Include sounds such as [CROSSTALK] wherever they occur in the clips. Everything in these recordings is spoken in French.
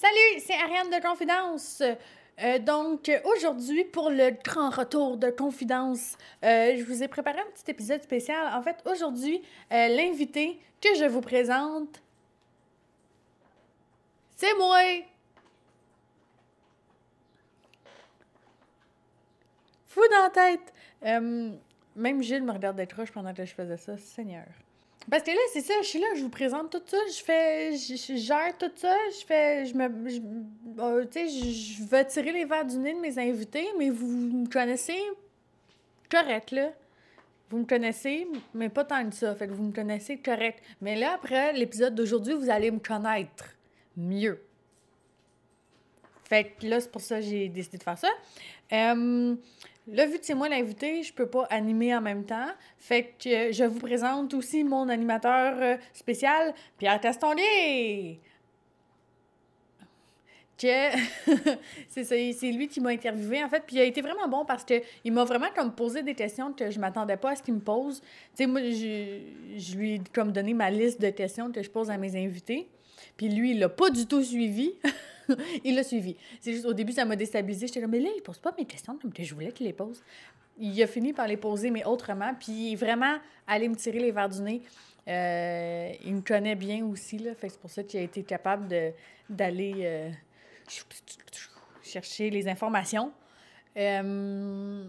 Salut, c'est Ariane de Confidence. Euh, donc, aujourd'hui, pour le grand retour de Confidence, euh, je vous ai préparé un petit épisode spécial. En fait, aujourd'hui, euh, l'invité que je vous présente, c'est moi. Fou dans la tête. Même Gilles me regarde d'être roche pendant que je faisais ça. Seigneur. Parce que là, c'est ça, je suis là, je vous présente tout ça, je fais, je, je gère tout ça, je fais, je me, euh, tu sais, je, je tirer les verres du nez de mes invités, mais vous me connaissez correct, là. Vous me connaissez, mais pas tant que ça, fait que vous me connaissez correct. Mais là, après l'épisode d'aujourd'hui, vous allez me connaître mieux. Fait que là, c'est pour ça que j'ai décidé de faire ça. Euh, Là, vu que c'est moi l'invité, je peux pas animer en même temps. Fait que je vous présente aussi mon animateur euh, spécial, Pierre Castondier! [LAUGHS] C'est c'est lui qui m'a interviewé en fait, puis il a été vraiment bon parce que il m'a vraiment comme posé des questions que je m'attendais pas à ce qu'il me pose. Tu sais moi je, je lui ai comme donné ma liste de questions que je pose à mes invités. Puis lui, il l'a pas du tout suivi. [LAUGHS] il l'a suivi. C'est juste au début, ça m'a déstabilisé. J'étais comme, mais là, il pose pas mes questions je voulais qu'il les pose. Il a fini par les poser, mais autrement. Puis vraiment allé me tirer les verres du nez. Euh, il me connaît bien aussi, là. Fait c'est pour ça qu'il a été capable d'aller euh, chercher les informations. Euh,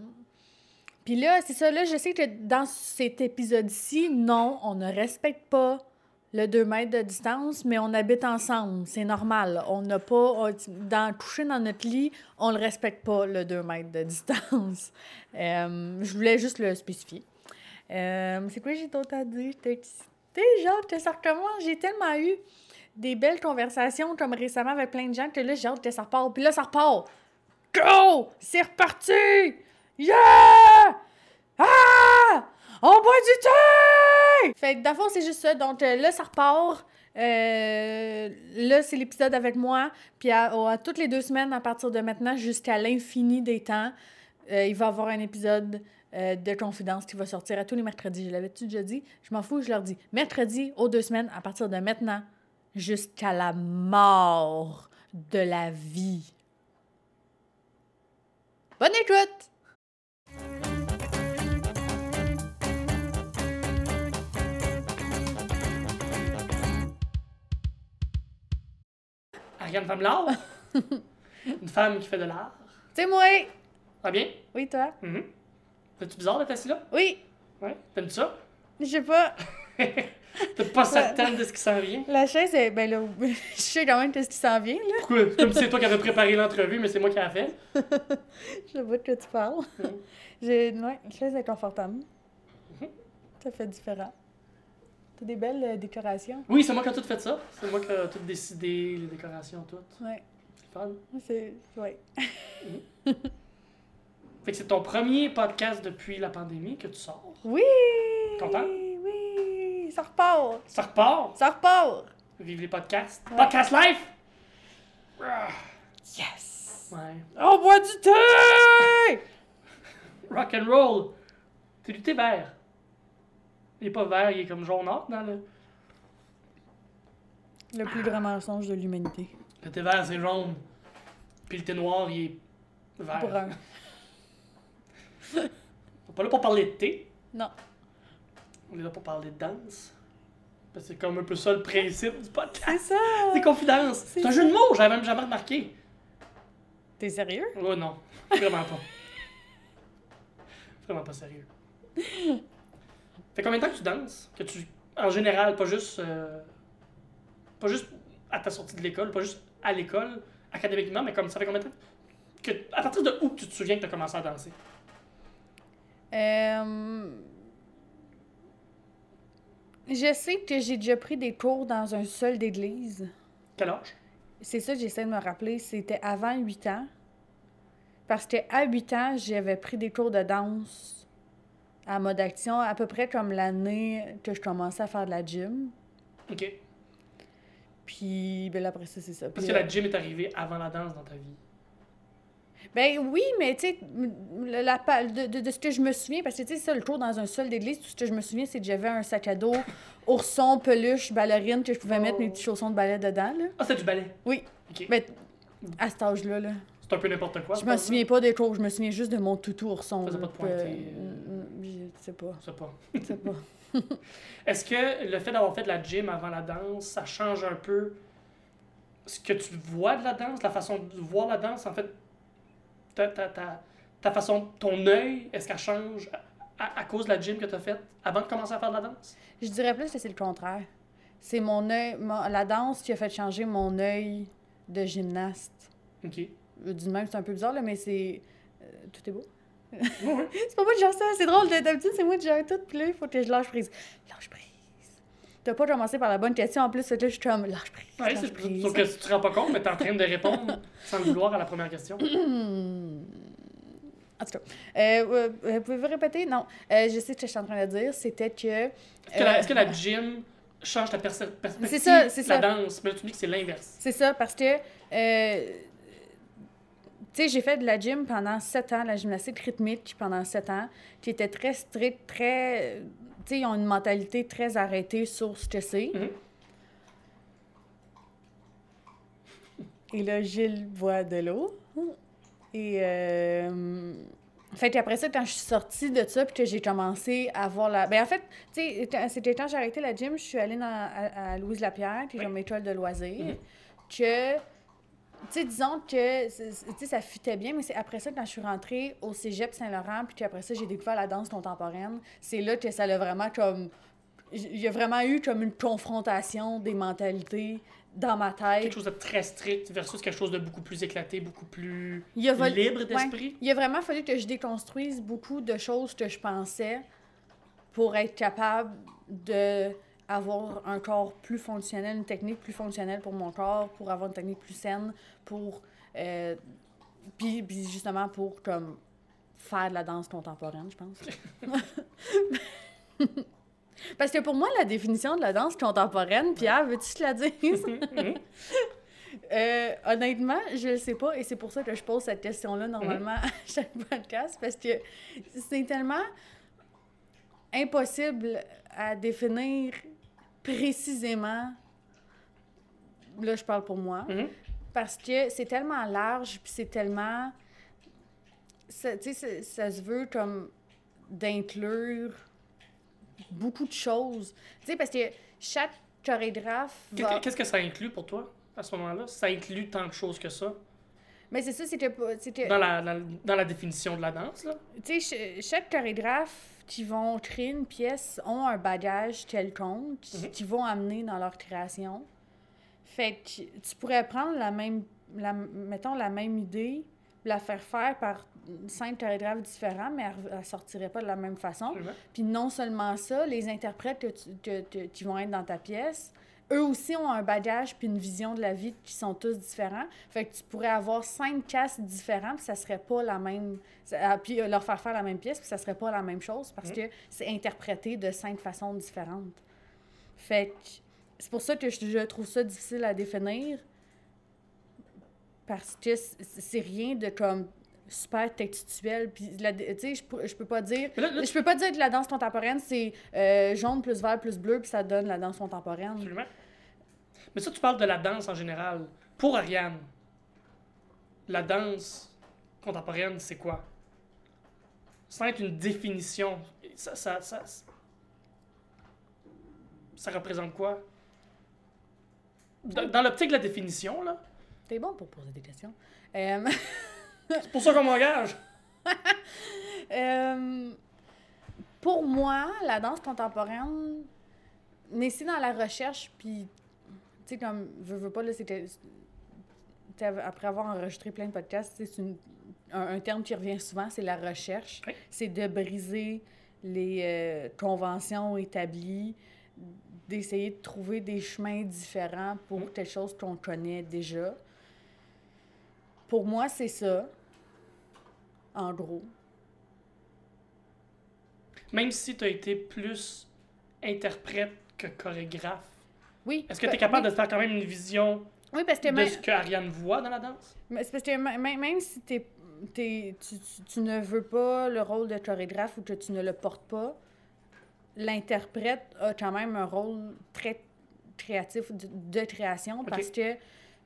Puis là, c'est ça. Là, je sais que dans cet épisode-ci, non, on ne respecte pas le 2 mètres de distance, mais on habite ensemble. C'est normal. On n'a pas. on- dans, coucher dans notre lit, on ne le respecte pas, le 2 mètres de distance. [LAUGHS] Euh, je voulais juste le spécifier. Euh, c'est quoi j'ai d'autre à dire? J'étais excitée, genre, que ça recommence. J'ai tellement eu des belles conversations, comme récemment avec plein de gens, que là, que ça repart. Puis là, ça repart. Go! C'est reparti! Yeah! Ah! On boit du thé! Fait que d'abord, c'est juste ça. Donc euh, là, ça repart. Euh, là, c'est l'épisode avec moi. Puis à, à toutes les deux semaines, à partir de maintenant, jusqu'à l'infini des temps, euh, il va y avoir un épisode de confidence qui va sortir à tous les mercredis. Je l'avais-tu déjà dit? Je m'en fous, je leur dis. Mercredi, aux deux semaines, à partir de maintenant, jusqu'à la mort de la vie. Bonne écoute! Ariane Femme l'art. [LAUGHS] Une femme qui fait de l'art. C'est moi! Va bien? Oui, toi? Mhm. C'est-tu bizarre d'être assis là? Oui! Ouais. T'aimes ça? Je sais pas. [LAUGHS] T'es pas certaine de ce qui s'en vient? La chaise, est- ben là, [LAUGHS] je sais quand même qu'est-ce qui s'en vient, là. Pourquoi? Comme si c'est toi qui avais préparé l'entrevue, mais c'est moi qui l'ai fait. Je sais pas de quoi tu parles. Mhm. J'ai... Ouais, la chaise est confortable. Mhm. Ça fait différent. T'as des belles euh, décorations. Oui, c'est moi qui ai tout fait ça. C'est moi qui ai tout décidé, les décorations, tout. Ouais. C'est fun. C'est... Ouais. [LAUGHS] Fait que c'est ton premier podcast depuis la pandémie que tu sors. Oui! Content? Oui! Ça repart! Ça repart? Ça repart! Vive les podcasts. Ouais. Podcast life! Yes! Ouais. On boit du thé! Rock and roll. C'est du thé vert. Il est pas vert, il est comme jaunâtre dans le. Le plus grand mensonge de l'humanité. Le thé vert, c'est jaune. Puis le thé noir, il est vert. Brun. [LAUGHS] On est pas là pour parler de thé. Non. On est là pour parler de danse. Parce que c'est comme un peu ça le principe du C'est podcast. ça! C'est confidence. C'est C'est un jeu de mots, j'avais même jamais remarqué. T'es sérieux? Oh non, vraiment pas. Vraiment pas sérieux. [LAUGHS] Fait combien de temps que tu danses? Que tu, en général, pas juste, euh, pas juste à ta sortie de l'école, pas juste à l'école, académiquement, mais comme ça fait combien de temps? Que, à partir de où tu te souviens que tu as commencé à danser? Euh, Je sais que j'ai déjà pris des cours dans un sol d'église. Quel âge? C'est ça que j'essaie de me rappeler. C'était avant 8 ans. Parce qu'à 8 ans, j'avais pris des cours de danse à mode action, à peu près comme l'année que je commençais à faire de la gym. Ok. Puis, ben là, après ça, c'est ça. Parce Puis, que euh, la gym est arrivée avant la danse dans ta vie. Ben oui, mais tu sais, la, de, de- de ce que je me souviens, parce que tu sais, ça, le tour dans un sol d'église, tout ce que je me souviens, c'est que j'avais un sac à dos, [LAUGHS] ourson, peluche, ballerine, que je pouvais mettre mes petits chaussons de ballet dedans. Ah, c'est du ballet? Oui. Ok. Ben, à cet âge-là, là. C'est un peu n'importe quoi. Je me souviens pas des tours, je me souviens juste de mon toutou ourson. Faisais pas de pointé, puis, euh. euh, Je sais pas, Je sais pas. je sais pas. [LAUGHS] Est-ce que le fait d'avoir fait de la gym avant la danse, ça change un peu ce que tu vois de la danse, la façon de voir la danse? En fait, ta, ta, ta, ta façon, ton œil, est-ce qu'elle change à, cause de la gym que tu as faite avant de commencer à faire de la danse? Je dirais plus que c'est le contraire. C'est mon œil, la danse qui a fait changer mon œil de gymnaste. Ok. Euh, Du même, c'est un peu bizarre, là, mais c'est. euh, tout est beau. [LAUGHS] C'est pas moi qui gère ça, c'est drôle. D'habitude, c'est moi qui gère tout, puis là, il faut que je lâche prise. Lâche prise. T'as pas commencé par la bonne question en plus, là, je suis comme lâche prise. Ouais, lâche c'est prise. sauf que tu te rends pas compte, mais tu es en train de répondre [LAUGHS] sans le vouloir à la première question. [CLEARS THROAT] En tout cas, euh, euh, pouvez-vous répéter? Non. Euh, je sais ce que je suis en train de dire. C'était que. Est-ce que, la- est-ce que la gym change ta perspective C'est ça, c'est de la ça. danse? Mais là, tu dis que c'est l'inverse. C'est ça, parce que. Tu sais, j'ai fait de la gym pendant sept ans, la gymnastique rythmique pendant sept ans, qui était très strict, très. Tu sais, ils ont une mentalité très arrêtée sur ce que c'est. Mhm. Et là, Gilles boit de l'eau. Et. Euh, fait qu'après ça, quand je suis sortie de ça, puis que j'ai commencé à voir la. Ben, en fait, tu sais, c'était quand j'ai arrêté la gym, je suis allée dans, à, à Louise Lapierre, qui est Oui. comme école de loisirs. Mhm. Que. Tu sais, disons que ça fitait bien, mais c'est après ça, quand je suis rentrée au cégep Saint-Laurent, puis qu'après ça, j'ai découvert la danse contemporaine, c'est là que ça l'a vraiment comme. Il y a vraiment eu comme une confrontation des mentalités dans ma tête. Quelque chose de très strict versus quelque chose de beaucoup plus éclaté, beaucoup plus Il a vol- libre d'esprit. Il a vraiment fallu que je déconstruise beaucoup de choses que je pensais pour être capable de avoir un corps plus fonctionnel, une technique plus fonctionnelle pour mon corps, pour avoir une technique plus saine, pour euh, puis, puis justement pour comme faire de la danse contemporaine, je pense. [LAUGHS] Parce que pour moi, la définition de la danse contemporaine, Pierre, veux-tu que je te la dise? [LAUGHS] Euh, honnêtement, je le sais pas et c'est pour ça que je pose cette question-là normalement à chaque podcast parce que c'est tellement impossible à définir précisément. Là, je parle pour moi. Mhm. Parce que c'est tellement large puis c'est tellement. ça- Tu sais, ça, se veut comme d'inclure beaucoup de choses. Tu sais, parce que chaque chorégraphe. Va- Qu'est-ce que ça inclut pour toi à ce moment-là? Ça inclut tant de choses que ça? Mais c'est ça, c'était dans la, la- dans la définition de la danse. Là? Tu sais, ch- chaque chorégraphe qui vont créer une pièce ont un bagage quelconque qui- Mhm. qui vont amener dans leur création. Fait que tu pourrais prendre la même, la, mettons, la même idée, la faire faire par cinq chorégraphes différents, mais elle, elle sortirait pas de la même façon. Puis non seulement ça, les interprètes que tu- que- que- qui vont être dans ta pièce, eux aussi ont un bagage puis une vision de la vie qui sont tous différents. Fait que tu pourrais avoir cinq castes différents, puis ça serait pas la même... ah, Puis euh, leur faire faire la même pièce, puis ça serait pas la même chose parce Mhm. que c'est interprété de cinq façons différentes. Fait que c'est pour ça que je, je trouve ça difficile à définir parce que c'est rien de comme super textuel puis la- tu sais je peux- pas dire je peux pas dire que la danse contemporaine, c'est euh, jaune plus vert plus bleu, puis ça donne la danse contemporaine. Absolument. Mais ça, tu parles de la danse en général. Pour Ariane, la danse contemporaine, c'est quoi? Sans être une définition, ça, ça, ça, ça représente quoi? Dans, dans l'optique de la définition, là, T'es bon pour poser des questions. Euh, [LAUGHS] c'est pour ça qu'on m'engage. [LAUGHS] euh, pour moi, la danse contemporaine, mais c'est dans la recherche, puis, tu sais, comme, veux, veux pas, là, c'était... Après avoir enregistré plein de podcasts, c'est un, un terme qui revient souvent, c'est la recherche. Oui. C'est de briser les euh, conventions établies, d'essayer de trouver des chemins différents pour Mm. quelque chose qu'on connaît déjà. Pour moi, c'est ça, en gros. Même si tu as été plus interprète que chorégraphe, Oui. est-ce que tu es capable oui. de faire quand même une vision Oui, parce que de même, ce que Ariane voit dans la danse? mais parce que même, même- si t'es t'es- tu, tu- tu ne veux pas le rôle de chorégraphe ou que tu ne le portes pas, l'interprète a quand même un rôle très créatif de, de création parce que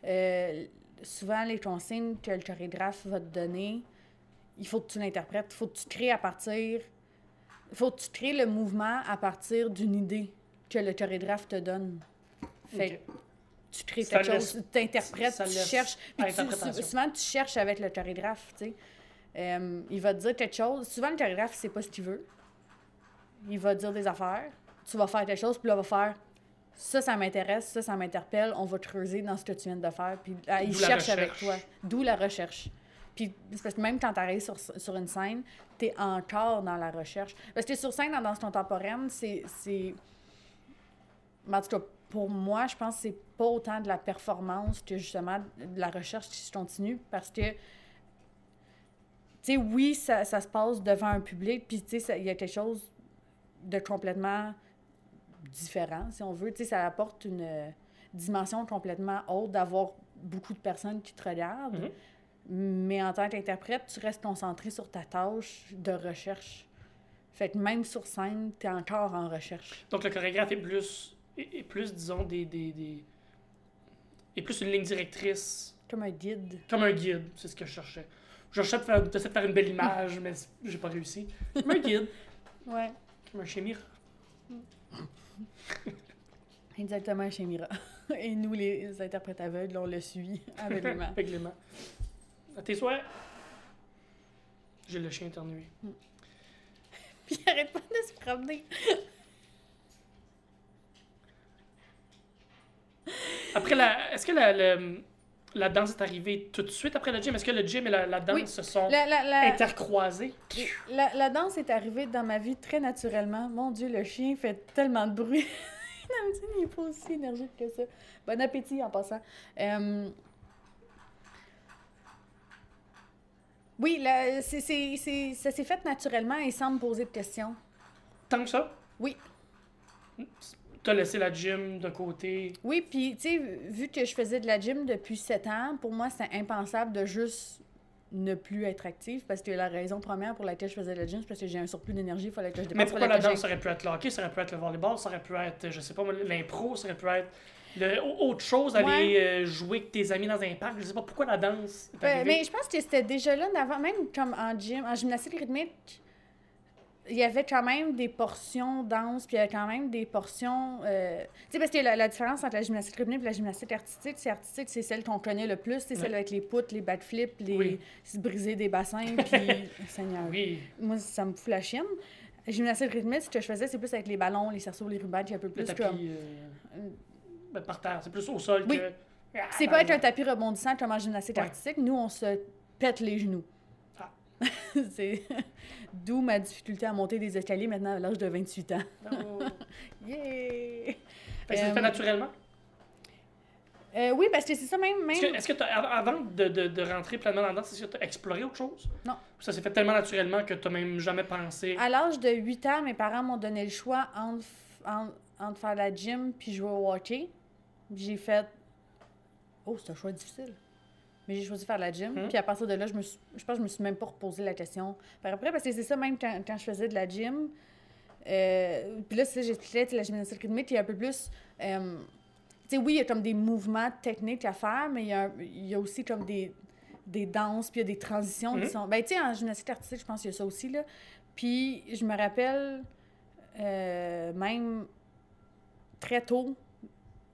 euh, souvent les consignes que le chorégraphe va te donner, il faut que tu l'interprètes, il faut que tu crées à partir, il faut que tu crées le mouvement à partir d'une idée que le chorégraphe te donne. Fait tu crées Ça quelque chose, tu interprètes, tu cherches. Puis tu- souvent, tu cherches avec le chorégraphe, tu sais. Euh, il va te dire quelque chose. Souvent, le chorégraphe, c'est pas ce qu'il veut. Il va te dire des affaires. Tu vas faire quelque chose, puis là, il va faire ça, ça m'intéresse, ça, ça m'interpelle. On va creuser dans ce que tu viens de faire. Puis ah, il cherche avec toi. D'où la recherche. Puis parce que même quand tu arrives sur, sur une scène, tu es encore dans la recherche. Parce que sur scène, en danse contemporaine, c'est. En tout cas, pour moi, je pense que c'est pas autant de la performance que justement de la recherche qui se continue parce que. Tu sais, oui, ça, ça se passe devant un public, puis tu sais, il y a quelque chose de complètement différent, si on veut. Tu sais, ça apporte une dimension complètement autre d'avoir beaucoup de personnes qui te regardent. Mhm. Mais en tant qu'interprète, tu restes concentré sur ta tâche de recherche. Fait que même sur scène, tu es encore en recherche. Donc le chorégraphe est plus, est, plus disons, des, des, des- est plus une ligne directrice, Comme un guide. comme un guide, c'est ce que je cherchais. Je cherchais de faire, de faire une belle image, [LAUGHS] mais j'ai pas réussi. Comme un guide, Ouais. comme un chémir. [LAUGHS] Exactement chez Mira. [LAUGHS] Et nous, les interprètes aveugles, on le suit aveuglément. Aveuglément. À tes souhaits. J'ai le chien éternué. [LAUGHS] Puis il arrête pas de se promener. Après la. Est-ce que la, la danse est arrivée tout de suite après le gym? Est-ce que le gym et la, la danse Oui. se sont La, intercroisés? la, la danse est arrivée dans ma vie très naturellement. Mon Dieu, le chien fait tellement de bruit. [LAUGHS] Il n'est pas aussi énergique que ça. Bon appétit en passant. Euh, Oui, c'est- c'est- ça s'est fait naturellement et sans me poser de questions. Tant que ça? Oui. T'as laissé la gym de côté? Oui, puis, tu sais, vu que je faisais de la gym depuis sept ans, pour moi, c'était impensable de juste ne plus être active parce que la raison première pour laquelle je faisais de la gym, c'est parce que j'ai un surplus d'énergie, il fallait que je dépense. Mais pourquoi la danse? Ça aurait pu être le hockey, ça aurait pu être le volleyball, ça aurait pu être, je sais pas, l'impro, ça aurait pu être le- au- autre chose, aller Ouais. euh, jouer avec tes amis dans un parc. Je sais pas pourquoi la danse arrivée. mais je pense que c'était déjà là d'avant, même comme en gym, en gymnastique rythmique, il y avait quand même des portions danse, puis il y avait quand même des portions. euh, Tu sais, parce que la, la différence entre la gymnastique rythmique et la gymnastique artistique, c'est artistique, c'est celle qu'on connaît le plus, c'est celle Ouais. avec les poutres, les backflips, les Oui. se briser des bassins, [LAUGHS] puis. Seigneur. Oui, Moi, ça me fout la chienne. Gymnastique rythmique, ce que je faisais, c'est plus avec les ballons, les cerceaux, les rubans, un peu le plus tapis comme. euh, ben, par terre, c'est plus au sol Oui. que. Ah, C'est pas être un tapis rebondissant comme en gymnastique Ouais. artistique. Nous, on se pète les genoux. Ah. [LAUGHS] c'est [LAUGHS] d'où ma difficulté à monter des escaliers maintenant à l'âge de 28 ans. Oh. [LAUGHS] Yeah! Fait que c'est Euh, fait naturellement? Euh, oui, parce que c'est ça même. même... Est-ce que, est-ce que avant de, de, de rentrer pleinement dans la danse, est-ce que tu as exploré autre chose? Non. Ça s'est fait tellement naturellement que tu même jamais pensé. À l'âge de 8 ans, mes parents m'ont donné le choix entre, f- en- entre faire la gym puis jouer au hockey. J'ai fait. Oh, c'est un choix difficile. Mais j'ai choisi de faire la gym. Mhm. Puis à partir de là, je, me suis- je pense que je me suis même pas reposé la question. Par après, parce que c'est ça, même quand, quand je faisais de la gym. euh, puis là, c'est ça, j'expliquais, la gymnastique rythmique, il y a un peu plus. euh, tu sais, oui, il y a comme des mouvements techniques à faire, mais il y a, il y a aussi comme des, des danses, puis il y a des transitions qui Mhm. sont. Ben, tu sais, en gymnastique artistique, je pense qu'il y a ça aussi, là. Puis je me rappelle euh, même très tôt,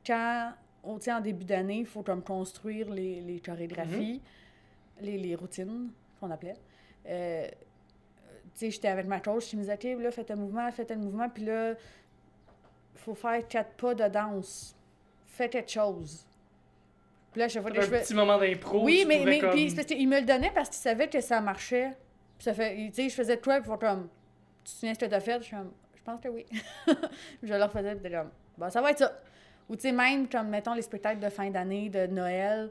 quand, tu sais, en début d'année, il faut comme construire les, les chorégraphies, les, les routines qu'on appelait. Euh, tu sais, j'étais avec ma coach, je me disais, OK, là, faites un mouvement, faites un mouvement, puis là, il faut faire quatre pas de danse. Faites quelque chose. Puis là, je vois T'avais que un je fais- petit moment d'impro. oui, mais, mais comme- puis qu'il me le donnait parce qu'il savait que ça marchait. Puis ça fait, tu sais, je faisais de quoi, puis comme, tu te souviens ce que t'as fait? Je suis comme, je pense que oui. [LAUGHS] je leur faisais, puis comme, bon, ça va être ça. Ou tu sais, même, comme, mettons, les spectacles de fin d'année, de Noël,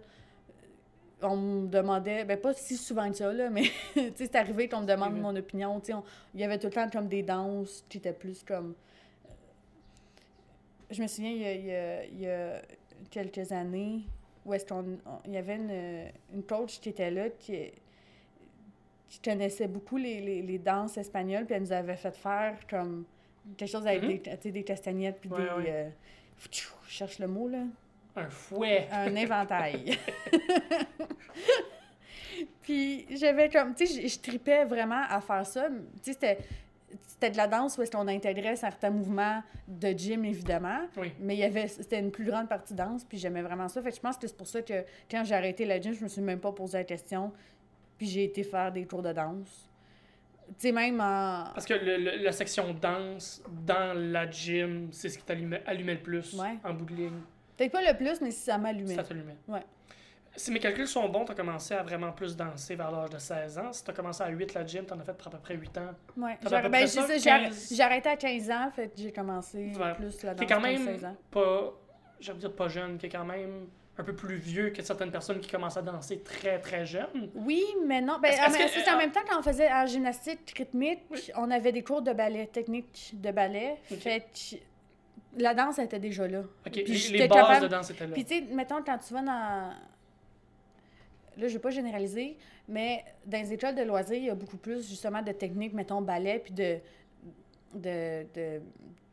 on me demandait, ben pas si souvent que ça, là, mais [LAUGHS] tu sais, c'est arrivé qu'on me demande mon opinion, tu sais, il y avait tout le temps comme des danses qui étaient plus comme... Je me souviens, il y a, il y a- il y a quelques années, où est-ce qu'on... on- Il y avait une, une coach qui était là, qui... Qui connaissait beaucoup les, les, les danses espagnoles, puis elle nous avait fait faire comme quelque chose avec Mhm. des, des castagnettes, puis Ouais, des... ouais. euh, je cherche le mot, là. Un fouet. Un inventaire. [LAUGHS] [LAUGHS] puis j'avais comme... Tu sais, je- je tripais vraiment à faire ça. Tu sais, c'était... C'était de la danse où est-ce qu'on intégrait certains mouvements de gym, évidemment. Oui. Mais il y avait, c'était une plus grande partie danse, puis j'aimais vraiment ça. Fait que je pense que c'est pour ça que quand j'ai arrêté la gym, je me suis même pas posé la question, puis j'ai été faire des cours de danse. Tu sais, même en... Parce que le- le- la section danse dans la gym, c'est ce qui t'allumait allumait le plus Ouais. en bout de ligne. Peut-être pas le plus, mais si ça m'allumait. Ça t'allumait. Ouais. Si mes calculs sont bons, tu as commencé à vraiment plus danser vers l'âge de 16 ans. Si tu as commencé à 8 la gym, tu en as fait pour à peu près 8 ans. Ouais. T'as ben, j'ai arr- 15. j'ai arrêté à 15 ans, fait j'ai commencé Ouais. plus la T'es danse quand à même 16 ans. pas, veux dire pas jeune, est quand même un peu plus vieux que certaines personnes qui commencent à danser très très jeunes. Oui, mais non. Ben, en, c'est en ah. même temps, quand on faisait en gymnastique rythmique, Oui. on avait des cours de ballet, technique de ballet. Ok. Fait que la danse était déjà là. Ok, Puis les, les bases capable- de danse étaient là. Puis, tu sais, mettons, quand tu vas dans. Là, je vais pas généraliser, mais dans les écoles de loisirs, il y a beaucoup plus, justement, de techniques, mettons, ballet, puis de. de, de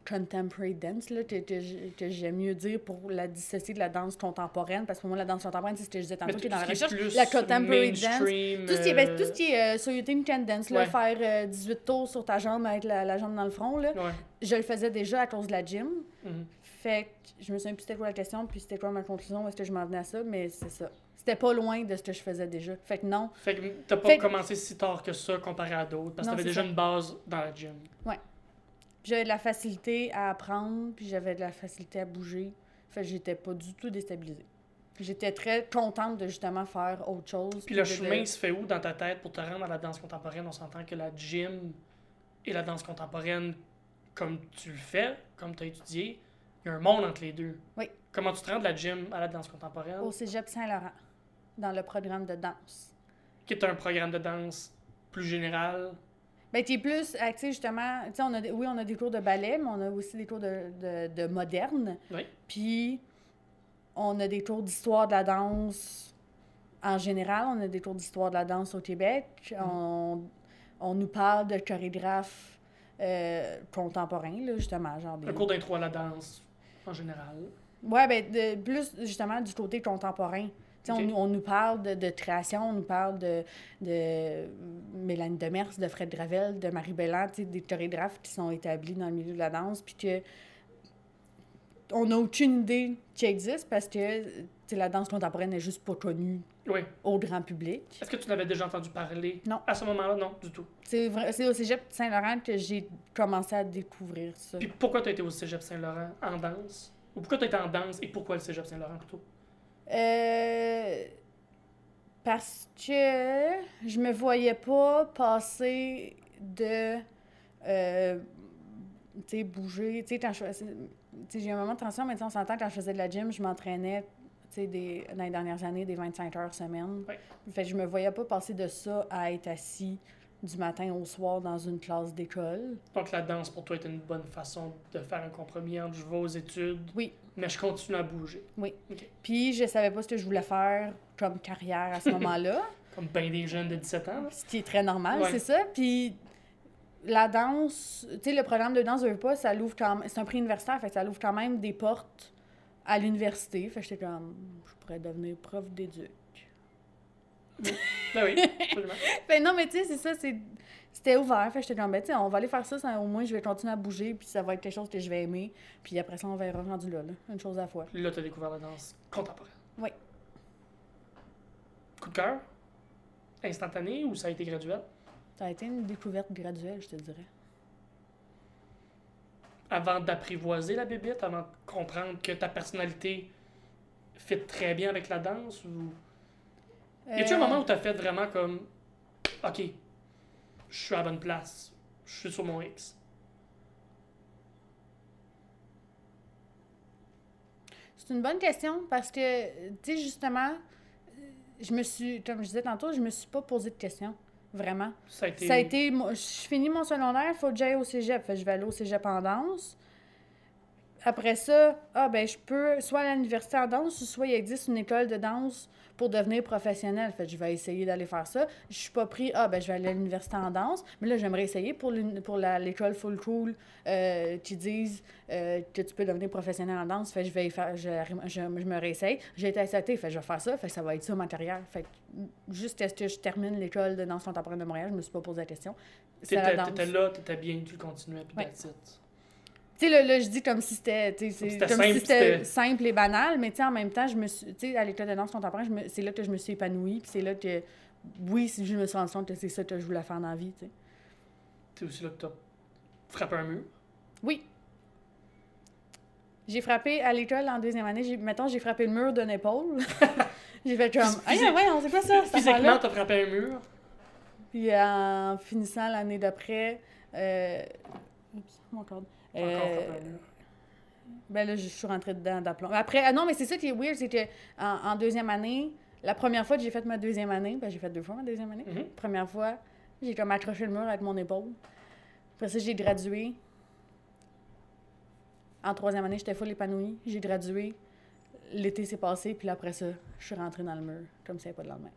contemporary dance, là, que, que que j'aime mieux dire pour la dissocier de la danse contemporaine, parce que pour moi, la danse contemporaine, c'est ce que je disais tantôt, qui est dans la recherche. La contemporary dance. Tout ce qui est, ben, euh, tout ce qui est euh, sur YouTube Can Dance, là, Ouais. faire euh, 18 tours sur ta jambe avec la, la jambe dans le front, là, Ouais. je le faisais déjà à cause de la gym. Mhm. Fait que je me souviens plus c'était quoi la question, puis c'était quoi ma conclusion, est-ce que je m'en venais à ça, mais c'est ça. C'était pas loin de ce que je faisais déjà. Fait que non. Fait que t'as pas Fait commencé si tard que ça comparé à d'autres, parce que t'avais déjà ça. une base dans la gym. J'avais de la facilité à apprendre, puis j'avais de la facilité à bouger. Fait que j'étais pas du tout déstabilisée. J'étais très contente de justement faire autre chose. Puis le chemin de- se fait où dans ta tête pour te rendre à la danse contemporaine? On s'entend que la gym et la danse contemporaine, comme tu le fais, comme tu as étudié, il y a un monde entre les deux. Oui. Comment tu te rends de la gym à la danse contemporaine? Au cégep Saint-Laurent, dans le programme de danse. Qui est un programme de danse plus général. Ben, tu es plus, sais, justement, tu sais, on a des- oui, on a des cours de ballet, mais on a aussi des cours de, de, de moderne. Oui. Puis, on a des cours d'histoire de la danse en général. On a des cours d'histoire de la danse au Québec. Mm. On, on nous parle de chorégraphes euh, contemporains, là, justement. Genre des... Un cours d'intro à la danse, en général. Ouais, ben, de, plus justement du côté contemporain. On, nous- on nous parle de, de création, on nous parle de, de Mélanie Demers, de Fred Gravel, de Marie Belland, des chorégraphes qui sont établis dans le milieu de la danse, puis que on n'a aucune idée qui existe parce que la danse contemporaine n'est juste pas connue Oui. au grand public. Est-ce que tu n'avais déjà entendu parler? Non. À ce moment-là, non, du tout. C'est au cégep Saint-Laurent que j'ai commencé à découvrir ça. Puis pourquoi tu as été au cégep Saint-Laurent en danse? Ou pourquoi tu as été en danse et pourquoi le cégep Saint-Laurent plutôt? Euh, parce que je me voyais pas passer de euh, tu sais bouger tu sais quand je j'ai un moment de transition mais on s'entend quand je faisais de la gym je m'entraînais des dans les dernières années des 25 heures semaine Ouais. fait que je me voyais pas passer de ça à être assis du matin au soir dans une classe d'école Donc la danse pour toi est une bonne façon de faire un compromis entre je vais aux études, oui mais je continue à bouger. puis je savais pas ce que je voulais faire comme carrière à ce [LAUGHS] moment-là Comme bien des jeunes de 17 ans. là. Ce qui est très normal, Ouais. c'est ça. Puis la danse, tu sais, le programme de danse, veux pas, ça l'ouvre quand même. C'est un prix universitaire, fait que ça l'ouvre quand même des portes à l'université. Fait que j'étais comme, je pourrais devenir prof d'éduc. Ben oui, absolument. [LAUGHS] Ben non, mais tu sais, c'est ça, c'est. C'était ouvert, fait que j'étais comme, ben, tu sais, on va aller faire ça, ça, au moins je vais continuer à bouger, puis ça va être quelque chose que je vais aimer. Puis après ça, on verra rendu là, là, une chose à la fois. Là, tu as découvert la danse contemporaine. Oui. Coup de cœur? Instantané ou ça a été graduel? Ça a été une découverte graduelle, je te dirais. Avant d'apprivoiser la bébête, avant de comprendre que ta personnalité fit très bien avec la danse? Ou... Y a-tu un Euh, moment où tu as fait vraiment comme OK, je suis à la bonne place, je suis sur mon X? C'est une bonne question parce que, tu sais, justement, euh, je me suis, comme je disais tantôt, je me suis pas posé de questions. Vraiment. Ça a été. Ça a été. moi, Je finis mon secondaire, il faut que j'aille au cégep. Fait je vais aller au cégep en danse. Après ça, ah ben je peux soit à l'université en danse, ou soit il existe une école de danse pour devenir professionnel. Fait que je vais essayer d'aller faire ça. Je suis pas pris, ah ben je vais aller à l'université en danse, mais là j'aimerais essayer pour pour l'école full cool euh, qui disent euh, que tu peux devenir professionnel en danse. Fait je vais y faire, je, je, je me réessaye. J'ai été SAT, fait je vais faire ça, fait ça va être ça ma carrière. Fait que juste est-ce que je termine l'école de danse contemporaine de Montréal, je me suis pas posé la question. C'est la T'étais là, t'étais bien, tu le continuais, puis Ouais. Tu sais, là, là, je dis comme si c'était comme simple, si c'était simple et banal, mais tu sais, en même temps, je me suis, tu sais, à l'école de danse contemporaine, me- c'est là que je me suis épanouie, puis c'est là que, oui, si je me suis rendu compte que c'est ça que je voulais faire dans la vie, tu sais. C'est aussi là que t'as frappé un mur? Oui. J'ai frappé à l'école en deuxième année, mettons, j'ai frappé le mur d'une épaule. [LAUGHS] j'ai fait comme, ah, Physi- ouais, on sait pas ça, Physiquement, t'as frappé un mur? Puis en finissant l'année d'après, euh... Oups, mon corde. Euh. Ben là, je suis rentrée dedans d'aplomb. Après, ah non, mais c'est ça qui est weird, c'est que en, en deuxième année, la première fois que j'ai fait ma deuxième année, ben j'ai fait deux fois ma deuxième année. Mhm. Première fois, j'ai comme accroché le mur avec mon épaule. Après ça, j'ai gradué. En troisième année, j'étais full épanouie. J'ai gradué. L'été s'est passé, puis après ça, je suis rentrée dans le mur, comme ça, pas de lendemain.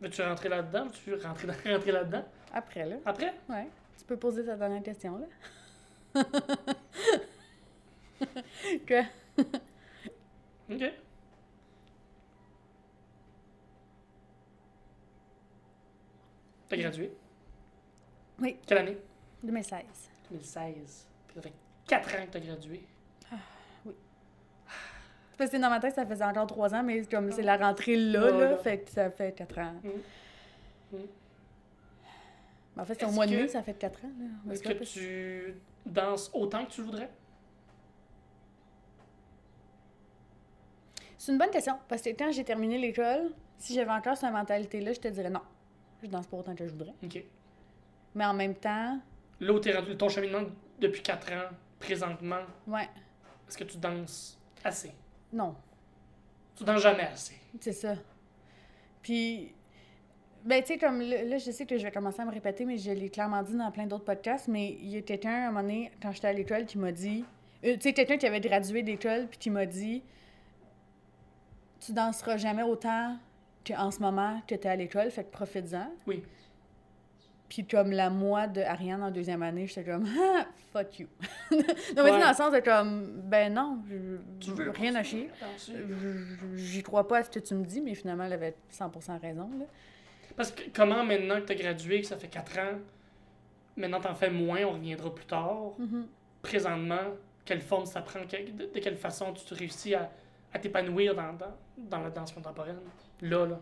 Veux-tu rentrer là-dedans? Veux-tu rentrer, dans- [LAUGHS] rentrer là-dedans? Après, là, Après? ouais. Tu peux poser ta dernière question, là. [LAUGHS] que? OK. T'as gradué? Oui. Quelle année? 2016. 2016. Puis ça fait 4 ans que t'as gradué. Parce que dans ma tête, ça faisait encore trois ans, mais comme c'est la rentrée là, là, là. fait que ça fait quatre ans. Mhm. Mhm. En fait, c'est au mois de que- mai, ça fait quatre ans. Est-ce que tu danses autant que tu voudrais? C'est une bonne question. Parce que quand j'ai terminé l'école, si j'avais encore cette mentalité-là, je te dirais non. Je danse pas autant que je voudrais. OK. Mais en même temps, Là où rendu, ton cheminement depuis 4 ans, présentement, ouais, est-ce que tu danses assez? non. Tu danses jamais assez. C'est ça. Puis, ben, tu sais, comme là, là, je sais que je vais commencer à me répéter, mais je l'ai clairement dit dans plein d'autres podcasts, mais il y a quelqu'un, à un moment donné, quand j'étais à l'école, qui m'a dit. euh, tu sais, quelqu'un qui avait gradué d'école, puis qui m'a dit Tu danseras jamais autant qu'en ce moment que tu es à l'école, fait que profites-en. Oui. Puis comme la moi de Ariane en deuxième année, j'étais comme [LAUGHS] ah, fuck you. [LAUGHS] non, mais Ouais. dans le sens de comme ben non, je, Tu veux rien à chier. J'y crois pas à ce que tu me dis, mais finalement, elle avait 100% raison. Là. Parce que comment maintenant que tu as gradué, que ça fait 4 ans, maintenant t'en fais moins, on reviendra plus tard. Mhm. Présentement, quelle forme ça prend, de, de quelle façon tu te réussis à, à t'épanouir dans, dans, dans la danse contemporaine? Là, là.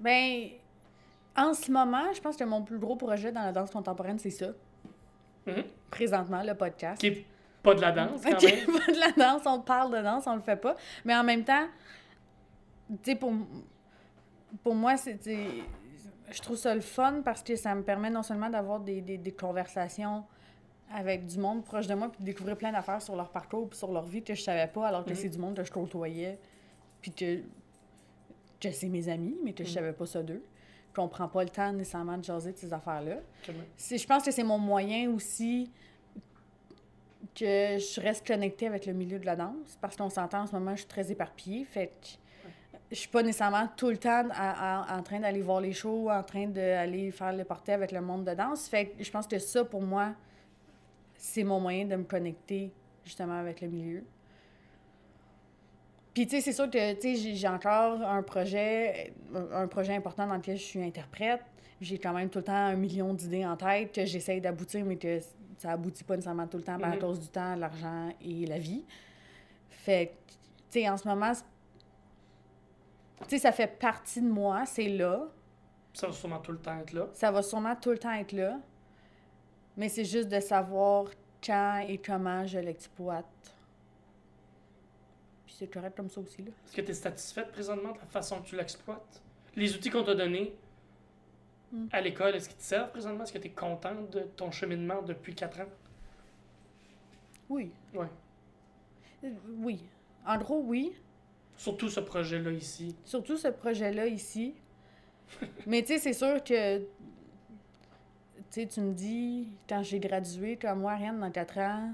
Ben, en ce moment, je pense que mon plus gros projet dans la danse contemporaine, c'est ça. Mhm. Présentement, le podcast. Qui est pas de la danse, quand [LAUGHS] même. pas de la danse, on parle de danse, on le fait pas. Mais en même temps, tu sais, pour, pour moi, c'est. Je trouve ça le fun parce que ça me permet non seulement d'avoir des, des, des conversations avec du monde proche de moi, puis de découvrir plein d'affaires sur leur parcours, puis sur leur vie que je savais pas, alors que Mhm. c'est du monde que je côtoyais, puis que, que c'est mes amis, mais que je Mhm. savais pas ça d'eux. Qu'on prend pas le temps nécessairement de jaser de ces affaires-là. Je pense que c'est mon moyen aussi que je reste connectée avec le milieu de la danse parce qu'on s'entend en ce moment, je suis très éparpillée. Fait que je suis pas nécessairement tout le temps à- à- en train d'aller voir les shows, en train d'aller faire le porté avec le monde de danse. Fait que je pense que ça, pour moi, c'est mon moyen de me connecter justement avec le milieu. Puis, tu sais, c'est sûr que, tu sais, j'ai- encore un projet, un un projet important dans lequel je suis interprète. J'ai quand même tout le temps un million d'idées en tête que j'essaye d'aboutir, mais que ça aboutit pas nécessairement tout le temps à Mhm. cause du temps, l'argent et la vie. Fait que, tu sais, en ce moment, c'est- tu sais, ça fait partie de moi, c'est là. Ça va sûrement tout le temps être là. Ça va sûrement tout le temps être là. Mais c'est juste de savoir quand et comment je l'exploite. Puis c'est correct comme ça aussi, là. Est-ce que tu es satisfaite présentement de la façon que tu l'exploites? Les outils qu'on t'a donnés Mm. à l'école, est-ce qu'ils te servent présentement? Est-ce que tu es contente de ton cheminement depuis 4 ans? Oui. Ouais. Euh, Oui. En gros, oui. Surtout ce projet-là ici. Surtout ce projet-là ici. [LAUGHS] Mais tu sais, c'est sûr que. Tu sais, tu me dis, quand j'ai gradué, comme moi, rien dans 4 ans,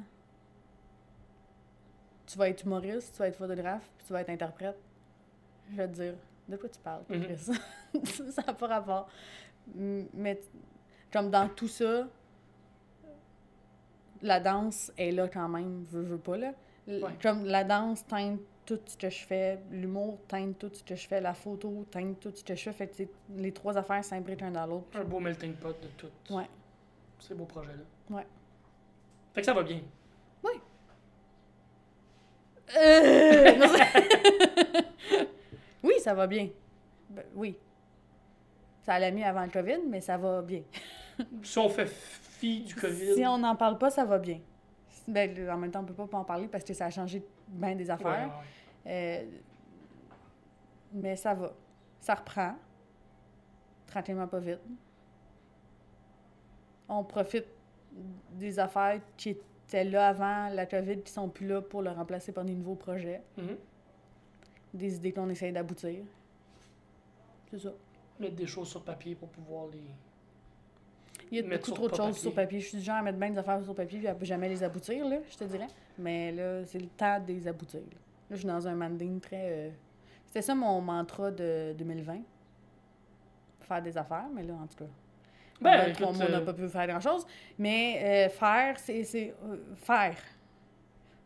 tu vas être humoriste, tu vas être photographe, puis tu vas être interprète. Je vais te dire, de quoi tu parles, Mhm. Chris? [LAUGHS] ça n'a pas rapport. Mais, comme dans tout ça, la danse est là quand même, veux, veux pas, là. Ouais. Comme la danse teinte tout ce que je fais, l'humour teinte tout ce que je fais, la photo teinte tout ce que je fais. Fait que les trois affaires s'imbriquent un dans l'autre. Un beau melting pot de tout. Ouais. Ces beaux projets-là. Ouais. Fait que ça va bien. Euh, non, c'est- [LAUGHS] oui, ça va bien. Ben, oui. Ça allait mieux avant le COVID, mais ça va bien. Si on fait fi du COVID. Si on n'en parle pas, ça va bien. Ben, en même temps, on peut pas en parler parce que ça a changé bien des affaires. ouais. Euh, mais ça va. Ça reprend. Tranquillement, pas vite. On profite des affaires qui étaient là avant la COVID qui sont plus là pour le remplacer par des nouveaux projets. Mhm. Des idées qu'on essaye d'aboutir. C'est ça. Mettre des choses sur papier pour pouvoir les. Il y a beaucoup trop de choses papier. sur papier. Je suis du genre à mettre bien des affaires sur papier et à jamais les aboutir, là, je te dirais. Mais là, c'est le temps de les aboutir. Là, Là, je suis dans un manding très. euh, C'était ça mon mantra de 2020. Faire des affaires, mais là, en tout cas. Ben, on n'a euh, pas pu faire grand-chose. Mais euh, faire, c'est. c'est, euh, faire.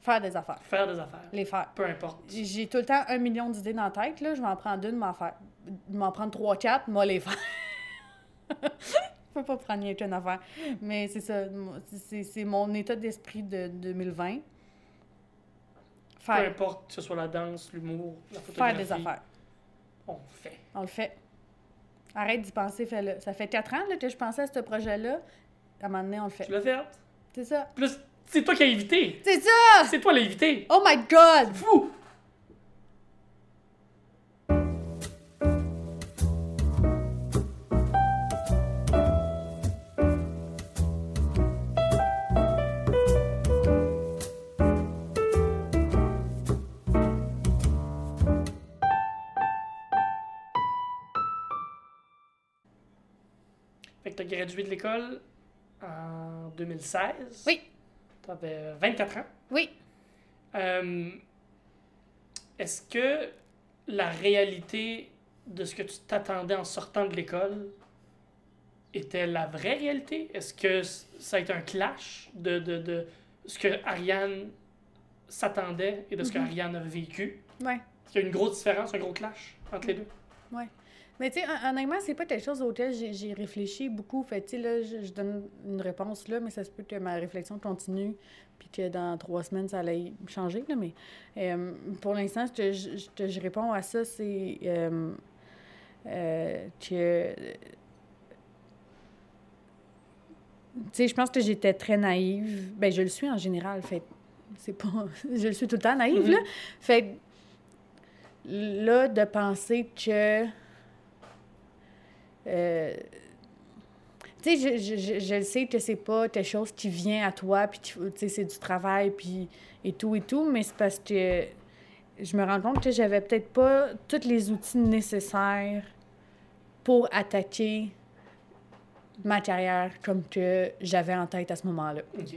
Faire des affaires. Faire des affaires. Les faire. Peu importe. J'ai tout le temps un million d'idées dans la tête, là. Je vais en prendre une, m'en faire. M'en prendre trois, quatre, moi les faire. [LAUGHS] Je peux pas prendre rien qu'une affaire. Mais c'est ça. c'est- mon état d'esprit de 2020. Peu Faire. importe que ce soit la danse, l'humour, la Faire photographie. des affaires. On fait. On le fait. Arrête d'y penser, fais-le. Ça fait quatre ans là, que je pensais à ce projet-là. À un moment donné, on le fait. Tu l'as fait? C'est ça. Plus, c'est toi qui as invité. C'est ça! C'est toi l'invité. Oh my god! Fou! Que t'as gradué de l'école en 2016. Oui. T'avais 24 ans. Oui. Euh, Est-ce que la réalité de ce que tu t'attendais en sortant de l'école était la vraie réalité? Est-ce que ça a été un clash de, de, de ce que Ariane s'attendait et de ce que Mhm. Ariane a vécu? Ouais. Est-ce qu'il y a une grosse différence, un gros clash entre les deux? Mais tu sais, hon- honnêtement, c'est pas quelque chose auquel j'ai réfléchi beaucoup. Fait tu sais, là, je, je donne une réponse là, mais ça se peut que ma réflexion continue, puis que dans trois semaines, ça allait changer, là. Mais euh, pour l'instant, je, je- que je réponds à ça, c'est euh, euh, que. Tu sais, je pense que j'étais très naïve. Ben, je le suis en général, fait c'est pas... [LAUGHS] je le suis tout le temps naïve, Mhm. là. Fait là, de penser que... euh, tu sais, je, je, je, le sais que c'est pas quelque chose qui vient à toi, puis tu sais, c'est du travail, puis et tout et tout, mais c'est parce que je me rends compte que j'avais peut-être pas tous les outils nécessaires pour attaquer ma carrière comme que j'avais en tête à ce moment-là. OK.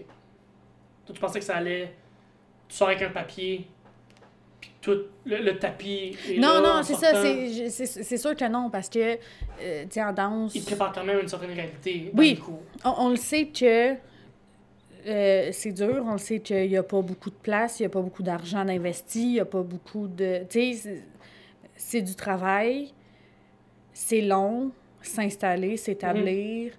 Toi, tu pensais que ça allait... Tu sors avec un papier, puis tout le, le tapis est Non, là, non, c'est ça, c'est sûr que non, parce que, euh, tu sais, en danse... Il prépare quand même une certaine réalité Oui. On, on le sait que euh, c'est dur, on le sait qu'il n'y a pas beaucoup de place, il n'y a pas beaucoup d'argent investi, il n'y a pas beaucoup de... Tu sais, c'est- du travail, c'est long, s'installer, s'établir.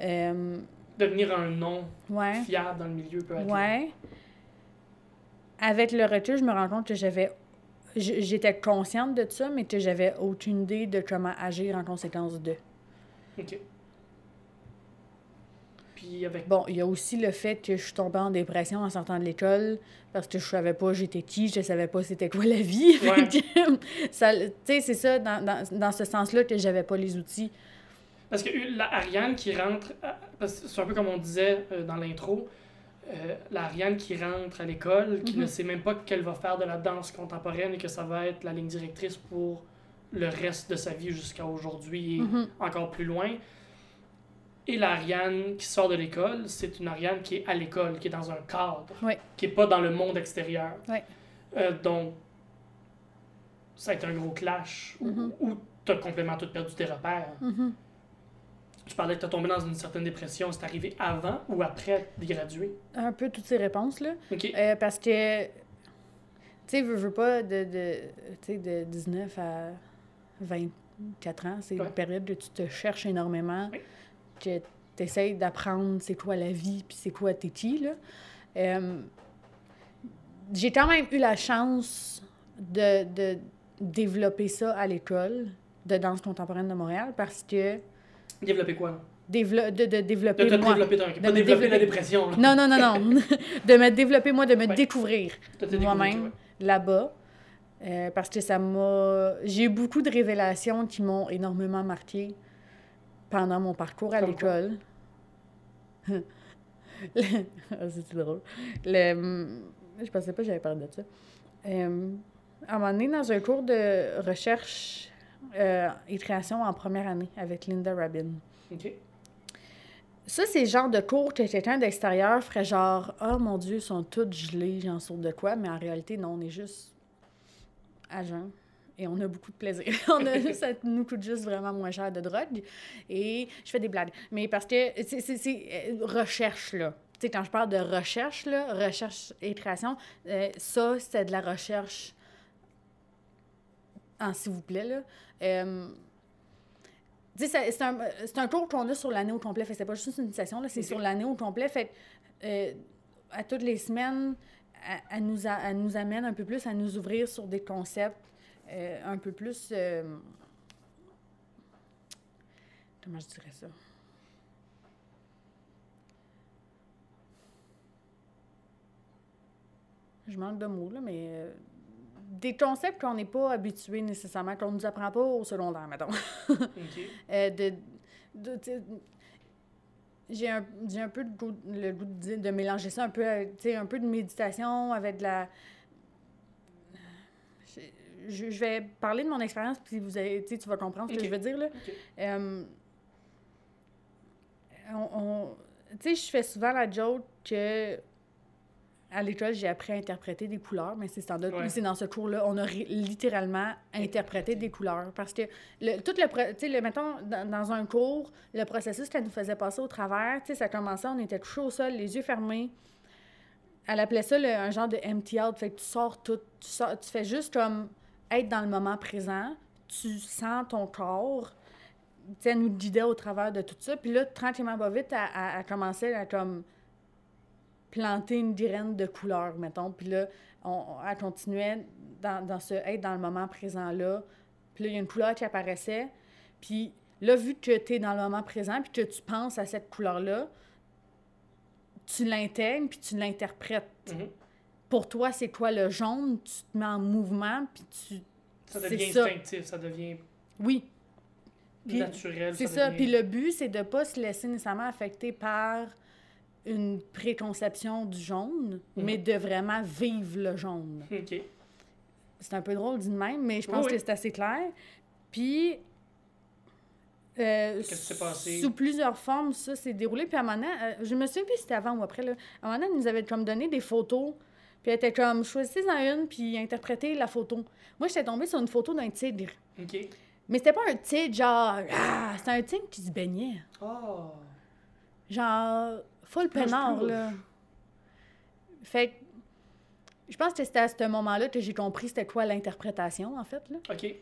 euh, Devenir un nom ouais, fiable dans le milieu peut être ouais. Avec le recul, je me rends compte que j'avais... J'étais consciente de ça, mais que j'avais aucune idée de comment agir en conséquence de. OK. Puis avec... Bon, il y a aussi le fait que je suis tombée en dépression en sortant de l'école parce que je savais pas j'étais qui, je savais pas c'était quoi la vie. [LAUGHS] Ouais. Tu sais, c'est ça, dans, dans, dans ce sens-là, que j'avais pas les outils. Parce que euh, la Ariane qui rentre... que C'est un peu comme on disait euh, dans l'intro. Euh, la Ariane qui rentre à l'école, qui Mhm. ne sait même pas qu'elle va faire de la danse contemporaine et que ça va être la ligne directrice pour le reste de sa vie jusqu'à aujourd'hui et Mhm. encore plus loin. Et l'Ariane qui sort de l'école, c'est une Ariane qui est à l'école, qui est dans un cadre, Oui. qui n'est pas dans le monde extérieur. Oui. Euh, donc, ça a été un gros clash où- Mhm. où tu as complètement tout perdu tes repères. Tu parlais que tu as tombé dans une certaine dépression. C'est arrivé avant ou après de graduer? Un peu toutes ces réponses, là. OK. Euh, parce que, tu sais, veux, veux pas, de, de, de 19 à 24 ans, c'est Ouais. une période où tu te cherches énormément, Oui. que tu essaies d'apprendre c'est quoi la vie, puis c'est quoi t'es qui, là. Euh, J'ai quand même eu la chance de, de développer ça à l'école de danse contemporaine de Montréal parce que Développer quoi? de, de De développer te moi. développer, ton- De pas me développer la dépression. là. Non, non, non, non. [LAUGHS] [LAUGHS] de me développer, moi, de me Ouais. découvrir moi-même ouais. là-bas. euh, parce que ça m'a. J'ai eu beaucoup de révélations qui m'ont énormément marqué pendant mon parcours à l'école. Le- [LAUGHS] Ah, C'est drôle. Le... Je pensais pas que j'avais parlé de ça. Euh, à un moment donné, dans un cours de recherche euh, et création en première année avec Linda Rabin. OK. Ça, c'est le genre de cours que quelqu'un d'extérieur ferait genre « Oh mon Dieu, ils sont tous gelés, j'en saute de quoi? » Mais en réalité, non, on est juste à jeun et on a beaucoup de plaisir. [LAUGHS] on a, [LAUGHS] ça nous coûte juste vraiment moins cher de drogue et je fais des blagues. Mais parce que c'est, euh, recherche, là. Tu sais, quand je parle de recherche, là, recherche et création, euh, ça, c'est de la recherche en s'il vous plaît, là. Euh, c'est un, c'est un cours qu'on a sur l'année au complet. Fait c'est pas juste une session, là, c'est sur l'année au complet. Fait euh, à toutes les semaines, elle, elle nous a- elle nous amène un peu plus à nous ouvrir sur des concepts euh, un peu plus. euh, comment je dirais ça? Je manque de mots, là, mais. Des concepts qu'on n'est pas habitué nécessairement, qu'on ne nous apprend pas au secondaire, mettons. [LAUGHS] Euh, de, de- j'ai un, j'ai un peu goût- le goût de, mélanger ça un peu, un peu de méditation avec de la... Je, vais parler de mon expérience, puis vous avez, tu vas comprendre ce que je veux dire, là. Euh, on, on- tu sais, je fais souvent la joke que à l'école, j'ai appris à interpréter des couleurs, mais c'est dans, Ouais. c'est dans ce cours-là, on a littéralement interprété des couleurs. Parce que, le, tout le, tu sais, mettons, dans, dans un cours, le processus qu'elle nous faisait passer au travers, tu sais, ça commençait, on était couchés au sol, les yeux fermés. Elle appelait ça le- un genre de empty out, fait que tu sors tout, tu, sors, tu fais juste comme être dans le moment présent, tu sens ton corps, tu sais, elle nous guidait au travers de tout ça. Puis là, tranquillement, pas vite, elle, elle- elle commençait à comme planter une graine de couleur, mettons. Puis là, on, on- elle continuait dans, dans ce être dans le moment présent-là. Puis là, il y a une couleur qui apparaissait. Puis là, vu que tu es dans le moment présent, puis que tu penses à cette couleur-là, tu l'intègres, puis tu l'interprètes. Mhm. Pour toi, c'est quoi le jaune? Tu te mets en mouvement, puis tu... Ça devient instinctif, ça devient Oui, Puis, naturel. C'est ça. devient- Puis le but, c'est de ne pas se laisser nécessairement affecter par une préconception du jaune, Mhm. mais de vraiment vivre le jaune. C'est un peu drôle dit de même, mais je pense Oui, oui. que c'est assez clair. Puis, euh, passé? sous plusieurs formes, ça s'est déroulé. Puis à un moment donné, euh, je me souviens plus si c'était avant ou après, là. à un moment donné, elle nous avait comme donné des photos. Puis elle était comme, choisissez-en une, puis interprétez la photo. Moi, j'étais tombée sur une photo d'un tigre. OK. Mais c'était pas un tigre, genre, ah, c'était un tigre qui se baignait. Oh. Genre, full peinard, là. Fait que, je pense que c'était à ce moment-là que j'ai compris c'était quoi l'interprétation, en fait, là. OK.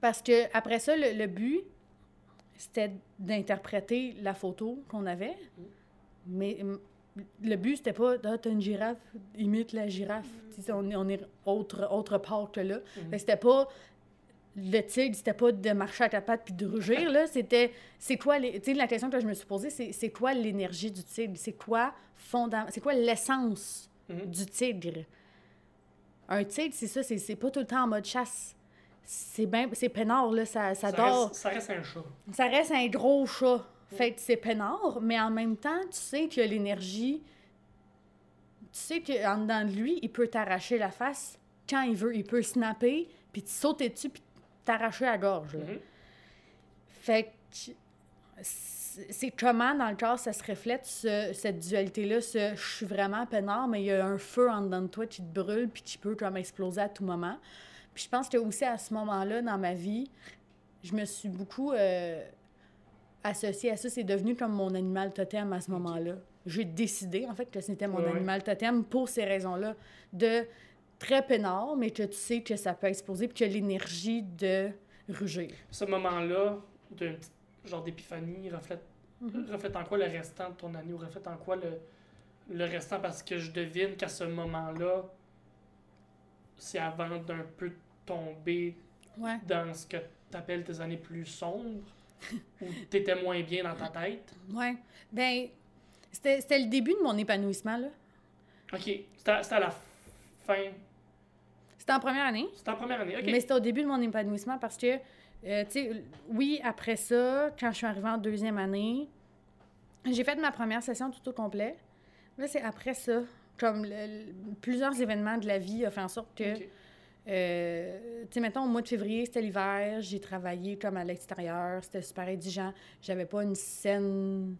Parce que après ça, le, le but, c'était d'interpréter la photo qu'on avait. Mais mm, le but, c'était pas, ah, t'as une girafe, imite la girafe. On est, on est autre, autre part que là. Que C'était pas le tigre, c'était pas de marcher à quatre pattes puis de rugir, là. C'était, c'est quoi, les- tu sais, la question que je me suis posée, c'est, c'est quoi l'énergie du tigre? C'est quoi fondam- c'est quoi l'essence Mhm. du tigre? Un tigre, c'est ça, c'est, c'est pas tout le temps en mode chasse. C'est ben, c'est peinard, là, ça, ça, Ça dort. reste, ça reste un chat. Ça reste un gros chat. Fait que c'est peinard, mais en même temps, tu sais que l'énergie. Tu sais qu'en dedans de lui, il peut t'arracher la face quand il veut. Il peut snapper, puis te sauter dessus, puis t'arracher la gorge. là. Mhm. Fait que. c'est comment dans le corps ça se reflète, ce- cette dualité-là, ce je suis vraiment peinard, mais il y a un feu en dedans de toi qui te brûle, puis qui peut comme exploser à tout moment. Puis je pense que aussi à ce moment-là dans ma vie, je me suis beaucoup euh, associée à ça. C'est devenu comme mon animal totem à ce moment-là. J'ai décidé, en fait, que c'était mon ouais. animal totem pour ces raisons-là. De très peinard, mais que tu sais que ça peut exploser, puis que l'énergie de rugir. Ce moment-là, d'un petit genre d'épiphanie, reflète, reflète en quoi le restant de ton année ou reflète en quoi le, le restant parce que je devine qu'à ce moment-là, c'est avant d'un peu tomber Ouais. dans ce que tu appelles tes années plus sombres [LAUGHS] où tu étais moins bien dans ta tête. Ouais. Ben, c'était le début de mon épanouissement, là. Ok, c'était à la fin. C'était en première année, C'était en première année. Ok. mais c'était au début de mon épanouissement parce que, euh, tu sais, oui, après ça, quand je suis arrivée en deuxième année, j'ai fait ma première session tout au complet. Là, c'est après ça, comme le- plusieurs événements de la vie ont fait en sorte que, euh, tu sais, mettons, au mois de février, c'était l'hiver, j'ai travaillé comme à l'extérieur, c'était super exigeant. J'avais pas une saine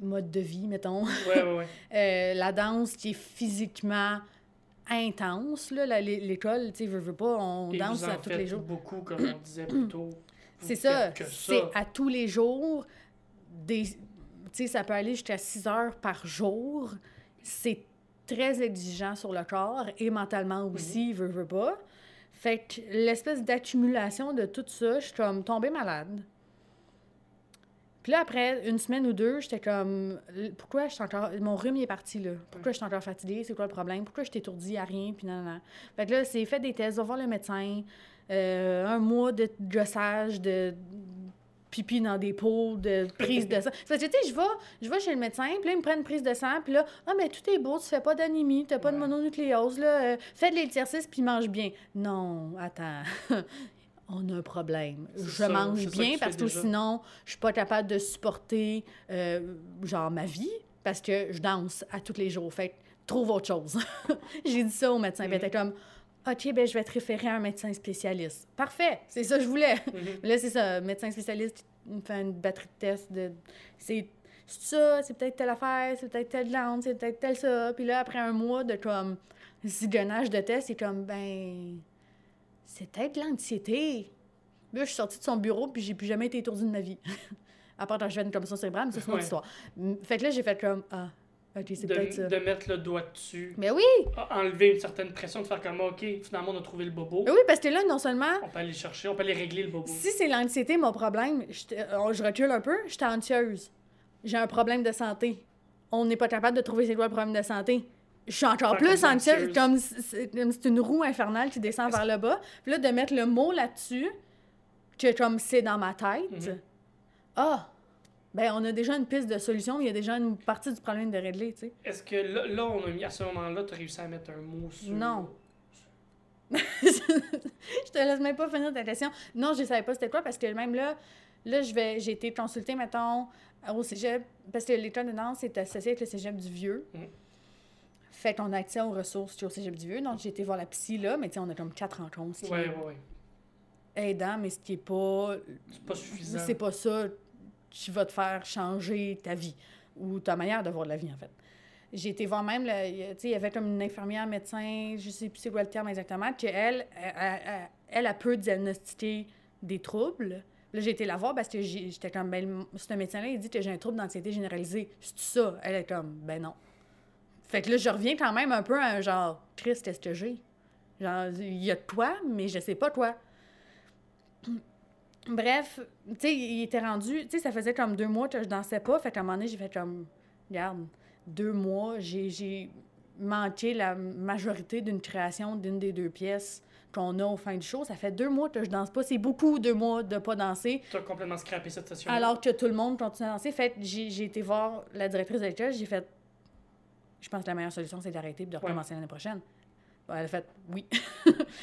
mode de vie, mettons. Ouais, ouais, ouais. [LAUGHS] Euh, la danse qui est physiquement intense, l'école, tu sais, pas, on Et danse vous en à tous les jours. beaucoup, comme on disait plus tôt. [CLEARS THROAT] C'est ça, c'est à tous les jours. Des, tu sais, ça peut aller jusqu'à 6 heures par jour. C'est très exigeant sur le corps et mentalement aussi, veut, veut pas. Fait que l'espèce d'accumulation de tout ça, je suis comme tombée malade. Puis là, après une semaine ou deux, j'étais comme, pourquoi je suis encore. Mon rhume il est parti, là? Pourquoi je suis encore fatiguée? C'est quoi le problème? Pourquoi je suis étourdie à rien? Puis non, non, non. Fait que là, c'est fait des tests, va voir le médecin. Euh, un mois de gossage, de pipi dans des pots, de prise de sang. [LAUGHS] Fait que, tu sais, je vais, je vais chez le médecin, puis là, il me prend une prise de sang, puis là, ah, mais tout est beau, tu fais pas d'anémie, t'as pas de mononucléose, là, euh, fais de l'exercice, puis mange bien. Non, attends. [LAUGHS] On a un problème. Je ça, mange bien parce que déjà. sinon, je suis pas capable de supporter, euh, genre, ma vie parce que je danse à tous les jours. Fait trouve autre chose. [LAUGHS] J'ai dit ça au médecin. puis elle était comme, OK, ben je vais te référer à un médecin spécialiste. Parfait, c'est ça que je voulais. Mhm. [LAUGHS] Là, c'est ça, médecin spécialiste il me fait une batterie de tests de. C'est ça, c'est peut-être telle affaire, c'est peut-être telle glande, c'est peut-être tel ça. Puis là, après un mois de comme zigonnage de tests, c'est comme, ben. C'est peut-être de l'anxiété. Là, je suis sortie de son bureau, puis j'ai plus jamais été étourdie de ma vie. [LAUGHS] à part quand je fais une commotion cérébrale, mais ça, c'est une autre Ouais. histoire. Fait que là, j'ai fait comme, ah, ok, c'est peut-être ça. De, mettre le doigt dessus, Mais oui! a- enlever une certaine pression, de faire comme OK, finalement on a trouvé le bobo. Mais oui, parce que là, non seulement On peut aller chercher, on peut aller régler le bobo. Si c'est l'anxiété, mon problème, je, euh, je recule un peu, je suis anxieuse. J'ai un problème de santé. On n'est pas capable de trouver c'est quoi le problème de santé. Je suis encore plus anxieuse, comme c'est une roue infernale qui descend vers le bas. Puis là, de mettre le mot là-dessus, que comme c'est dans ma tête, Mhm. ah, ben on a déjà une piste de solution, il y a déjà une partie du problème de régler, tu sais. Est-ce que là, là, on a mis, à ce moment-là, tu as réussi à mettre un mot sur. Non. [LAUGHS] je te laisse même pas finir ta question. Non, je savais pas c'était quoi parce que même là, là je vais, j'ai été consultée, mettons, au cégep, parce que l'école de danse est associée avec le cégep du Vieux. Mhm. Fait qu'on a accès aux ressources au cégep du Vieux. Donc, j'ai été voir la psy là, mais tu sais, on a comme quatre rencontres. est ouais, ouais. aidant, mais ce qui est pas. C'est pas suffisant. C'est pas ça qui va te faire changer ta vie ou ta manière de voir la vie, en fait. J'ai été voir même, le- il y a- tu sais, il y avait comme une infirmière, médecin, je sais plus c'est quoi le terme exactement, qu'elle, elle, elle, elle, elle peut diagnostiquer des troubles. Là, j'ai été la voir parce que j'étais comme, ben, ce médecin-là, il dit que j'ai un trouble d'anxiété généralisée. C'est ça? Elle est comme, ben non. Fait que là, je reviens quand même un peu à un genre, Chris, qu'est-ce que j'ai? Genre, il y a de toi, mais je sais pas quoi. Bref, tu sais, il était rendu, tu sais, ça faisait comme deux mois que je dansais pas. Fait qu'à un moment donné, j'ai fait comme, regarde, deux mois, j'ai- manqué la majorité d'une création d'une des deux pièces qu'on a au fin du show. Ça fait deux mois que je danse pas. C'est beaucoup, deux mois de pas danser. Tu as complètement scrappé cette session. Alors que tout le monde continue à danser. Fait j'ai j'ai été voir la directrice de l'école, j'ai fait, je pense que la meilleure solution, c'est d'arrêter et de recommencer l'année prochaine. Bon, elle a fait, oui.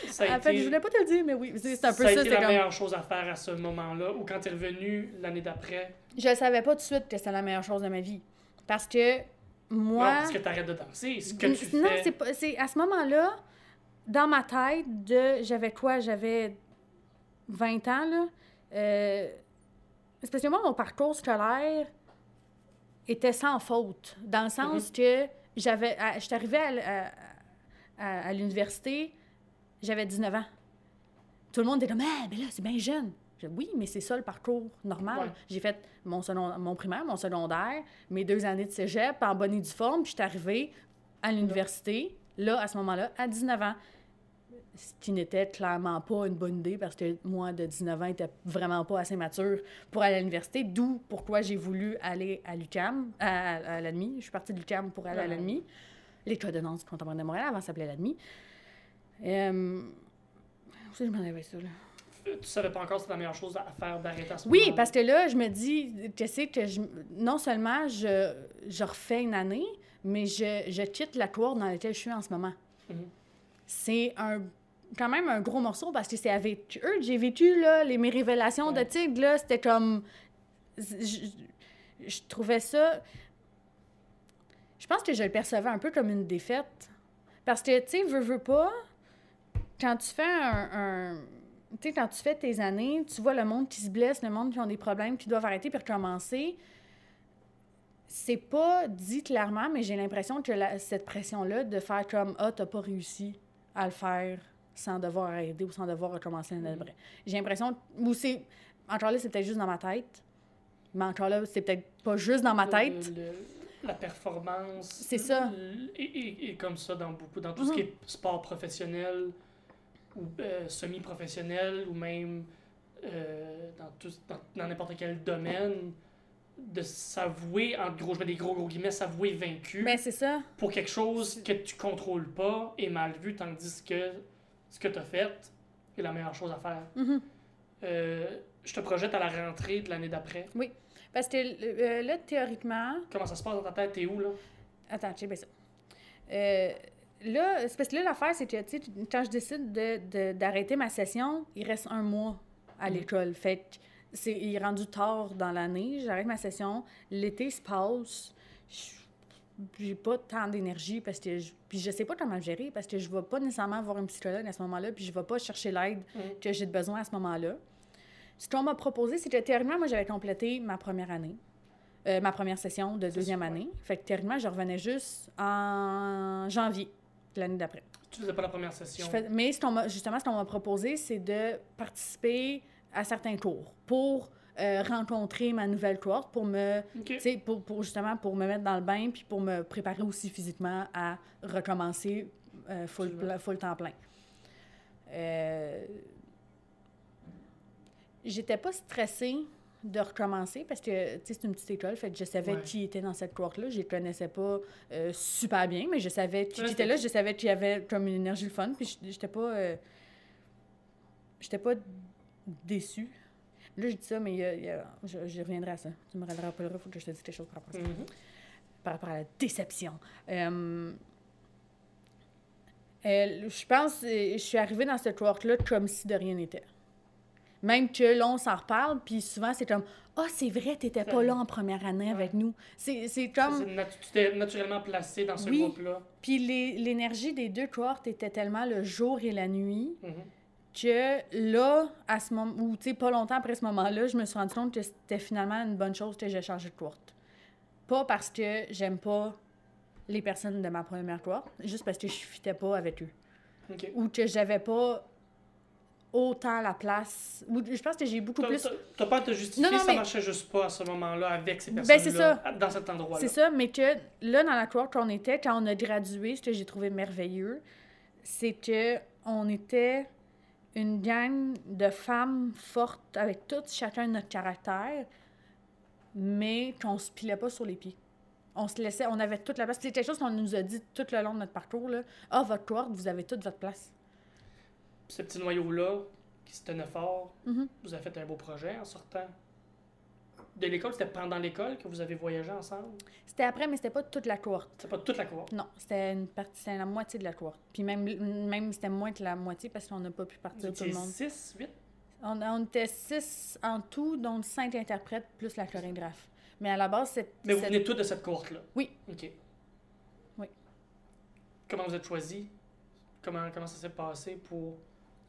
ça [LAUGHS] Elle a a fait, été, je voulais pas te le dire, mais oui. C'est un peu ça a ça. été la comme... meilleure chose à faire à ce moment-là, ou quand tu es revenu l'année d'après? Je ne savais pas tout de suite que c'était la meilleure chose de ma vie. Parce que moi. Non, parce que tu arrêtes de danser. Ce que tu non, fais. c'est à ce moment-là, dans ma tête, de. J'avais quoi? J'avais 20 ans, là. Euh, C'est parce que moi, mon parcours scolaire était sans faute. Dans le sens que j'avais. à- J'étais arrivée à, à- à- à l'université, j'avais 19 ans. Tout le monde était comme Ah, mais là, c'est bien jeune. Je dis, oui, mais c'est ça le parcours normal. Ouais. J'ai fait mon, second- mon primaire, mon secondaire, mes deux années de cégep en bonne et due forme, puis j'étais arrivée à l'université, là, à ce moment-là, à 19 ans. Ce qui n'était clairement pas une bonne idée parce que moi, de 19 ans, j'étais vraiment pas assez mature pour aller à l'université, d'où pourquoi j'ai voulu aller à l'UQAM, à, à, l'ADMI. Je suis partie de l'UQAM pour aller à l'ADMI. L'École de danse contemporaine de Montréal, avant ça s'appelait l'ADMI. Euh... Où est-ce que je m'en avais ça, là? Euh, Tu savais pas encore si c'était la meilleure chose à faire d'arrêter à ce Oui, parce que là, je me dis, tu sais, que je, non seulement je, je refais une année, mais je, je quitte la cour dans laquelle je suis en ce moment. Mhm. C'est un quand même un gros morceau parce que c'est avec eux que j'ai vécu là, les, mes révélations Ouais. de tigre. Là, c'était comme. Je, trouvais ça. Je pense que je le percevais un peu comme une défaite. Parce que, tu sais, veux, veux pas, quand tu fais un. un- tu sais, quand tu fais tes années, tu vois le monde qui se blesse, le monde qui ont des problèmes, qui doivent arrêter puis recommencer. C'est pas dit clairement, mais j'ai l'impression que la- cette pression-là de faire comme Ah, t'as pas réussi à le faire sans devoir arrêter ou sans devoir recommencer l'année d'après. J'ai l'impression. Ou c'est. Encore là, c'est peut-être juste dans ma tête. Mais encore là, c'est peut-être pas juste dans ma tête. le- la performance. C'est ça. Et, et- et comme ça dans beaucoup, dans tout ce Mhm. qui est sport professionnel ou euh, semi-professionnel ou même euh, dans tout- dans dans n'importe quel domaine, de s'avouer, entre gros, je mets des gros gros guillemets, s'avouer vaincu Ben, c'est ça. pour quelque chose que tu contrôles pas est mal vu, tandis que ce que tu as fait est la meilleure chose à faire. Mhm. Euh, je te projette à la rentrée de l'année d'après. Parce que euh, là, théoriquement. Comment ça se passe dans ta tête? T'es où, là? Attends, j'ai bien ça. Euh, là, parce que là, l'affaire, c'est que, tu sais, quand je décide de- de- d'arrêter ma session, il reste un mois à Mhm. l'école. Fait que c'est, il est rendu tard dans l'année. J'arrête ma session. L'été se passe. Je- J'ai pas tant d'énergie parce que je, puis je sais pas comment le gérer parce que je vais pas nécessairement voir un psychologue à ce moment-là puis je vais pas chercher l'aide Mhm. que j'ai besoin à ce moment-là. Ce qu'on m'a proposé, c'est que théoriquement, moi, j'avais complété ma première année, euh, ma première session de deuxième ça, ouais. année. Fait que théoriquement, je revenais juste en janvier de l'année d'après. Tu faisais pas la première session? Fais- mais ce qu'on m'a- justement, ce qu'on m'a proposé, c'est de participer à certains cours pour euh, rencontrer ma nouvelle cohorte, pour me OK. tu sais, pour, pour justement pour me mettre dans le bain puis pour me préparer aussi physiquement à recommencer euh, full, full temps plein. Euh, J'étais pas stressée de recommencer parce que c'est une petite école, fait que je savais Ouais. qui était dans cette cohorte-là. Je les connaissais pas euh, super bien, mais je savais qui Ouais, était là, je savais qu'il y avait comme une énergie fun, puis j'étais pas. euh, j'étais pas déçue. Là, je dis ça, mais il y a- il y a- je, je reviendrai à ça. Tu me rappelleras, il faut que je te dise quelque chose par rapport à ça. Mhm. Par rapport à la déception. Euh, euh, je pense euh, je suis arrivée dans cette cohorte-là comme si de rien n'était. Même que là, on s'en reparle, puis souvent, c'est comme « Ah, c'est vrai, t'étais pas là en première année avec nous. » C'est comme... Tu t'es naturellement placé dans ce Oui. groupe-là. Puis l'énergie des deux cohortes était tellement le jour et la nuit Mhm. Que là, à ce moment, ou tu sais, pas longtemps après ce moment-là, je me suis rendu compte que c'était finalement une bonne chose que j'ai changé de cohorte. Pas parce que j'aime pas les personnes de ma première cohorte, juste parce que je fitais pas avec eux. OK. Ou que j'avais pas autant la place. Ou je pense que j'ai beaucoup plus. t'as- pas à te justifier, Non, non, ça mais- marchait juste pas à ce moment-là avec ces Ben, personnes-là, c'est dans cet endroit-là. C'est ça, mais que là, dans la cohorte qu'on était, quand on a gradué, ce que j'ai trouvé merveilleux, c'est que on était une gang de femmes fortes avec toutes chacun notre caractère, mais qu'on se pilait pas sur les pieds. On se laissait, on avait toute la place. C'est quelque chose qu'on nous a dit tout le long de notre parcours. Là. Ah, votre cohorte, vous avez toute votre place. Ce petit noyau-là, qui se tenait fort, Mhm. vous avez fait un beau projet en sortant de l'école. C'était pendant l'école que vous avez voyagé ensemble? C'était après, mais c'était pas toute la cohorte. C'est pas toute la cour. Non, c'était une partie, c'était la moitié de la cohorte. Puis même, même c'était moins que la moitié parce qu'on n'a pas pu partir tout le monde. 6, 8. On, on était six en tout, dont cinq interprètes plus la chorégraphe. Mais à la base, c'est. Mais vous venez tous de cette cohorte-là? Oui. OK. Oui. Comment vous êtes choisi? Comment, comment ça s'est passé pour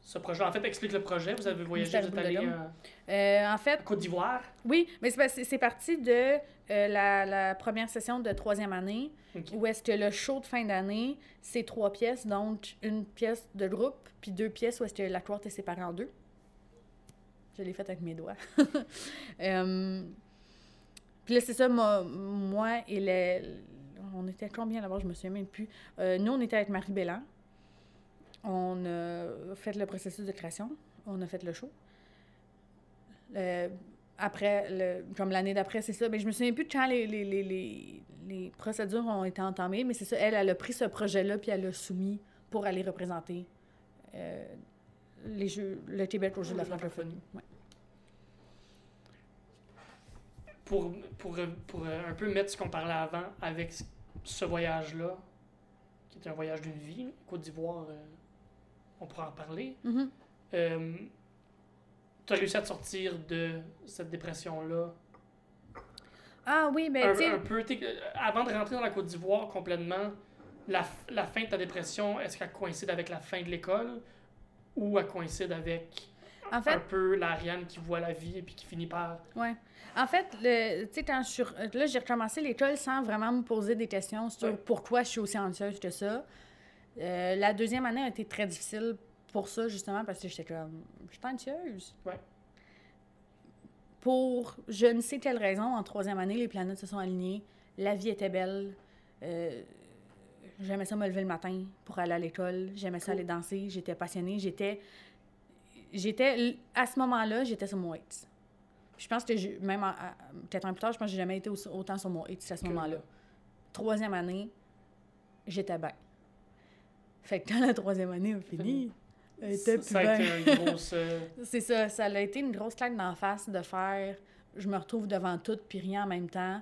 ce projet. En fait, explique le projet. Vous avez voyagé, vous êtes allé euh, Euh, en fait, à Côte d'Ivoire. oui, mais c'est parti de euh, la, la première session de troisième année, où est-ce que le show de fin d'année, c'est trois pièces, donc une pièce de groupe, puis deux pièces où est-ce que la cour est séparée en deux. Je l'ai fait avec mes doigts. [LAUGHS] Euh, puis là, c'est ça, moi, moi et les... On était combien là-bas? Je me souviens même plus. Nous, on était avec Marie Bellan. On a fait le processus de création. On a fait le show. Après, le, comme l'année d'après, c'est ça. Mais je me souviens plus de quand les, les, les, les, procédures ont été entamées, mais c'est ça. Elle, elle a pris ce projet-là, puis elle l'a soumis pour aller représenter euh, les jeux, le Québec aux Jeux de la francophonie. Ouais. Pour, pour, pour un peu mettre ce qu'on parlait avant avec ce- ce voyage-là, qui est un voyage d'une vie, Côte d'Ivoire, euh, on pourra en parler. Mhm. Euh, tu as réussi à te sortir de cette dépression-là? Ah oui, mais un, sais, un peu. euh, Avant de rentrer dans la Côte d'Ivoire complètement, la, fin de ta dépression, est-ce qu'elle coïncide avec la fin de l'école ou elle coïncide avec en un peu l'Ariane qui voit la vie et puis qui finit par. ouais. En fait, tu sais, quand je suis... Là, j'ai recommencé l'école sans vraiment me poser des questions sur Ouais. pourquoi je suis aussi anxieuse que ça. Euh, la deuxième année a été très difficile pour ça, justement, parce que j'étais comme... Je suis anxieuse. Ouais. Pour je ne sais quelle raison, en troisième année, les planètes se sont alignées. La vie était belle. Euh, J'aimais ça me lever le matin pour aller à l'école. J'aimais ça aller danser. J'étais passionnée. J'étais... J'étais... À ce moment-là, j'étais sur mon hate. Je pense que même peut-être un peu plus tard, je pense que j'ai jamais été autant sur mon hate à ce moment-là. Troisième année, j'étais bien. Fait que quand la troisième année a fini, elle était plus Ça a été bien. un gros. [LAUGHS] euh, C'est ça, ça a été une grosse claque d'en face de faire je me retrouve devant tout puis rien en même temps.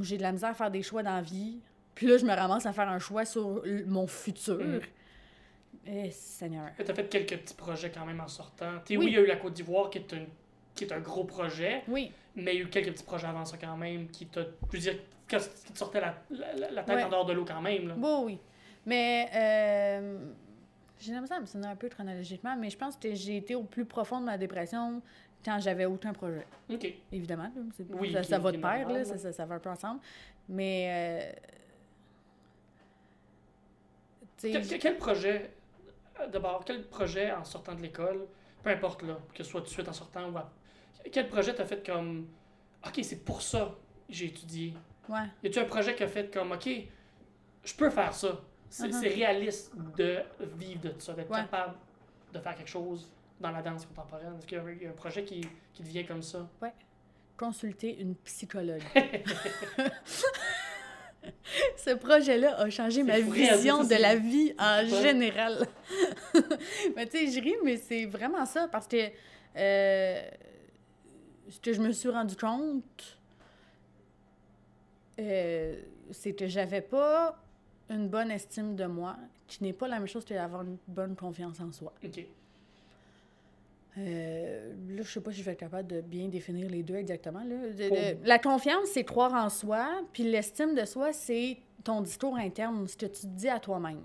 J'ai de la misère à faire des choix dans la vie. Puis là, je me ramasse à faire un choix sur mon futur. Mhm. Eh, Seigneur. Tu as fait quelques petits projets quand même en sortant. Oui. oui, il y a eu la Côte d'Ivoire qui est, un, qui est un gros projet, Oui, mais il y a eu quelques petits projets avant ça quand même qui te. Je veux dire, qui te sortait la, la, la- tête Ouais. en dehors de l'eau quand même. Là. oui, oui. Mais euh, j'ai l'impression de me sonner un peu chronologiquement, mais je pense que j'ai été au plus profond de ma dépression quand j'avais aucun projet. Ok. Évidemment, Oui, ça, va de pair, là, ça, ça, ça va un peu ensemble. Mais... Euh, Quel, projet, euh, d'abord, quel projet en sortant de l'école, peu importe là, que ce soit tout de suite en sortant ou à- quel projet t'as fait comme, ok, c'est pour ça que j'ai étudié? ouais. Y a-tu un projet qui a fait comme, ok, je peux faire ça? C'est Uh-huh. c'est réaliste de vivre de ça, d'être Ouais. capable de faire quelque chose dans la danse contemporaine. Est-ce qu'il y a un- projet qui, qui devient comme ça? consulter une psychologue. [LAUGHS] Ce projet-là a changé C'est ma vision de la vie en Ouais. général. [LAUGHS] mais tu sais, je ris, mais c'est vraiment ça parce que euh, ce que je me suis rendu compte, euh, c'est que j'avais pas une bonne estime de moi, qui n'est pas la même chose que d'avoir une bonne confiance en soi. Ok. Euh, là, je sais pas si je vais être capable de bien définir les deux exactement. Là. De- Pour- de- la confiance, c'est croire en soi, puis l'estime de soi, c'est ton discours interne, ce que tu te dis à toi-même.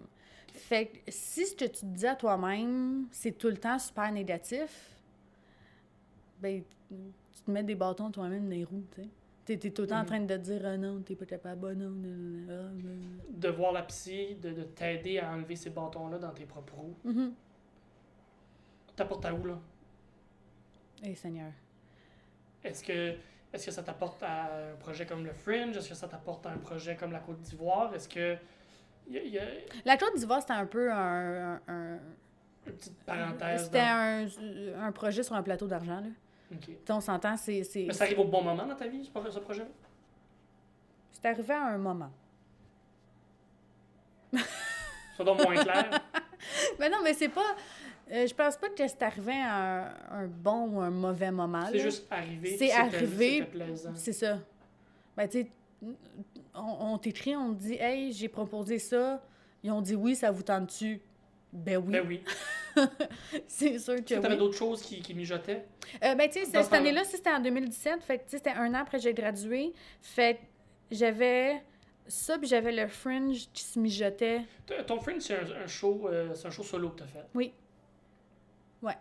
Fait que si ce que tu te dis à toi-même, c'est tout le temps super négatif, ben, tu te mets des bâtons toi-même dans les roues, tu sais. T'es, tout le temps en Mhm. train de te dire ah non, t'es pas capable, ah non, ah, non. De voir la psy, de, de t'aider à enlever ces bâtons-là dans tes propres roues. Mhm. T'apportes à où, là? Eh, Seigneur. Est-ce que, est que ça t'apporte à un projet comme le Fringe? Est-ce que ça t'apporte à un projet comme la Côte d'Ivoire? Est-ce que. Y a, il y a La Côte d'Ivoire, c'était un peu un- un- un, une petite parenthèse. C'était dans- un, un projet sur un plateau d'argent. Là. Ok. Tu sais, On s'entend, c'est. Mais ça arrive au bon moment dans ta vie, ce pro- ce projet-là? C'est arrivé à un moment. [LAUGHS] Ça donne moins clair. Mais [LAUGHS] non, mais c'est pas. euh, je pense pas que c'est arrivé à un, un bon ou un mauvais moment. C'est juste arrivé. C'est arrivé. C'est ça. Ben, tu sais, on, on t'écrit, on te dit, hey, j'ai proposé ça. Ils ont dit oui, ça vous tente-tu? Ben oui. Ben oui. [LAUGHS] [LAUGHS] c'est sûr que t'avais oui. d'autres choses qui, qui mijotaient? Euh, ben, tu sais, Dans cette année-là, c'était en 2017, fait tu c'était un an après que j'ai gradué. Fait j'avais ça, puis j'avais le fringe qui se mijotait. Ton Fringe, c'est un, un show, euh, c'est un show solo que t'as fait? Oui. Ouais.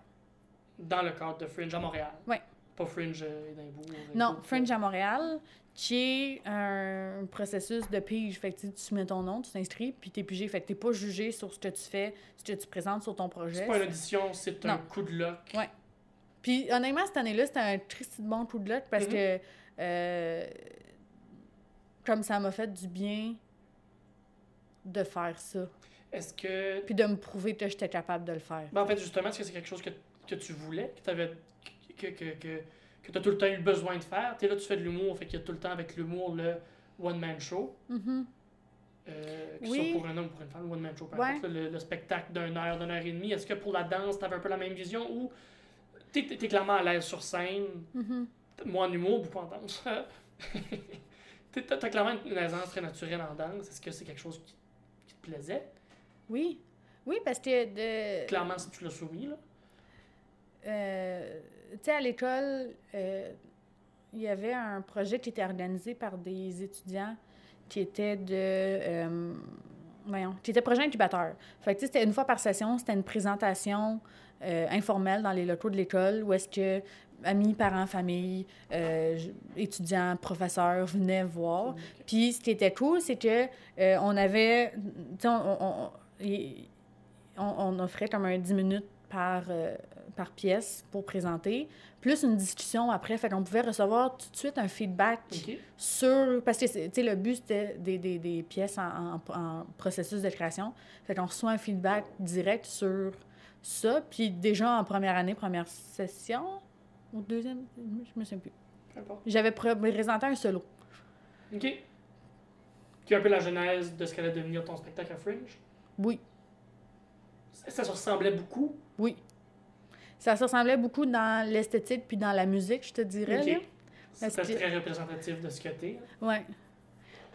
Dans le cadre de Fringe à Montréal? Ouais. Pas Fringe euh, Édimbourg. Non. Fringe à Montréal, qui est un processus de pige. Fait que tu mets ton nom, tu t'inscris, puis t'es pigé. Fait que t'es pas jugé sur ce que tu fais, ce que tu présentes sur ton projet. C'est pas une audition, c'est un coup de lock. Ouais. Puis honnêtement, cette année-là, c'était un triste bon coup de luck parce Mhm. que euh, comme ça m'a fait du bien de faire ça. Est-ce que. Puis de me prouver que j'étais capable de le faire. Ben, en fait, justement, est-ce que c'est quelque chose que, que tu voulais, que tu avais. que, que, que, que tu as tout le temps eu besoin de faire? Tu là, tu fais de l'humour, fait qu'il y a tout le temps avec l'humour le one-man show. Mhm. Euh, que Oui. ce soit pour un homme ou pour une femme, one-man show, peu Ouais. là, le, le spectacle d'une heure, d'une heure et demie. Est-ce que pour la danse, tu avais un peu la même vision ou tu es, clairement à l'aise sur scène? Mhm. Moi en humour, ou pas en danse. [LAUGHS] tu as, clairement une aisance très naturelle en danse. Est-ce que c'est quelque chose qui, qui te plaisait? Oui. Oui, parce que de. Clairement, si tu l'as soumis, là. Euh, tu sais, à l'école, euh, il y avait un projet qui était organisé par des étudiants qui était de. euh, voyons, qui était projet incubateur. Fait que, c'était une fois par session, c'était une présentation euh, informelle dans les locaux de l'école où est-ce que amis, parents, famille, euh, étudiants, professeurs venaient voir. Puis ce qui était cool, c'est que euh, on avait, tu sais, on, on, on- on- on offrait comme un 10 minutes par, euh, par pièce pour présenter, plus une discussion après. Fait qu'on pouvait recevoir tout de suite un feedback sur... Parce que, tu sais, le but, c'était des, des, des pièces en, en- en processus de création. Fait qu'on reçoit un feedback direct sur ça. Puis déjà, en première année, première session, ou deuxième, je me souviens plus. J'avais pré- présenté un solo. OK. Qui est un peu la genèse de ce qu'allait devenir ton spectacle à Fringe? Oui, Ça, ça se ressemblait beaucoup? oui. Ça se ressemblait beaucoup dans l'esthétique puis dans la musique, je te dirais. là. OK. Parce C'était que- très représentatif de ce que t'es. Ouais.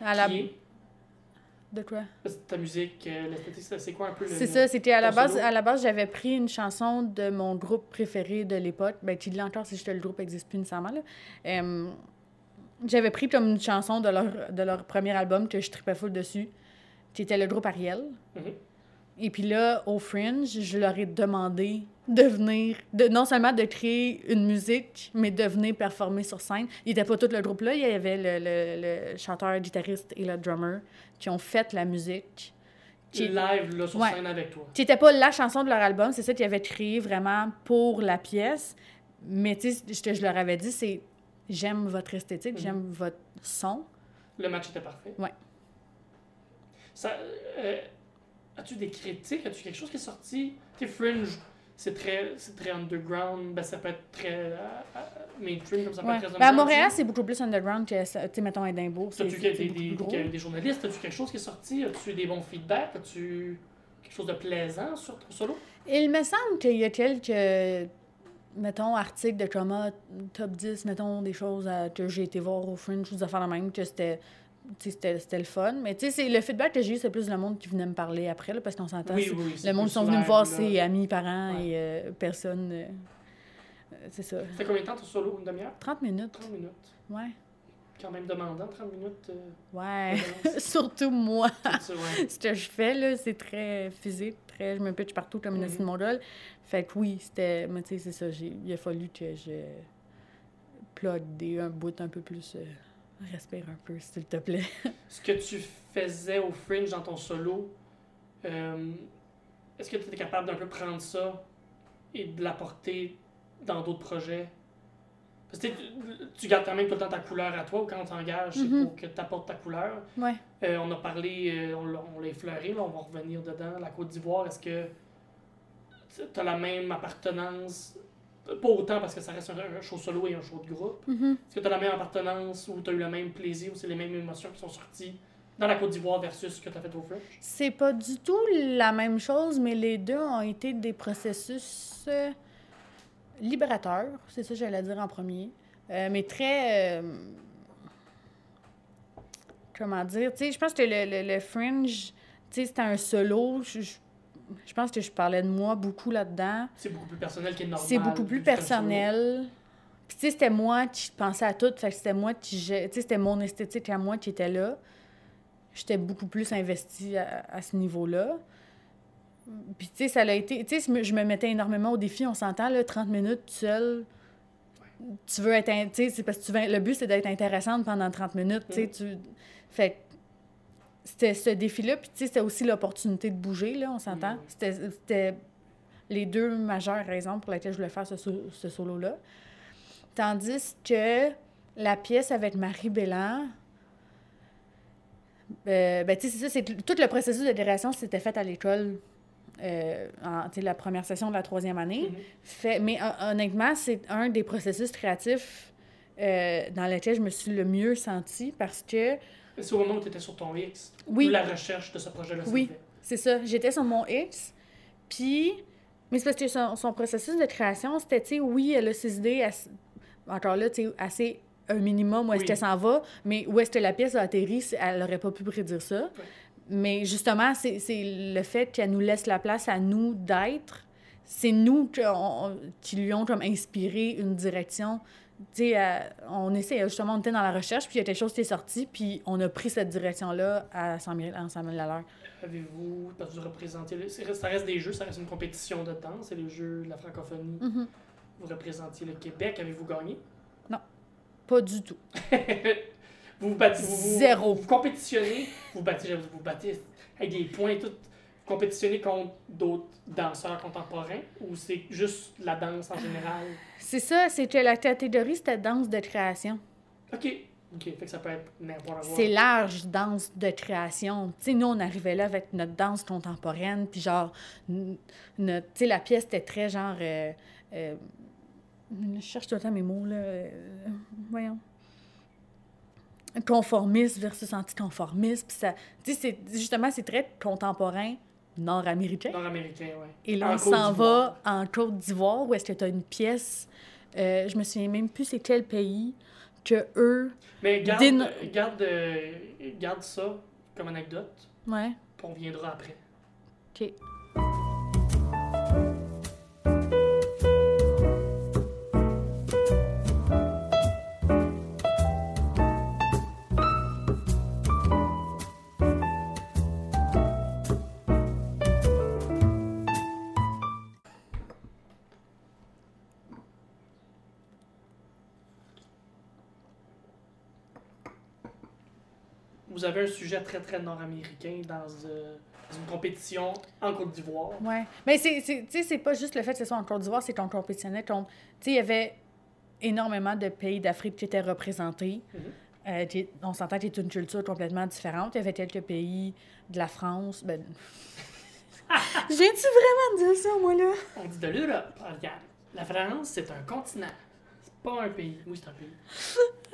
À la... Qui est- De quoi? ta musique, euh, l'esthétique, c'est- c'est quoi un peu le... C'est ça, c'était à la base, à la base, j'avais pris une chanson de mon groupe préféré de l'époque, ben qui l'est encore si juste le groupe n'existe plus nécessairement là. Euh, j'avais pris comme une chanson de leur, de leur premier album que je tripais full dessus, qui était le groupe Ariel. Mhm. Et puis là, au Fringe, je leur ai demandé de venir, de, non seulement de créer une musique, mais de venir performer sur scène. Il n'était pas tout le groupe là, il y avait le, le, le chanteur, le guitariste et le drummer qui ont fait la musique. Qui, Live, là, sur Ouais. scène avec toi. qui n'était pas la chanson de leur album, c'est ça qu'ils avaient créé vraiment pour la pièce. Mais tu sais, ce que je leur avais dit, c'est j'aime votre esthétique, j'aime votre son. Le match était parfait. Ouais. Ça, euh, as-tu des critiques? As-tu quelque chose qui est sorti? Tu Fringe, c'est très, underground. Ben, ça peut être très euh, euh, mainstream, comme ça peut Ouais. être très Ben, à. Montréal, c'est beaucoup plus underground que, mettons. C'est As-tu des, des, des, journalistes? As-tu quelque chose qui est sorti? As-tu des bons feedbacks? As-tu quelque chose de plaisant sur ton solo? Il me semble qu'il y a quelques, mettons, articles de coma, top 10, mettons, des choses à- que j'ai été voir au Fringe, des affaires de même, que c'était. C'était c'était le fun. Mais tu sais, c'est- le feedback que j'ai eu, c'est plus le monde qui venait me parler après, là, parce qu'on s'entend. Oui, oui, Le monde plus sont venus me voir, c'est amis, parents Ouais. et euh, personne. euh, euh, c'est ça. Ça fait combien de temps ton solo? Une demi-heure? 30 minutes. 30 minutes. Ouais. Quand même demandant, 30 minutes. euh, Ouais. [LAUGHS] Surtout moi. Tout ça, ouais. [LAUGHS] Ce que je fais, là, c'est très physique. Très, je me pitch partout comme une Mhm. assiette de mongole. Fait que oui, c'était. Mais tu sais, c'est ça. j'ai- Il a fallu que je plug des, un bout un peu plus. Respire un peu, s'il te plaît. [LAUGHS] Ce que tu faisais au Fringe dans ton solo, euh, est-ce que tu étais capable d'un peu prendre ça et de l'apporter dans d'autres projets? Parce que tu gardes quand même tout le temps ta couleur à toi ou quand on t'engage, c'est Mhm. pour que tu apportes ta couleur. Ouais. Euh, on a parlé, euh, on l'a on l'a effleuré, là, on va revenir dedans. La Côte d'Ivoire, est-ce que tu as la même appartenance? Pas autant parce que ça reste un, show solo et un show de groupe. Mhm. Est-ce que tu as la même appartenance ou tu as eu le même plaisir ou c'est les mêmes émotions qui sont sorties dans la Côte d'Ivoire versus ce que tu as fait au French? C'est pas du tout la même chose, mais les deux ont été des processus euh, libérateurs. C'est ça que j'allais dire en premier. Euh, mais très. euh, comment dire? Tu sais, je pense que le, le, le Fringe, tu sais, c'était un solo. Je, je- je pense que je parlais de moi beaucoup là-dedans. C'est beaucoup plus personnel qui normal. C'est beaucoup plus personnel. Puis, tu sais, c'était moi qui pensais à tout. Fait que c'était moi qui. Tu sais, c'était mon esthétique à moi qui était là. J'étais beaucoup plus investie à, à ce niveau-là. Puis, tu sais, ça a été. Tu sais, je me mettais énormément au défi, on s'entend, là, 30 minutes seul. Tu veux être. Tu sais, c'est parce que tu veux, le but, c'est d'être intéressante pendant 30 minutes. Tu sais, tu. Fait que c'était ce défi-là. Puis, tu sais, c'était aussi l'opportunité de bouger, là, on s'entend. C'était- C'était les deux majeures raisons pour lesquelles je voulais faire ce, ce solo-là. Tandis que la pièce avec Marie Bellan, euh, ben, tu sais, c'est ça, c'est tout le processus de direction s'était fait à l'école, euh, en, tu sais, la première session de la troisième année. Mhm. Fait, mais hon- honnêtement, c'est un des processus créatifs euh, dans lequel je me suis le mieux sentie parce que, C'est au moment où tu étais sur ton X. Oui. Où la recherche de ce projet-là Oui. c'est ça, j'étais sur mon X, puis... Mais c'est parce que son, son processus de création, c'était, tu sais, oui, elle a ses idées, assez- encore là, tu sais, assez un minimum où est-ce Oui. qu'elle s'en va, mais où est-ce que la pièce a atterri, elle n'aurait pas pu prédire ça. Mais justement, c'est le fait qu'elle nous laisse la place à nous d'être. C'est nous on- qui lui ont comme inspiré une direction. Tu sais, euh, on essaie, justement, on était dans la recherche, puis il y a quelque chose qui est sorti, puis on a pris cette direction-là à 100 000, à 100 000 à l'heure. Avez-vous, parce que vous représentez, le- ça reste des jeux, ça reste une compétition de danse, c'est les jeux de la francophonie. Mhm. Vous représentiez le Québec, avez-vous gagné? Pas du tout. [LAUGHS] Vous vous battez, vous, vous- Zéro. Vous compétitionnez, vous battez, vous battez avec des points tout. Vous compétitionnez contre d'autres danseurs contemporains ou c'est juste la danse en général? C'est ça, c'est que la catégorie, c'était danse de création. Ok. Ok, fait que ça peut être n'importe quoi. C'est large, danse de création. Tu sais, nous, on arrivait là avec notre danse contemporaine, puis genre, notre, tu sais, la pièce était très genre. euh, euh, je cherche tout le temps mes mots, là. euh, voyons. Conformiste versus anticonformiste. Puis ça. Justement, c'est très contemporain nord-américain. Nord-américain, ouais. Et là, En on s'en va en Côte d'Ivoire, où est-ce que tu as une pièce. euh, je me souviens même plus c'est quel pays que eux. Mais garde, garde, euh, garde ça comme anecdote, Ouais. puis on viendra après. OK. Vous avez un sujet très très nord-américain dans, euh, une compétition en Côte d'Ivoire. Ouais. Mais c'est, c'est- tu sais, c'est pas juste le fait que ce soit en Côte d'Ivoire, c'est qu'on compétitionnait contre. Tu sais, il y avait énormément de pays d'Afrique qui étaient représentés. Mhm. Euh, on s'entend que c'est une culture complètement différente. Il y avait quelques pays de la France. Ben... [LAUGHS] J'ai-tu vraiment dit ça, moi, là? On dit de l'Europe. Ah, Regarde, la France, c'est un continent. C'est pas un pays. Oui, c'est un pays. [LAUGHS]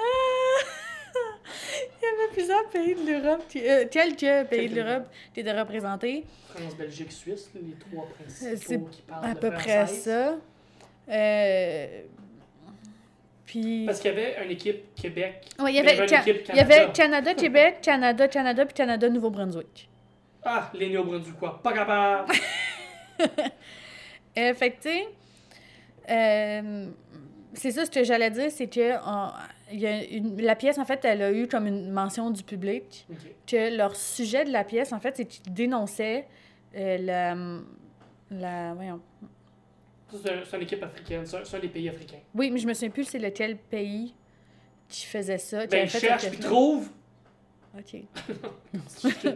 Plusieurs pays de l'Europe, euh, quelques pays de l'Europe qui étaient représentés. France, Belgique, Suisse, les trois principaux qui parlent À peu près ça. Euh... Puis... Parce qu'il y avait une équipe Québec. Ouais, il y avait, une Ca- équipe il y avait Canada. Canada, Québec, Canada, Canada, puis Canada, Nouveau-Brunswick. Ah, les Néo-Brunswickois, pas capable. [LAUGHS] Euh, fait que, tu sais, euh, c'est ça ce que j'allais dire, c'est que on- il y a une- la pièce, en fait, elle a eu comme une mention du public que leur sujet de la pièce, en fait, c'est qu'ils dénonçaient euh, la, la... Voyons. C'est un- c'est une équipe africaine, c'est un, des pays africains. Oui, mais je me souviens plus c'est lequel pays qui faisait ça. qui Ben, fait cette puis trouvent. OK. [LAUGHS]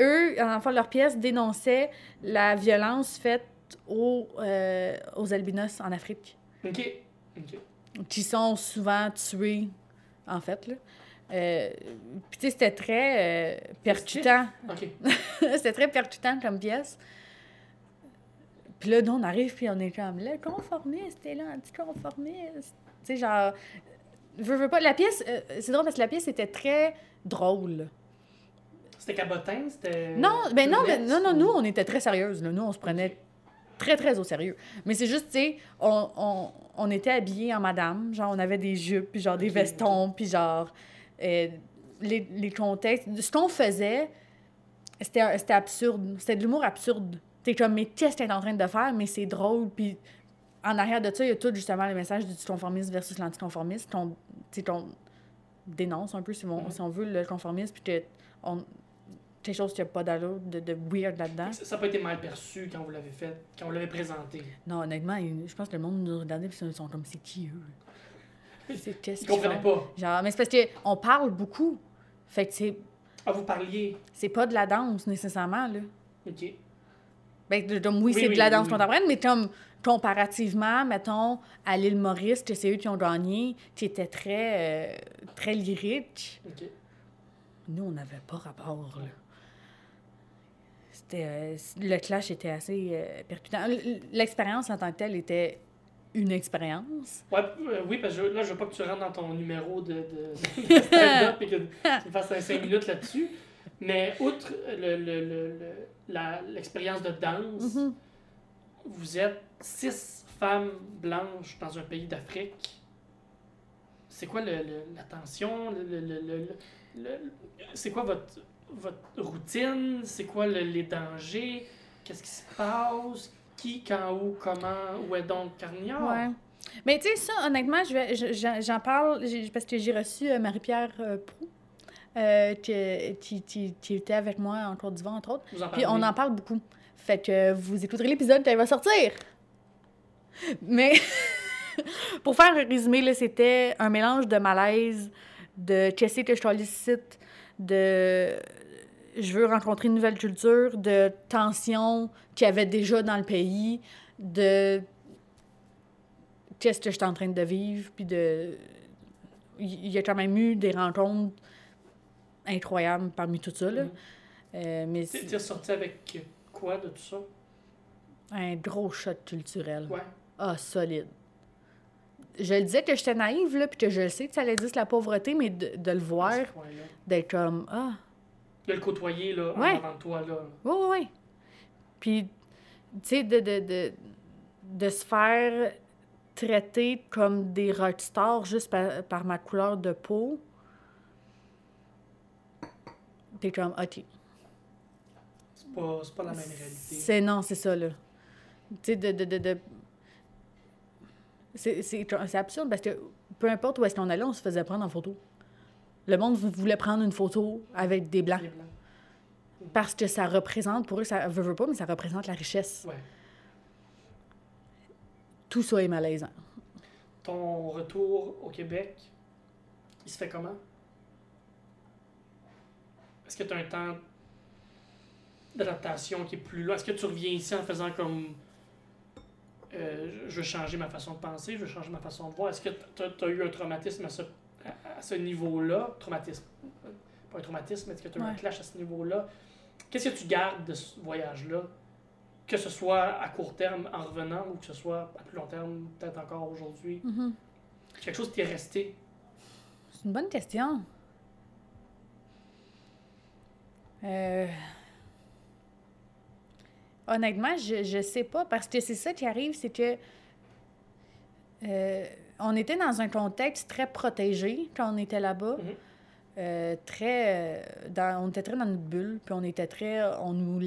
Eux, enfin, leur pièce dénonçait la violence faite aux, euh, aux albinos en Afrique, ok. Ok. Qui sont souvent tués, en fait. Là. Euh, puis, tu sais, c'était très euh, percutant. Ok. [LAUGHS] c'était très percutant comme pièce. Puis là, nous, on arrive, puis on est comme, le conformiste, t'es là, anticonformiste. Tu sais, genre, veux, veux pas. La pièce, euh, c'est drôle parce que la pièce était très drôle. C'était cabotin, c'était. Non, ben non, mais Let's non, non, ou- nous, on était très sérieuses. Là. Nous, on se prenait très, très au sérieux. Mais c'est juste, tu sais, on, on, on était habillés en madame. Genre, on avait des jupes, puis genre des vestons, puis genre... euh, les, les contextes... Ce qu'on faisait, c'était absurde. C'était de l'humour absurde. T'es comme, mais qu'est-ce que t'es en train de faire? Mais c'est drôle, puis... En arrière de ça, il y a tout, justement, le message du conformisme versus l'anticonformisme. qu'on- dénonce un peu, si on, si on veut, le conformisme, puis que on, quelque chose qui n'a pas d'allure, de, de weird là-dedans. Ça n'a pas été mal perçu quand vous l'avez fait, quand vous l'avez présenté. Non, honnêtement, je pense que le monde nous regardait et ils sont comme c'est qui eux? C'est qu'est-ce Ils qu'ils font? pas. Genre, mais c'est parce qu'on parle beaucoup. Fait que c'est, Ah, vous parliez. c'est pas de la danse nécessairement, là. OK. Ben, comme, oui, Oui, c'est oui, de la danse oui. contemporaine, mais comme comparativement, mettons, à l'île Maurice, que c'est eux qui ont gagné, qui étaient très, euh, très lyriques. OK. Nous, on n'avait pas rapport, là. Euh, le clash était assez euh, percutant. L'expérience en tant que telle était une expérience. Ouais, euh, oui, parce que là, je veux pas que tu rentres dans ton numéro de, de, de stand-up et que tu fasses un 5 minutes là-dessus. Mais outre le, le, le, le- la- l'expérience de danse, Mhm. vous êtes six femmes blanches dans un pays d'Afrique. C'est quoi la tension? C'est quoi votre, votre routine? C'est quoi le- les dangers? Qu'est-ce qui se passe? Qui, quand, où, comment? Où est donc Carniard? Ouais. Mais tu sais, ça, honnêtement, je j'en parle parce que j'ai reçu euh, Marie-Pierre euh, Proux, euh, qui, qui, qui- était avec moi en Côte d'Ivoire, entre autres. En Puis on en parle beaucoup. Fait que vous écouterez l'épisode quand il va sortir. Mais [LAUGHS] pour faire un résumé, c'était un mélange de malaise, de qu'est-ce que je sollicite, de je veux rencontrer une nouvelle culture, de tension qu'il y avait déjà dans le pays, de qu'est-ce que je suis en train de vivre, puis de... Il y a quand même eu des rencontres incroyables parmi tout ça, là. Mhm. Euh, mais T'es ressorti avec quoi de tout ça? un gros shot culturel. Ouais. Ah, solide. Je le disais que j'étais naïve, là, puis que je sais que ça allait dire la pauvreté, mais de, de le voir, d'être comme, ah, De le côtoyer, là, en Ouais. avant de toi, là. oui, oui, oui. Puis, tu sais, de, de, de, de se faire traiter comme des rockstars juste par, par ma couleur de peau, t'es comme, OK. C'est pas, la même réalité. C'est non, c'est ça, là. Tu sais, de. de, de, de- c'est absurde parce que peu importe où est-ce qu'on allait, on se faisait prendre en photo. Le monde vou- voulait prendre une photo avec des blancs parce que ça représente, pour eux, ça veut, veut pas, mais ça représente la richesse. Ouais. Tout ça est malaisant. Ton retour au Québec, il se fait comment? Est-ce que tu as un temps d'adaptation qui est plus long? Est-ce que tu reviens ici en faisant comme. euh, je veux changer ma façon de penser, je veux changer ma façon de voir? Est-ce que tu as, eu un traumatisme à ce, à, ce niveau-là? Traumatisme. euh, Pas un traumatisme, mais est-ce que tu as eu un clash à ce niveau-là? Qu'est-ce que tu gardes de ce voyage-là? Que ce soit à court terme en revenant ou que ce soit à plus long terme, peut-être encore aujourd'hui? Quelque chose qui est resté? C'est une bonne question. Euh, Honnêtement, je, je sais pas, parce que c'est ça qui arrive, c'est que euh, on était dans un contexte très protégé quand on était là-bas. Mhm. Euh, très euh, dans- on était très dans notre bulle puis on était très on nous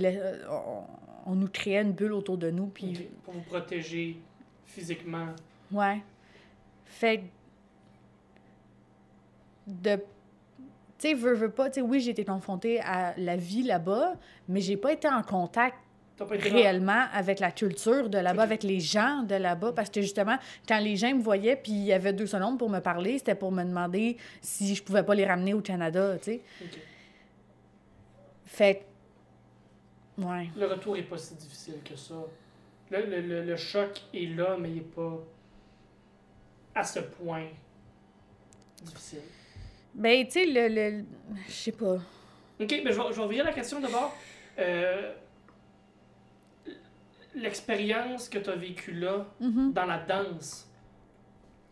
on, on nous créait une bulle autour de nous puis Pour vous protéger physiquement. Ouais. Fait de. Tu sais, veux, veux pas. Tu sais, oui, j'ai été confrontée à la vie là-bas, mais j'ai pas été en contact réellement avec la culture de là-bas, avec les gens de là-bas, parce que justement, quand les gens me voyaient, puis il y avait deux secondes pour me parler, c'était pour me demander si je pouvais pas les ramener au Canada, tu sais. Fait. Ouais. Le retour est pas si difficile que ça. Le, le, le, le choc est là, mais il est pas à ce point difficile. Ben, tu sais, le. le... Je sais pas. Ok, ben je vais, je vais à la question d'abord. Euh, L'expérience que tu as vécue là, Mhm. dans la danse,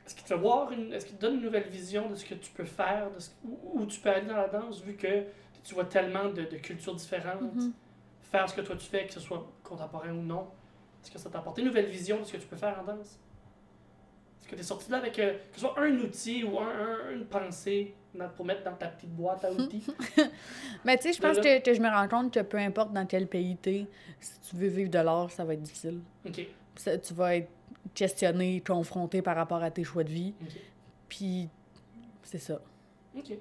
est-ce qu'il te voir une, est-ce qu'il te donne une nouvelle vision de ce que tu peux faire, de ce- où, où tu peux aller dans la danse, vu que tu vois tellement de, de cultures différentes, Mhm. faire ce que toi tu fais, que ce soit contemporain ou non, est-ce que ça t'a apporté une nouvelle vision de ce que tu peux faire en danse? Est-ce que tu es sorti de là avec euh, que ce soit un outil ou un, un- une pensée pour mettre dans ta petite boîte à outils? [LAUGHS] Mais tu sais, je pense Là, que, que je me rends compte que peu importe dans quel pays t'es, si tu veux vivre de l'art, ça va être difficile. ok. Ça- tu vas être questionné, confronté par rapport à tes choix de vie. Ok. Puis, c'est ça. Ok.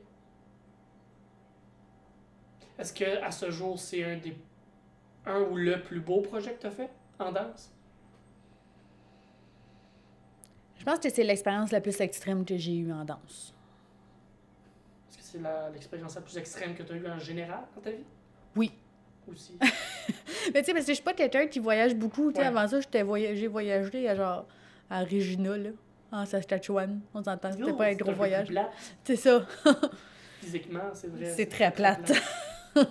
Est-ce que à ce jour, c'est un des un ou le plus beau projet que tu as fait en danse? Je pense que c'est l'expérience la plus extrême que j'ai eue en danse. Est-ce que c'est l'expérience la, plus extrême que tu as eue en général dans ta vie? Oui. Aussi. [LAUGHS] Mais tu sais, parce que je suis pas quelqu'un qui voyage beaucoup. Ouais. avant ça, j'ai voyagé à genre à Regina, là, en Saskatchewan. On s'entend, c'était Yo, pas un gros voyage. C'est ça. [LAUGHS] physiquement, c'est vrai. C'est très plate. [LAUGHS]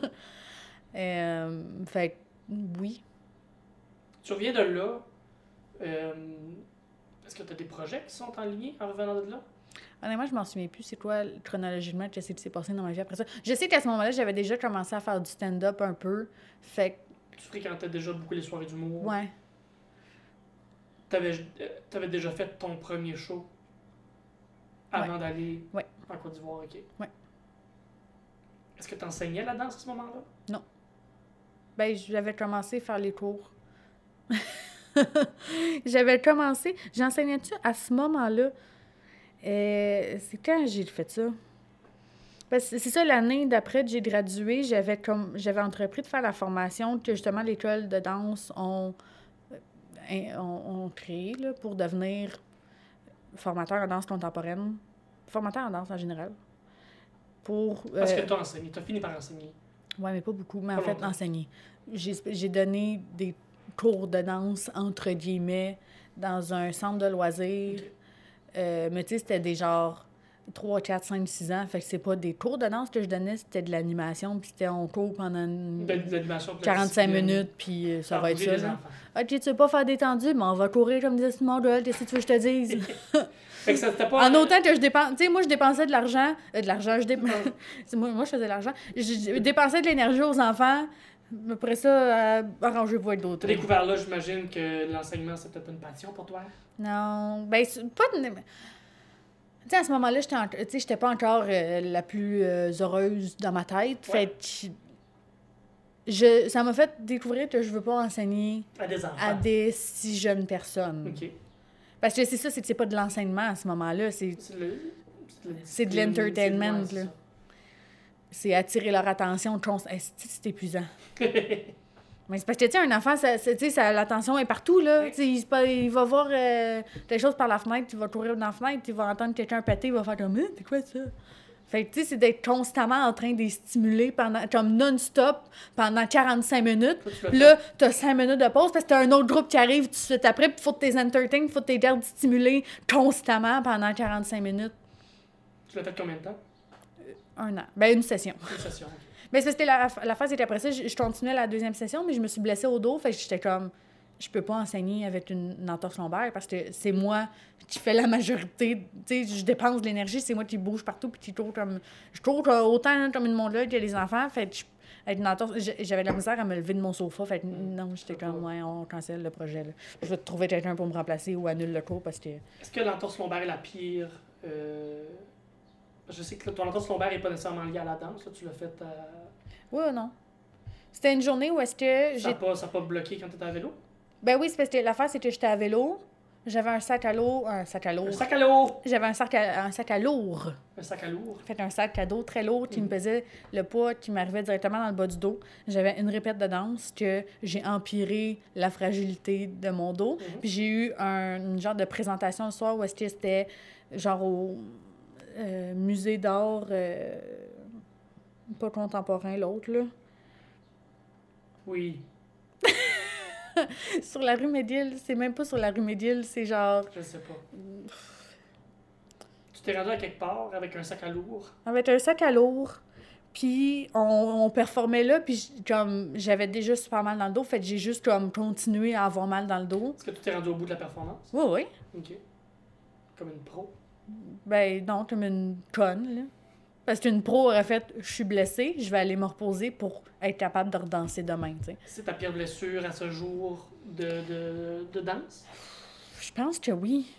Euh, fait oui. Tu reviens de là. euh, Est-ce que tu as des projets qui sont en ligne en revenant de là? Honnêtement, je m'en souviens plus c'est quoi chronologiquement qu'est-ce qui s'est passé dans ma vie après ça. Je sais qu'à ce moment-là, j'avais déjà commencé à faire du stand-up un peu. Fait Tu fréquentais déjà beaucoup les soirées que, d'humour? ouais. T'avais avais déjà fait ton premier show? Avant d'aller Ouais. en Côte d'Ivoire, ok. Ouais. Est-ce que tu enseignais la danse à ce moment-là? Ben, j'avais commencé à faire les cours. [LAUGHS] [LAUGHS] j'avais commencé. J'enseignais-tu à ce moment-là? Euh, c'est quand j'ai fait ça? Parce que c'est ça, l'année d'après que j'ai gradué, j'avais comme j'avais entrepris de faire la formation que justement l'école de danse ont, euh, ont, ont créée là, pour devenir formateur en danse contemporaine. Formateur en danse en général. Pour. Parce euh, que tu as enseigné, tu as fini par enseigner. oui, mais pas beaucoup. Mais en fait, longtemps. enseigner. J'ai j'ai donné des cours de danse, entre guillemets, dans un centre de loisirs. Euh, mais tu sais, c'était des genres 3, 4, 5, 6 ans. Fait que c'est pas des cours de danse que je donnais, c'était de l'animation. Puis c'était en cours pendant une- De, de l'animation. de la 45 discipline, minutes, puis euh, ça va être ça. là. Ok, tu veux pas faire d'étendu, mais on va courir comme disait Simon Doyle, qu'est-ce que tu veux que je te dise? [LAUGHS] Fait que ça, pas. En autant que je dépense. Tu sais, moi, je dépensais de l'argent. euh, de l'argent, je dépensais. [LAUGHS] moi, moi, je faisais de l'argent. Je dépensais de l'énergie aux enfants. Après ça, euh, arrangez-vous avec d'autres. Découvert là, j'imagine que l'enseignement, c'est peut-être une passion pour toi. Non. Ben, pas. de- Tu sais, à ce moment-là, j'étais en- j'étais pas encore euh, la plus euh, heureuse dans ma tête. Ouais. Fait. Je, ça m'a fait découvrir que je veux pas enseigner À des enfants. à des si jeunes personnes. Ok. Parce que c'est ça, c'est que c'est pas de l'enseignement à ce moment-là. C'est le- de l'entertainment, là. C'est attirer leur attention. c'est épuisant? [LAUGHS] Mais c'est parce que, tu sais, un enfant, ça, ça- l'attention est partout, là. Ouais. Il, il va voir euh, des choses par la fenêtre, il va courir dans la fenêtre, il va entendre quelqu'un péter, il va faire comme, Hein, c'est quoi ça? Fait que, tu sais, c'est d'être constamment en train de les stimuler pendant, comme non-stop pendant 45 minutes. Puis là, t'as 5 minutes de pause parce que t'as un autre groupe qui arrive tout de suite après, puis faut que t'es entertain, faut que t'es gardes stimulés constamment pendant 45 minutes. Tu l'as fait combien de temps? Un an. Ben, une session. Une session. Mais que la, la phase, c'est qu'après ça, je, je continuais la deuxième session, mais je me suis blessée au dos. Fait que j'étais comme, je peux pas enseigner avec une, une entorse lombaire parce que c'est moi qui fais la majorité. Tu sais, je dépense de l'énergie, c'est moi qui bouge partout puis qui cours comme. Je cours euh, autant comme une monde-là que les enfants. Fait que je- avec une entorse, j'avais de la misère à me lever de mon sofa. Fait que non, j'étais comme, ouais, on cancelle le projet. Là. Je vais trouver quelqu'un pour me remplacer ou annule le cours parce que. Est-ce que l'entorse lombaire est la pire euh, Je sais que ton entorse lombaire n'est pas nécessairement liée à la danse. là, tu l'as fait. Oui ou non? C'était une journée où est-ce que Ça j'ai n'a pas, pas bloqué quand tu étais à vélo? Ben oui, c'est parce que l'affaire, c'est que j'étais à vélo. J'avais un sac à l'eau. Un sac à l'eau. Un sac à l'eau J'avais un sac à, un sac à lourd. Un sac à lourd. En fait, un sac à dos très lourd qui me Mhm. pesait le poids qui m'arrivait directement dans le bas du dos. J'avais une répète de danse que j'ai empiré la fragilité de mon dos. Mhm. Puis j'ai eu un une genre de présentation le soir où est-ce que c'était genre au euh, musée d'art euh, pas contemporain l'autre là Oui, [LAUGHS] sur la rue Médile c'est même pas sur la rue Médile c'est genre je sais pas. Tu t'es rendu à quelque part avec un sac à lourd. avec un sac à lourd. Puis on, on performait là, puis comme j'avais déjà super mal dans le dos, fait que j'ai juste comme continué à avoir mal dans le dos. Est-ce que tu t'es rendu au bout de la performance? Oui, oui. Ok. Comme une pro. Ben non, comme une conne, là. Parce qu'une pro aurait fait « je suis blessée, je vais aller me reposer pour être capable de redanser demain », tu sais. C'est ta pire blessure à ce jour de, de, de danse? Je pense que oui.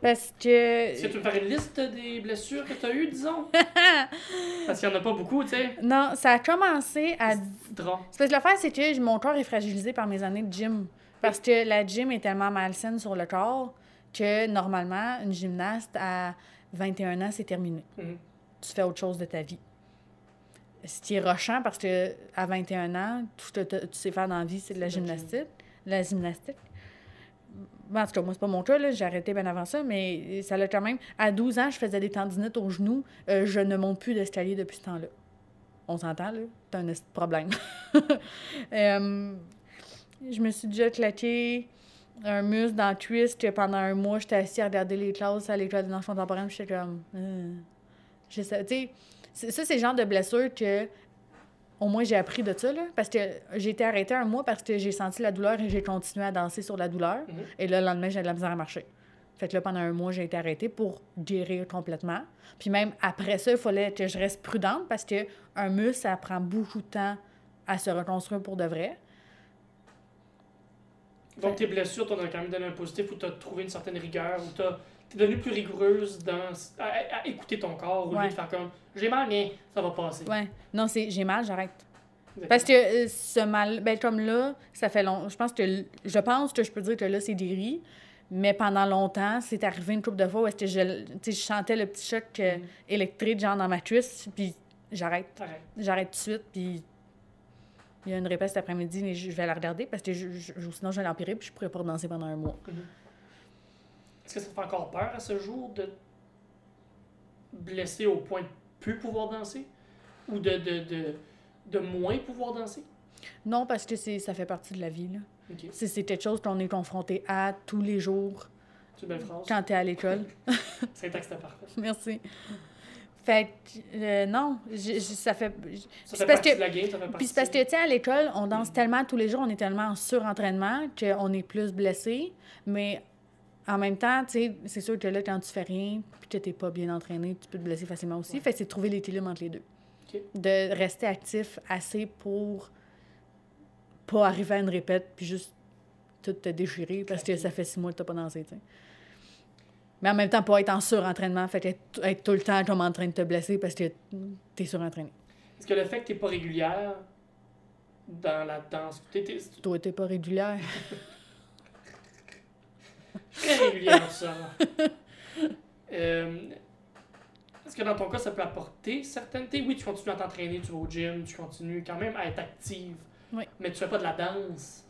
Parce que... Est-ce que tu veux faire une liste des blessures que tu as eues, disons? [LAUGHS] Parce qu'il n'y en a pas beaucoup, tu sais. Non, ça a commencé à parce que l'affaire, c'est que mon corps est fragilisé par mes années de gym. Parce que la gym est tellement malsaine sur le corps que normalement, une gymnaste à 21 ans, c'est terminé. Mhm. Tu fais autre chose de ta vie. ce qui est rochant parce que à 21 ans, tout ce que tu sais faire dans la vie, c'est de la gymnastique. La gymnastique. Bon, en tout cas, moi, c'est pas mon cas, là. J'ai arrêté bien avant ça, mais ça l'a quand même. À 12 ans, je faisais des tendinites aux genoux. Euh, je ne monte plus d'escalier depuis ce temps-là. On s'entend, là? C'est un problème. [LAUGHS] Euh, je me suis déjà claqué un muscle dans twist que pendant un mois, j'étais assis à regarder les classes à l'école des enfants contemporains, puis j'étais comme. Euh, je sais, tu sais, ça, c'est le genre de blessure que. Au moins, j'ai appris de ça, là. Parce que j'ai été arrêtée un mois parce que j'ai senti la douleur et j'ai continué à danser sur la douleur. Mhm. Et là, le lendemain, j'ai de la misère à marcher. Fait que là, pendant un mois, j'ai été arrêtée pour guérir complètement. Puis même après ça, il fallait que je reste prudente parce que un muscle, ça prend beaucoup de temps à se reconstruire pour de vrai. Donc, tes blessures, t'en as quand même donné un positif ou t'as trouvé une certaine rigueur ou t'as t'es devenue plus rigoureuse dans, à, écouter ton corps au lieu de faire comme j'ai mal, mais ça va passer. Ouais. Non, c'est j'ai mal, j'arrête. Parce que euh, ce mal, ben comme là, ça fait long. Je pense que je pense que je peux dire que là, c'est guéri. Mais pendant longtemps, c'est arrivé une couple de fois où est-ce que je, je sentais le petit choc euh, Mhm. électrique, genre dans ma cuisse, puis j'arrête. J'arrête tout de suite, puis il y a une répète cet après-midi, mais je vais la regarder parce que je, je- sinon je vais l'empirer, puis je pourrais pas danser pendant un mois. Est-ce que ça te fait encore peur à ce jour de blesser au point de plus pouvoir danser? Ou de, de, de, de moins pouvoir danser? Non, parce que c'est, ça fait partie de la vie. Là. Ok, C'est, quelque chose qu'on est confronté à tous les jours c'est une belle phrase. quand t'es à l'école. [LAUGHS] C'est un c'était parfait. Merci. Fait que, euh, non, je- je- ça fait. Ça C'est fait parce que- de la game, ça fait partie. Puis c'est parce que, tu sais, à l'école, on danse tellement tous les jours, on est tellement en surentraînement qu'on est plus blessé. Mais en même temps, tu sais, c'est sûr que là, quand tu fais rien, puis que t'es pas bien entraîné, tu peux te blesser facilement aussi. Fait que c'est de trouver l'équilibre entre les deux. De rester actif assez pour pas arriver à une répète, puis juste tout te déchirer parce que ça fait six mois que t'as pas dansé, tu sais. Mais en même temps, pas être en surentraînement, fait être, être tout le temps comme en train de te blesser parce que t'es surentraîné. Est-ce que le fait que t'es pas régulière dans la danse, t'es, t'es, Toi, t'es pas régulière. [LAUGHS] très régulière, ça. Euh, Est-ce que dans ton cas, ça peut apporter certaines... Oui, tu continues à t'entraîner, tu vas au gym, tu continues quand même à être active. Oui. Mais tu fais pas de la danse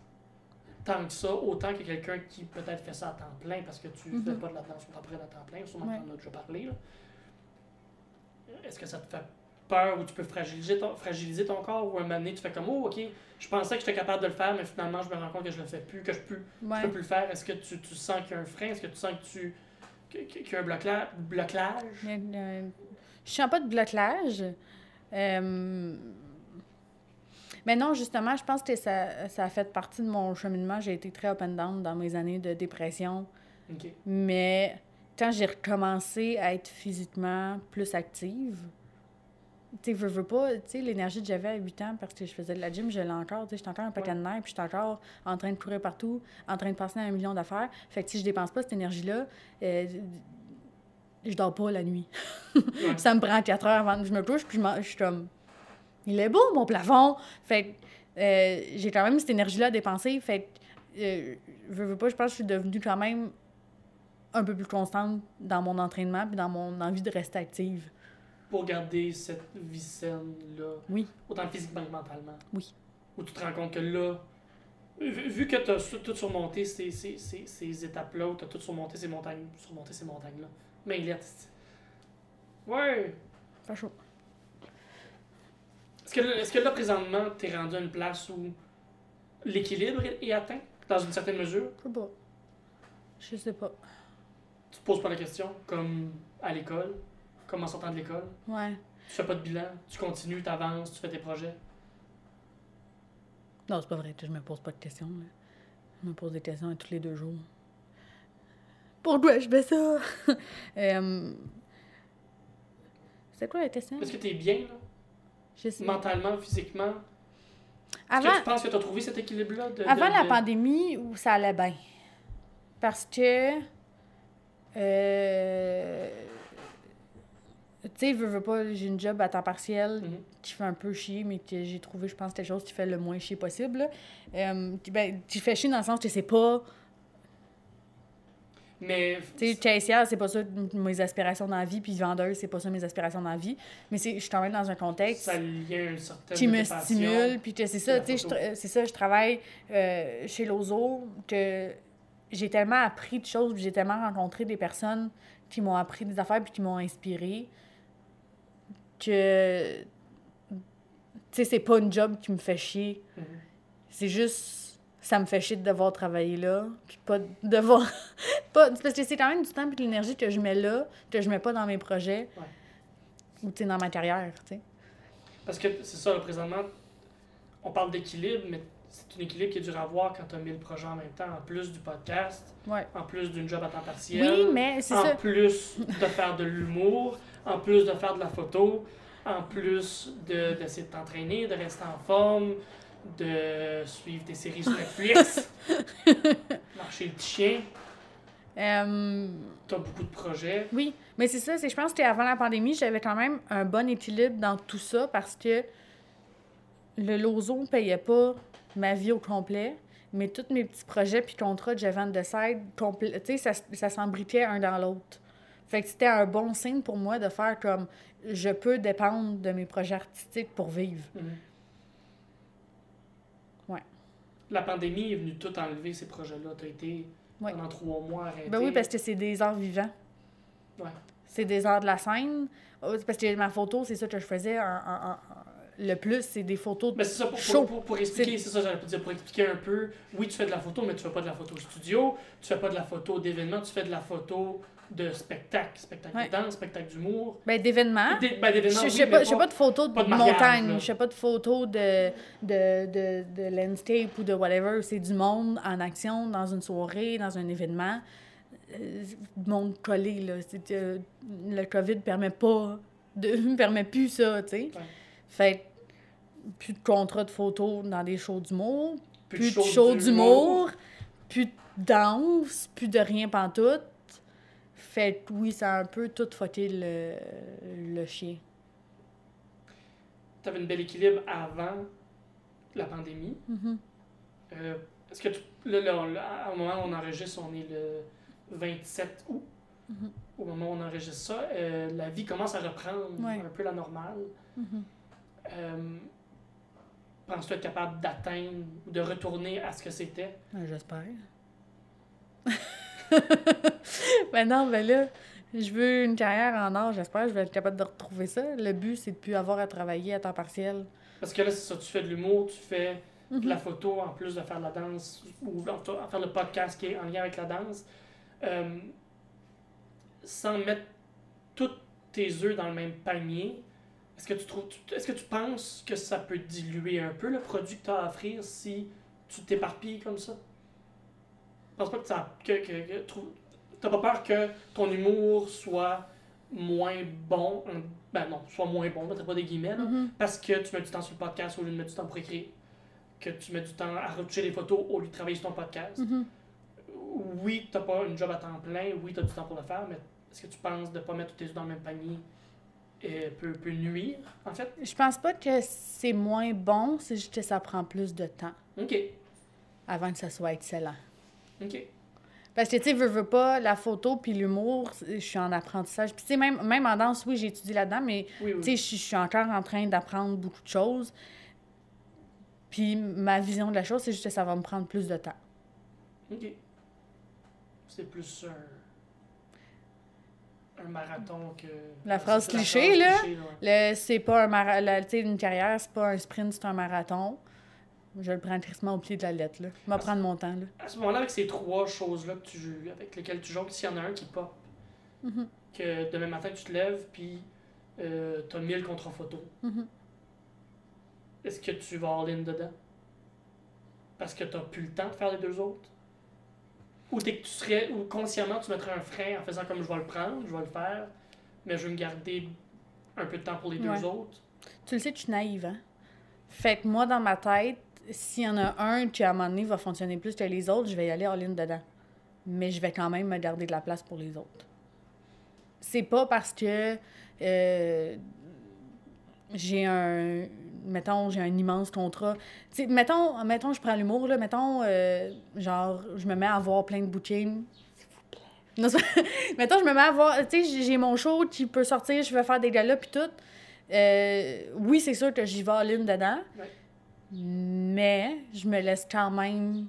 tant que ça, autant que quelqu'un qui peut-être fait ça à temps plein parce que tu Mhm. fais pas de la danse contemporaine à temps plein, sûrement Ouais. t'en as déjà parlé. Est-ce que ça te fait peur ou tu peux fragiliser ton, fragiliser ton corps ou un moment donné, tu fais comme « Oh, OK, je pensais que j'étais capable de le faire, mais finalement, je me rends compte que je le fais plus, que je peux Ouais. peux plus le faire. Est-ce que tu, tu sens qu'il y a un frein? Est-ce que tu sens que tu qu'il y a un blocla- blocage? Euh, Je sens pas de blocage. Euh, Mais non, justement, je pense que ça, ça a fait partie de mon cheminement. J'ai été très up and down dans mes années de dépression. Mais quand j'ai recommencé à être physiquement plus active, tu sais, veux, veux pas, tu sais, l'énergie que j'avais à 8 ans parce que je faisais de la gym, je l'ai encore, tu sais, j'étais encore un paquet de nerfs, puis j'étais encore en train de courir partout, en train de passer à un million d'affaires. Fait que si je dépense pas cette énergie-là, euh, je dors pas la nuit. Ouais. [LAUGHS] Ça me prend 4 heures avant que je me couche, puis je, je suis comme, il est beau mon plafond. Fait que euh, j'ai quand même cette énergie-là à dépenser. Fait que, euh, veux, veux pas, je pense que je suis devenue quand même un peu plus constante dans mon entraînement puis dans mon envie de rester active. Pour garder cette vie saine-là, Oui. autant physiquement que mentalement. Oui. Où tu te rends compte que là, vu, vu que tu as tout surmonté ces, ces, ces, ces étapes-là, où tu as tout surmonté ces montagnes, surmonté ces montagnes-là, mais il est. Ouais! Pas chaud. Est-ce que, là- est-ce que là, présentement, tu es rendu à une place où l'équilibre est, atteint, dans une certaine mesure? Je sais pas. Je sais pas. Tu te poses pas la question, comme à l'école, comme en sortant de l'école? Ouais. Tu fais pas de bilan, tu continues, tu avances, tu fais tes projets? Non, c'est pas vrai je me pose pas de questions. là. Je me pose des questions à tous les deux jours. Pourquoi je fais ça? [LAUGHS] euh... C'est quoi la question? Est-ce que tu es bien, là? Mentalement, physiquement? Avant, que tu penses que tu as trouvé cet équilibre-là? de- Avant la de- pandémie, où ça allait bien. Parce que. Euh, tu sais, veux, veux pas, j'ai une job à temps partiel Mhm. qui fait un peu chier, mais que j'ai trouvé, je pense, quelque chose qui fait le moins chier possible. Euh, ben, qui fait chier dans le sens que c'est pas. Mais Tu sais, caissière, c'est pas ça mes aspirations dans la vie, puis vendeuse, c'est pas ça mes aspirations dans la vie. Mais je suis quand même dans un contexte ça lien une certaine qui de me stimule, puis c'est ça, tu sais, c'est ça, je travaille euh, chez Lozo, que j'ai tellement appris de choses, puis j'ai tellement rencontré des personnes qui m'ont appris des affaires, puis qui m'ont inspiré, que, tu sais, c'est pas une job qui me fait chier. Mhm. C'est juste, ça me fait chier de devoir travailler là, puis pas de devoir... [LAUGHS] pas, parce que c'est quand même du temps et de l'énergie que je mets là, que je mets pas dans mes projets, Ouais. ou, tu sais, dans ma carrière, tu sais. Parce que c'est ça, présentement, on parle d'équilibre, mais c'est un équilibre qui est dur à voir quand tu as 1000 projets en même temps, en plus du podcast, Ouais. en plus d'une job à temps partiel. Oui, mais c'est en ça. plus de faire de l'humour, en plus de faire de la photo, en plus de- d'essayer de t'entraîner, de rester en forme, de suivre des séries sur Netflix, [LAUGHS] marcher le petit chien. Euh, T'as beaucoup de projets. Oui, mais c'est ça, c'est je pense que avant la pandémie, j'avais quand même un bon équilibre dans tout ça parce que le Lozo ne payait pas ma vie au complet, mais tous mes petits projets puis contrats que j'avais en side, ça, ça s'embriquait un dans l'autre. Fait que c'était un bon signe pour moi de faire comme je peux dépendre de mes projets artistiques pour vivre. Mhm. La pandémie est venue tout enlever ces projets-là. T'as été Ouais. pendant trois mois arrêté. Ben oui, parce que c'est des arts vivants. Ouais. C'est des arts de la scène. Oh, Parce que ma photo, c'est ça que je faisais. un- un- un- le plus, c'est des photos de Mais c'est ça, pour, pour, pour, pour expliquer, c'est ça, dire, pour expliquer un peu, oui, tu fais de la photo, mais tu fais pas de la photo studio, tu fais pas de la photo d'événement, tu fais de la photo de spectacle, spectacle Ouais. de danse, spectacle d'humour. Ben, d'événements. D'é- ben, d'événements, Je oui, fais mais pas, pas de photos de, pas de mariage, montagne, je fais pas de photos de, de, de, de landscape ou de whatever. C'est du monde en action dans une soirée, dans un événement. Euh, monde collé, là. Euh, le COVID permet pas de [LAUGHS] permet plus ça, tu sais. Ouais. Fait plus de contrats de photos dans des shows d'humour, Plus plus de show shows d'humour. d'humour, plus de danse, plus de rien pantoute. Fait oui, ça a un peu tout fucké le, le chien. Tu avais une belle équilibre avant la pandémie. Euh, Est-ce que tu, là, là, là, au moment où on enregistre, on est le 27 août. Mhm. Au moment où on enregistre ça, euh, la vie commence à reprendre Ouais. un peu la normale. Mhm. Euh, Penses-tu être capable d'atteindre ou de retourner à ce que c'était? Ben, J'espère. [LAUGHS] [LAUGHS] ben non, ben là, je veux une carrière en art, j'espère que je vais être capable de retrouver ça. Le but, c'est de plus avoir à travailler à temps partiel. Parce que là, c'est ça, tu fais de l'humour, tu fais de Mhm. la photo en plus de faire de la danse, ou en tout cas, faire le podcast qui est en lien avec la danse. Euh, sans mettre tous tes œufs dans le même panier, est-ce que tu trouves, est-ce que tu penses que ça peut diluer un peu le produit que tu as à offrir si tu t'éparpilles comme ça? Je pense pas que ça, que, que, que t'as pas peur que ton humour soit moins bon, en- ben non, soit moins bon, je mettrai pas des guillemets, là, Mhm. parce que tu mets du temps sur le podcast au lieu de mettre du temps pour écrire, que tu mets du temps à retoucher les photos au lieu de travailler sur ton podcast. Mhm. Oui, tu n'as pas une job à temps plein, oui, tu as du temps pour le faire, mais est-ce que tu penses de ne pas mettre tous tes œufs dans le même panier euh, peut, peut nuire, en fait? Je pense pas que c'est moins bon, c'est juste que ça prend plus de temps Ok, avant que ça soit excellent. Ok. Parce que, tu sais, veux, veux pas, la photo puis l'humour, je suis en apprentissage. Puis, tu sais, même, même en danse, oui, j'ai étudié là-dedans, mais Oui, oui. Tu sais, je suis encore en train d'apprendre beaucoup de choses. Puis ma vision de la chose, c'est juste que ça va me prendre plus de temps. Ok. C'est plus un, un marathon que. La phrase la cliché, phrase là. ouais. C'est pas un mara- la- tu sais, une carrière, c'est pas un sprint, c'est un marathon. Je le prends tristement au pied de la lettre, là. Je vais prendre mon temps, là. À ce moment-là, avec ces trois choses-là que tu joues, avec lesquelles tu joues, s'il y en a un qui pop, Mhm. que demain matin tu te lèves, puis euh, t'as 1000 contrats photos, Mhm. est-ce que tu vas all-in dedans? Parce que t'as plus le temps de faire les deux autres? Ou que tu serais, ou consciemment tu mettrais un frein en faisant comme je vais le prendre, je vais le faire, mais je vais me garder un peu de temps pour les deux autres? Tu le sais, je suis naïve, hein? Fait que moi, dans ma tête, s'il y en a un qui, à un moment donné, va fonctionner plus que les autres, je vais y aller all-in dedans. Mais je vais quand même me garder de la place pour les autres. C'est pas parce que euh, j'ai un... Mettons, j'ai un immense contrat. Mettons, mettons, je prends l'humour, là. Mettons, euh, genre, je me mets à avoir plein de plaît, Non, [LAUGHS] Mettons, je me mets à voir, tu sais, j'ai- mon show qui peut sortir, je vais faire des galas puis tout. Euh, oui, c'est sûr que j'y vais en ligne dedans. Mais je me laisse quand même.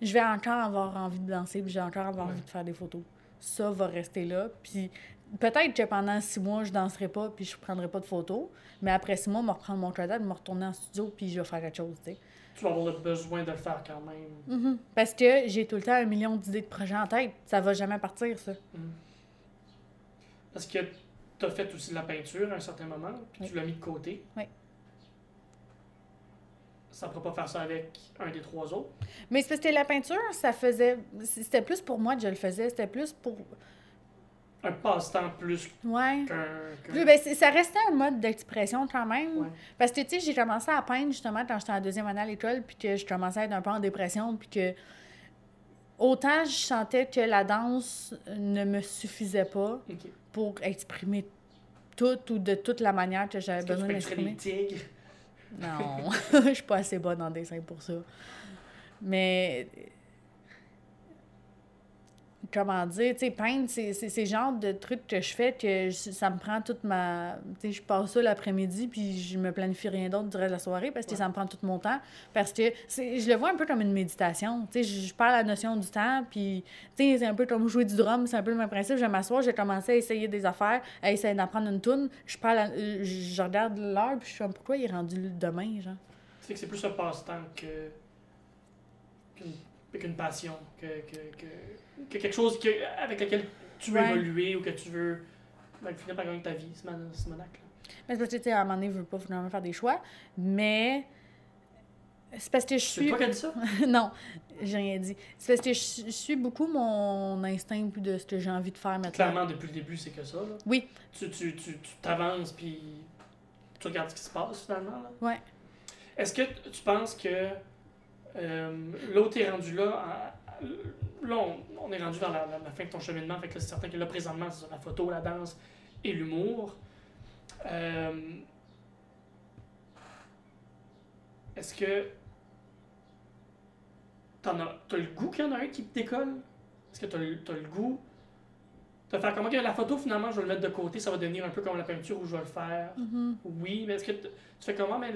Je vais encore avoir envie de danser, puis j'ai encore avoir Ouais. envie de faire des photos. Ça va rester là. Puis peut-être que pendant six mois, je danserai pas, puis je prendrai pas de photos. Mais après six mois, je vais reprendre mon cadavre, me retourner en studio, puis je vais faire quelque chose, tu sais. Tu vas avoir le besoin de le faire quand même. Mhm. Parce que j'ai tout le temps un million d'idées de projets en tête. Ça va jamais partir, ça. Mhm. Parce que tu as fait aussi de la peinture à un certain moment, puis Oui. tu l'as mis de côté. Oui. Ça ne pourra pas faire ça avec un des trois autres. Mais c'est parce que la peinture, ça faisait. C'était plus pour moi que je le faisais. C'était plus pour. Un passe-temps plus Ouais. qu'un. ben, ça restait un mode d'expression quand même. Ouais. Parce que, tu sais, j'ai commencé à peindre justement quand j'étais en deuxième année à l'école, puis que je commençais à être un peu en dépression, puis que. Autant je sentais que la danse ne me suffisait pas pour exprimer tout ou de toute la manière que j'avais besoin d'exprimer. Non, [LAUGHS] je suis pas assez bonne en dessin pour ça. Mais comment dire, tu sais, peindre, c'est c'est- c'est le genre de truc que je fais que je- ça me prend toute ma... Tu sais, je passe ça l'après-midi, puis je me planifie rien d'autre durant la soirée parce que Ouais. ça me prend tout mon temps. Parce que c'est- je le vois un peu comme une méditation. Tu sais, je je parle la notion du temps, puis tu sais, c'est un peu comme jouer du drum, c'est un peu le même principe. Je vais m'asseoir, j'ai commencé à essayer des affaires, à essayer d'apprendre une tune. Je parle, à- euh, je je regarde l'heure, puis je suis comme, pourquoi il est rendu demain, genre? Tu sais que c'est plus un passe-temps que qu'une qu'une passion, que, que, que, que quelque chose que, avec lequel tu veux Ouais. évoluer ou que tu veux ben, finir par gagner ta vie, Simon- Simonac. là. Mais c'est parce que, tu sais, à un moment donné, je veux pas finalement faire des choix, mais c'est parce que je C'est suis... toi qui as dit ça? [LAUGHS] non, j'ai rien dit. C'est parce que je, je suis beaucoup mon instinct de ce que j'ai envie de faire maintenant. Clairement, depuis le début, c'est que ça. Là. Oui. Tu tu- tu- tu t'avances puis tu regardes ce qui se passe finalement. Là. Ouais. Est-ce que tu penses que euh, là où tu es rendu là, à- là on, on est rendu vers la, la- la fin de ton cheminement, fait que c'est certain que là présentement c'est la photo, la danse et l'humour. Euh, Est-ce que t'en as, t'as le goût qu'il y en a un qui te décolle? Est-ce que t'as le, t'as le goût de faire comment que la photo finalement je vais le mettre de côté, ça va devenir un peu comme la peinture où je vais le faire? Mhm. Oui, mais est-ce que tu fais comment? Mais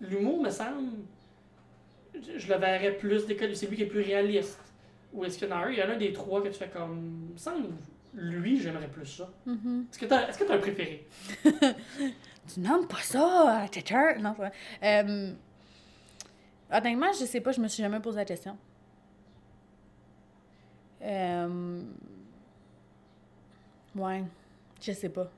l'humour, me semble, je, je le verrais plus décollé. C'est lui qui est plus réaliste. Ou est-ce qu'il y en a un, il y en a un des trois que tu fais comme. me semble, lui, j'aimerais plus ça. Mhm. Est-ce que tu est-ce que t'as un préféré? [LAUGHS] Tu demandes pas ça à quelqu'un. Non, c'est vrai. Euh, honnêtement, je sais pas, je me suis jamais posé la question. Euh, ouais, je sais pas.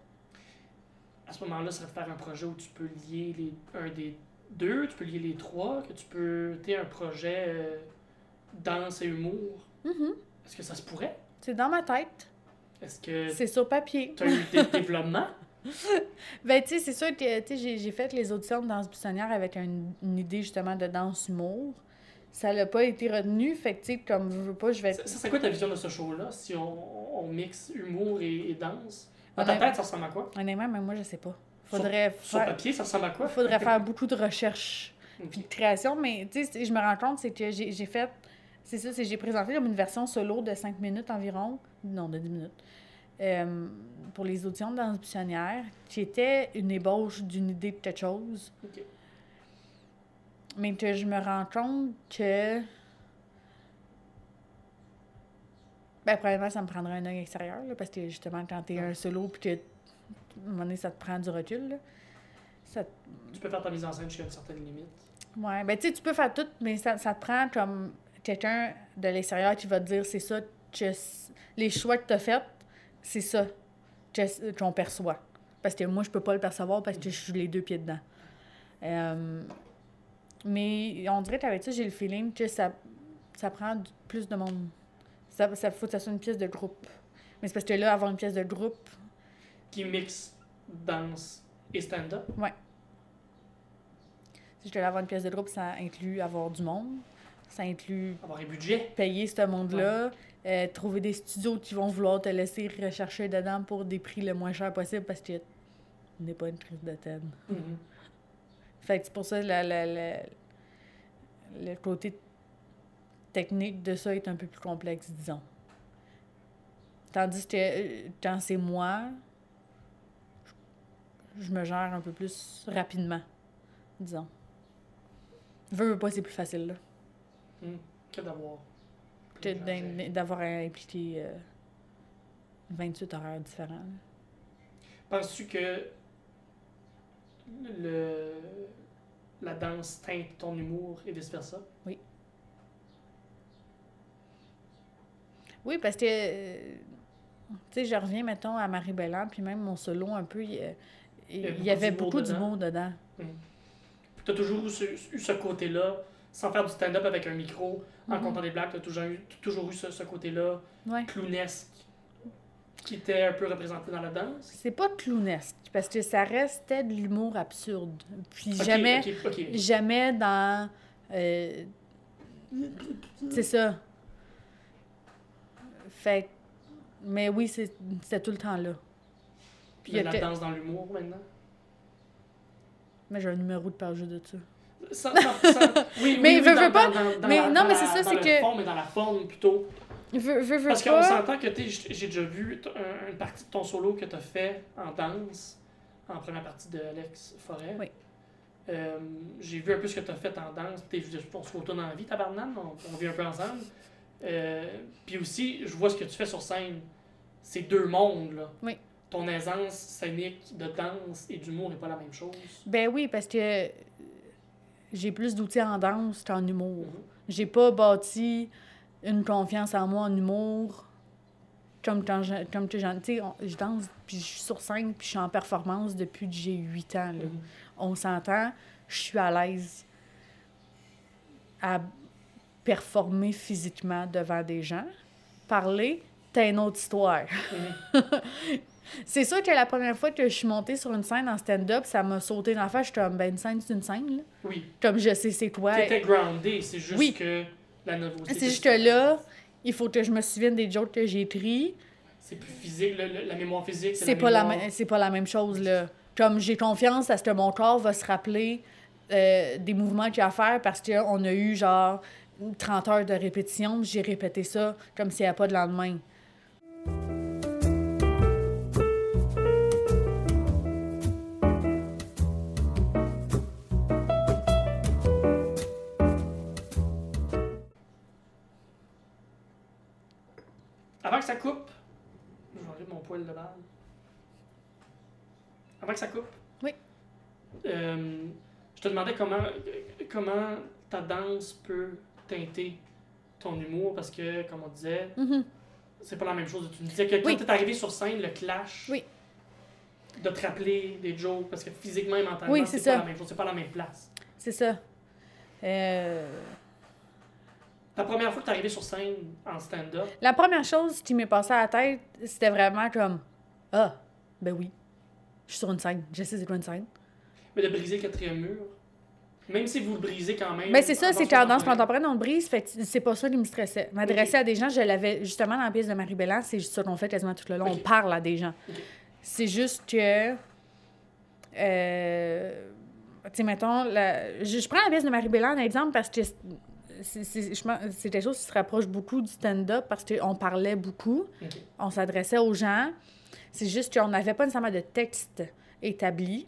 À ce moment-là, ça va te faire un projet où tu peux lier les, un des deux, tu peux lier les trois, que tu peux. Tu un projet euh, danse et humour. Mhm. Est-ce que ça se pourrait? C'est dans ma tête. Est-ce que C'est sur papier. tu as une idée de [LAUGHS] développement? Ben, tu sais, c'est sûr que tu sais, j'ai, fait les auditions de danse buissonnière avec une, une idée justement de danse humour. Ça l'a pas été retenu, fait que tu sais, comme je veux pas, je vais. Ça, serait quoi ta vision de ce show-là si on, on mixe humour et, et danse? Dans ta tête, ça ressemble à quoi? Honnêtement, même moi, je sais pas. Faudrait Sur faire. papier, ça ressemble à quoi? Faudrait faire beaucoup de recherches Ok. puis de création, mais tu sais, je me rends compte, c'est que j'ai fait. C'est ça, c'est j'ai présenté comme une version solo de 5 minutes environ. Non, de 10 minutes. euh, pour les auditions de danse buissonnière, qui était une ébauche d'une idée de quelque chose. Ok. Mais que je me rends compte que. Ben, probablement, ça me prendrait un œil extérieur, là, parce que justement, quand t'es un solo, puis que, un moment donné, ça te prend du recul, là. Ça, Tu peux faire ta mise en scène jusqu'à une certaine limite. Ouais, ben tu sais, tu peux faire tout, mais ça, ça te prend comme quelqu'un de l'extérieur qui va te dire c'est ça, les choix que tu as faits, c'est ça que- qu'on perçoit. Parce que moi, je peux pas le percevoir parce que je suis les deux pieds dedans. Euh, mais on dirait qu'avec ça, j'ai le feeling que ça, ça prend plus de monde. Ça, ça faut que ça soit une pièce de groupe. Mais c'est parce que là, avoir une pièce de groupe, Qui mixe danse et stand-up. si je dois avoir une pièce de groupe, ça inclut avoir du monde. Ça inclut Avoir un budget. payer ce monde-là, euh, trouver des studios qui vont vouloir te laisser rechercher dedans pour des prix le moins cher possible parce que n'est pas une crise de tête. Mhm. Fait que c'est pour ça la- la- la- le côté technique de ça est un peu plus complexe, disons. Tandis que euh, quand c'est moi, je me gère un peu plus rapidement, disons. Veux, veux pas, c'est plus facile, là. Hmm. Que d'avoir. d'in- d'avoir à impliquer euh, 28 horaires différents. Penses-tu que le, la danse teinte ton humour et vice-versa? Oui, parce que, euh, tu sais, je reviens, mettons, à Marie-Bellande, puis même mon solo, un peu, il, euh, il y a il beaucoup avait d'humour beaucoup dedans. d'humour dedans. Tu as toujours eu ce, côté-là, sans faire du stand-up avec un micro, en Mhm. comptant des blagues, tu as toujours eu, t'as toujours eu ce, ce côté-là Ouais. clownesque qui était un peu représenté dans la danse. C'est pas clownesque, parce que ça restait de l'humour absurde. Puis jamais, jamais dans... euh, c'est ça. Fait Mais oui, c'était tout le temps là. Puis il y la a que- danse dans l'humour maintenant. Mais j'ai un numéro de page de ça. [LAUGHS] Oui, Mais oui, oui, veux, dans- veux pas- dans- dans- dans mais la- non, mais la- c'est ça, dans c'est que- fond, mais dans la forme plutôt. Veux, veux, veux Parce qu'on s'entend que t'es- j'ai déjà vu un- une partie de ton solo que tu as fait en danse, en première partie de Alex Forêt. Oui. Euh, j'ai vu un peu ce que tu as fait en danse. T'es, on se retourne la vie, tabarnane, on, on vit un peu ensemble. Euh, Puis aussi, je vois ce que tu fais sur scène. C'est deux mondes, là. Oui. Ton aisance scénique de danse et d'humour n'est pas la même chose? Ben oui, parce que j'ai plus d'outils en danse qu'en humour. Mhm. J'ai pas bâti une confiance en moi en humour comme quand je, comme que je danse, puis je suis sur scène, puis je suis en performance depuis que j'ai 8 ans. là. Mhm. On s'entend, je suis à l'aise à performer physiquement devant des gens. Parler, t'as une autre histoire. Mhm. [LAUGHS] C'est sûr que la première fois que je suis montée sur une scène en stand-up, ça m'a sauté dans la face. J'étais comme, ben, une scène, c'est une scène, là. Oui. Comme je sais c'est quoi. T'étais groundé, c'est juste Oui. que la nouveauté. C'est juste que là, il faut que je me souvienne des jokes que j'ai pris. C'est plus physique, le- le- la mémoire physique. C'est pas, la mémoire. même- c'est pas la même chose, là. Comme j'ai confiance à ce que mon corps va se rappeler euh, des mouvements qu'il y a à faire parce qu'on a eu genre 30 heures de répétition, j'ai répété ça comme s'il n'y avait pas de lendemain. Que ça coupe, je vais enlever mon poil de balle. Avant que ça coupe. Oui. Euh, je te demandais comment, comment ta danse peut teinter ton humour parce que, comme on disait, Mhm. c'est pas la même chose. Tu me disais que quand Oui. t'es arrivé sur scène, le clash, Oui. de te rappeler des jokes parce que physiquement et mentalement, Oui, c'est pas la même chose, c'est pas la même place. C'est ça. Euh, Ta première fois que t'es arrivé sur scène en stand-up, La première chose qui m'est passée à la tête, c'était vraiment comme Ah, ben oui, je suis sur une scène, je sais c'est quoi une scène. mais de briser le quatrième mur, même si vous le brisez quand même. Ben c'est ça, c'est qu'en danse contemporaine. on le brise, fait c'est pas ça qui me stressait. M'adresser à des gens, je l'avais justement dans la pièce de Marie Bellan, c'est juste ça qu'on fait quasiment tout le long, on parle à des gens. C'est juste que. Euh, tu sais, mettons, la- je, je prends la pièce de Marie Bellan en exemple parce que c'est- quelque chose qui se rapproche beaucoup du stand-up parce qu'on parlait beaucoup. On s'adressait aux gens. C'est juste qu'on n'avait pas nécessairement de texte établi.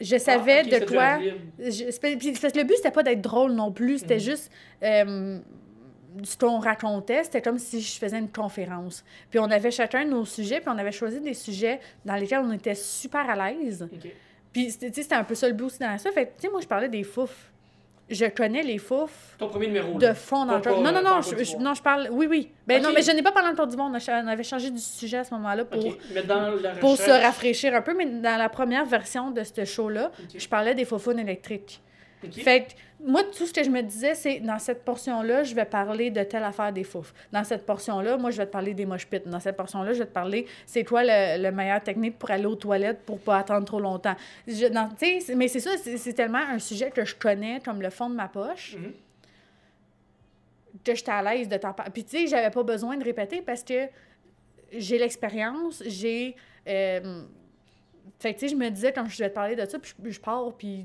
Je savais Ah, ok, de quoi. Je- puis parce que le but, c'était pas d'être drôle non plus. C'était Mhm. juste. euh, ce qu'on racontait, c'était comme si je faisais une conférence. Puis on avait chacun nos sujets, puis on avait choisi des sujets dans lesquels on était super à l'aise. Ok. Puis c'était tu sais, c'était un peu ça le but aussi dans ça. Fait tu sais, moi, je parlais des fouf. Je connais les fouf Ton premier numéro. de fond dans le Non, non, non, je, non, je parle. Oui, oui. Ben non, mais je n'ai pas parlé Côte d'Ivoire. On, a cha- on avait changé du sujet à ce moment-là pour, Ok, Mais dans la pour se rafraîchir un peu. Mais dans la première version de ce show-là, je parlais des faufounes électriques. Fait que moi, tout ce que je me disais, c'est dans cette portion-là, je vais parler de telle affaire des fouf. Dans cette portion-là, moi, je vais te parler des mosh pits. Dans cette portion-là, je vais te parler c'est quoi le, le meilleur technique pour aller aux toilettes pour pas attendre trop longtemps. Je, dans- mais c'est ça, c'est c'est tellement un sujet que je connais comme le fond de ma poche Mhm. que j'étais à l'aise de t'en parler. Puis tu sais, j'avais pas besoin de répéter parce que j'ai l'expérience, j'ai... euh, Fait que tu sais, je me disais, quand je vais te parler de ça, puis je, je pars, puis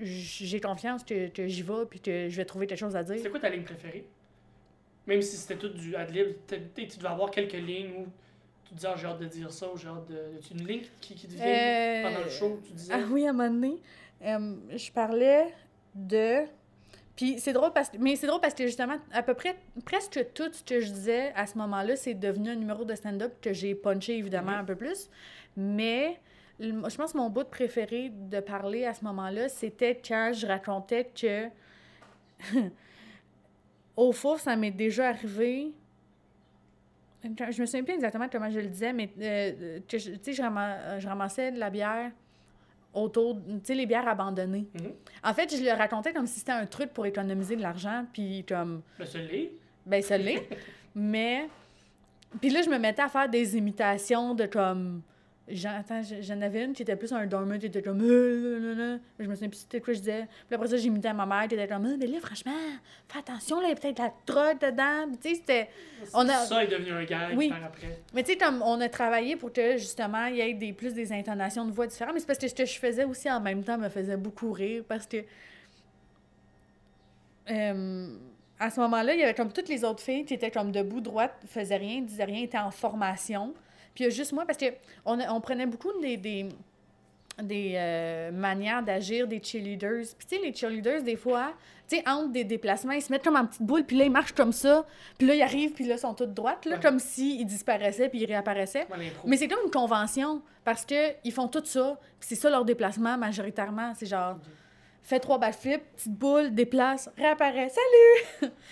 j'ai confiance que, que j'y vais, puis que je vais trouver quelque chose à dire. C'est quoi ta ligne préférée? Même si c'était tout du ad-lib, tu devais avoir quelques lignes où tu disais, ah, j'ai hâte de dire ça, ou j'ai hâte de. y a-tu une ligne qui, qui te vient Euh, pendant le show, tu disais? Ah oui, à un moment donné, euh, je parlais de. Puis c'est drôle parce que. Mais c'est drôle parce que justement, à peu près, presque tout ce que je disais à ce moment-là, c'est devenu un numéro de stand-up que j'ai punché évidemment un peu plus. Mais je pense que mon bout préféré de parler à ce moment-là, c'était quand je racontais que. [LAUGHS] Au fond, ça m'est déjà arrivé. Je me souviens plus exactement comment je le disais, mais euh, tu sais, je, rama- je ramassais de la bière autour, tu sais, les bières abandonnées. Mhm. En fait, je le racontais comme si c'était un truc pour économiser de l'argent, puis comme, Ben, ce l'est. ben ça l'est. mais, puis là, je me mettais à faire des imitations de comme, j'en avais une qui était plus un dormeur, qui était comme, Euh, euh, euh, euh. je me souviens plus c'était quoi je disais. Puis après ça, j'imitais ma mère, qui était comme, Ah, mais là, franchement, fais attention, là, il y a peut-être de la drogue dedans. Tu sais, c'était. On a- Ça est devenu un gag Oui. par après. Mais tu sais, comme on a travaillé pour que justement il y ait des, plus des intonations de voix différentes, mais c'est parce que ce que je faisais aussi en même temps me faisait beaucoup rire parce que. euh, à ce moment-là, il y avait comme toutes les autres filles qui étaient comme debout, droite, faisaient rien, disaient rien, étaient en formation. Puis il y a juste moi, parce que on, prenait beaucoup des, des, des euh, manières d'agir des cheerleaders. Puis tu sais, les cheerleaders, des fois, tu sais, entre des déplacements, ils se mettent comme en petite boule, puis là, ils marchent comme ça, puis là, ils arrivent, puis là, ils sont toutes droites, là, Ouais. comme s'ils disparaissaient, puis ils réapparaissaient. Mais c'est comme une convention, parce que ils font tout ça, puis c'est ça leur déplacement majoritairement. C'est genre, fais trois backflips, petite boule, déplace, réapparaît, salut! [LAUGHS]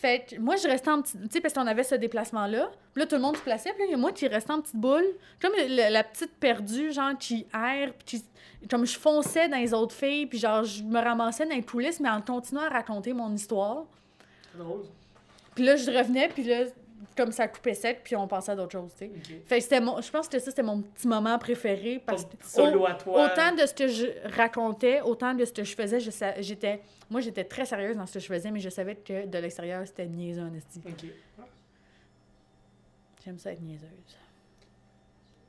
fait que moi, je restais en petite... Tu sais, parce qu'on avait ce déplacement-là, puis là, tout le monde se plaçait, puis là, il y a moi qui restais en petite boule, comme le- la petite perdue, genre, qui erre, puis qui- comme je fonçais dans les autres filles, puis genre, je me ramassais dans les coulisses, mais en continuant à raconter mon histoire. Drôle. Puis là, je revenais, puis là, comme ça coupait sec, puis on passait à d'autres choses, tu sais. Ok. Fait que c'était mon, je pense que ça, c'était mon petit moment préféré parce que solo à toi. autant de ce que je racontais, autant de ce que je faisais, je sa- j'étais, moi j'étais très sérieuse dans ce que je faisais, mais je savais que de l'extérieur c'était niaiseux. Ok. J'aime ça être niaiseuse.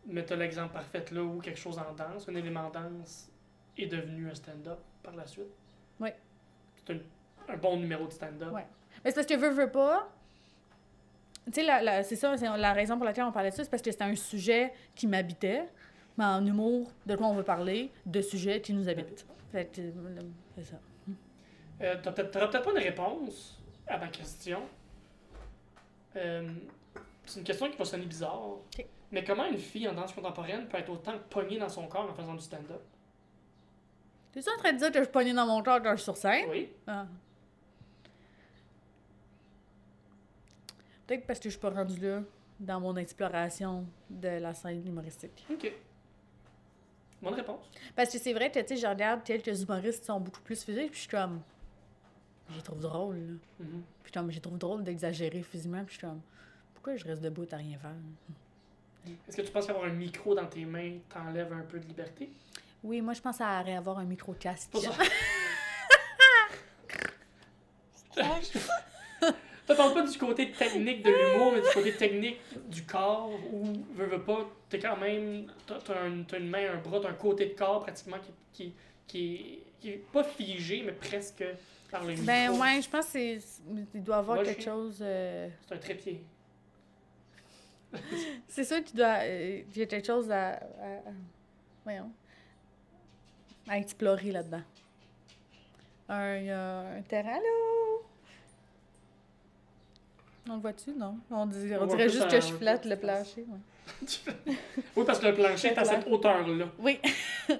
Mais t'as l'exemple parfait là où quelque chose en danse, un élément danse est devenu un stand-up par la suite? Oui. C'est un, un bon numéro de stand-up. Ouais. Mais c'est parce que veux, veux pas. Tu sais, c'est ça, c'est la raison pour laquelle on parlait de ça, c'est parce que c'était un sujet qui m'habitait. Mais en humour, de quoi on veut parler, de sujets qui nous habitent. Fait que, euh, c'est ça. Euh, t'auras peut-être pas une réponse à ma question. Euh, c'est une question qui va sonner bizarre. Mais comment une fille en danse contemporaine peut être autant pognée dans son corps en faisant du stand-up? T'es ça en train de dire que je pognais dans mon corps quand je suis sur scène? Oui. Ah. Peut-être parce que je suis pas rendue là dans mon exploration de la scène humoristique. Ok. Bonne réponse. Parce que c'est vrai que, tu sais, je regarde quelques humoristes qui sont beaucoup plus physiques, puis je suis comme... Je les trouve drôles, là. Mhm. Puis comme, je les trouve drôle d'exagérer physiquement, puis je suis comme... Pourquoi je reste debout à rien faire? Est-ce que tu penses qu'avoir un micro dans tes mains t'enlève un peu de liberté? Oui, moi, je pense à avoir un micro-casque. Pour ça. [LAUGHS] [LAUGHS] [LAUGHS] Te parle pas du côté technique de l'humour, mais du côté technique du corps où, veux, veux pas, t'es quand même. T'as t'as un- t'as une main, un bras, t'as un côté de corps pratiquement qui, qui, qui, est, qui est pas figé, mais presque par le micro. Ben ouais, je pense que c'est... Il doit y avoir Moi, quelque chose... euh, C'est un trépied. [LAUGHS] C'est sûr qu'il doit. euh, il y a quelque chose à. à- à- voyons. À explorer là-dedans. Un, un terrain là. On le voit-tu, non? On, dit- on On voit dirait juste que je flatte le plancher. ouais. oui, parce que le plancher est à cette hauteur-là. Oui. [LAUGHS]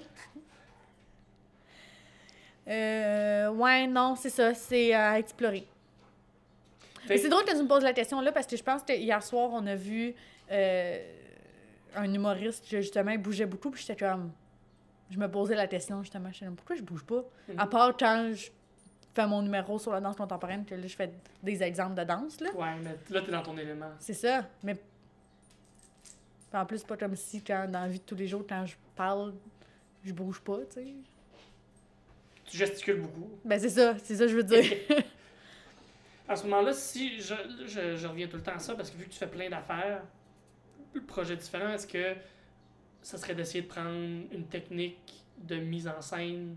euh, ouais, non, c'est ça. C'est à explorer. C'est drôle que tu me poses la question là parce que je pense que hier soir, on a vu euh, un humoriste qui justement il bougeait beaucoup. Puis j'étais comme. Je me posais la question justement. Comme, pourquoi je bouge pas? Mhm. À part quand je fais mon numéro sur la danse contemporaine, que là, je fais des exemples de danse. là. Ouais, mais là, t'es dans ton élément. C'est ça. Mais. En plus, pas comme si quand, dans la vie de tous les jours, quand je parle, je bouge pas, tu sais. Tu gesticules beaucoup. Ben c'est ça, c'est ça que je veux dire. [LAUGHS] [LAUGHS] À ce moment-là, si je, je, je reviens tout le temps à ça, parce que vu que tu fais plein d'affaires, le projet différent, est-ce que ça serait d'essayer de prendre une technique de mise en scène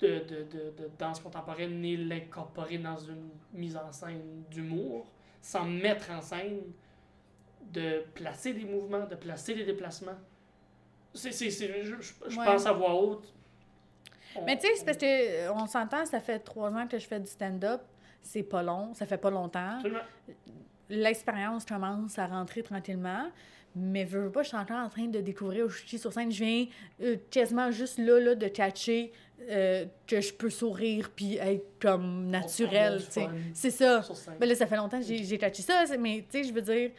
de, de, de, de danse contemporaine ni l'incorporer dans une mise en scène d'humour, sans mettre en scène, de placer des mouvements, de placer des déplacements. C'est, c'est, c'est- je, je- je Ouais. pense à voix haute. On- Mais tu sais, c'est parce que euh, on s'entend, ça fait trois ans que je fais du stand-up. C'est pas long, ça fait pas longtemps. Absolument. L'expérience commence à rentrer tranquillement. Mais veux, veux pas, je suis encore en train de découvrir où je suis sur scène. Je viens euh, quasiment juste là, là de catcher euh, que je peux sourire puis être comme naturel. C'est ça. Ben là, ça fait longtemps que j'ai catché ça, mais tu sais, je veux dire,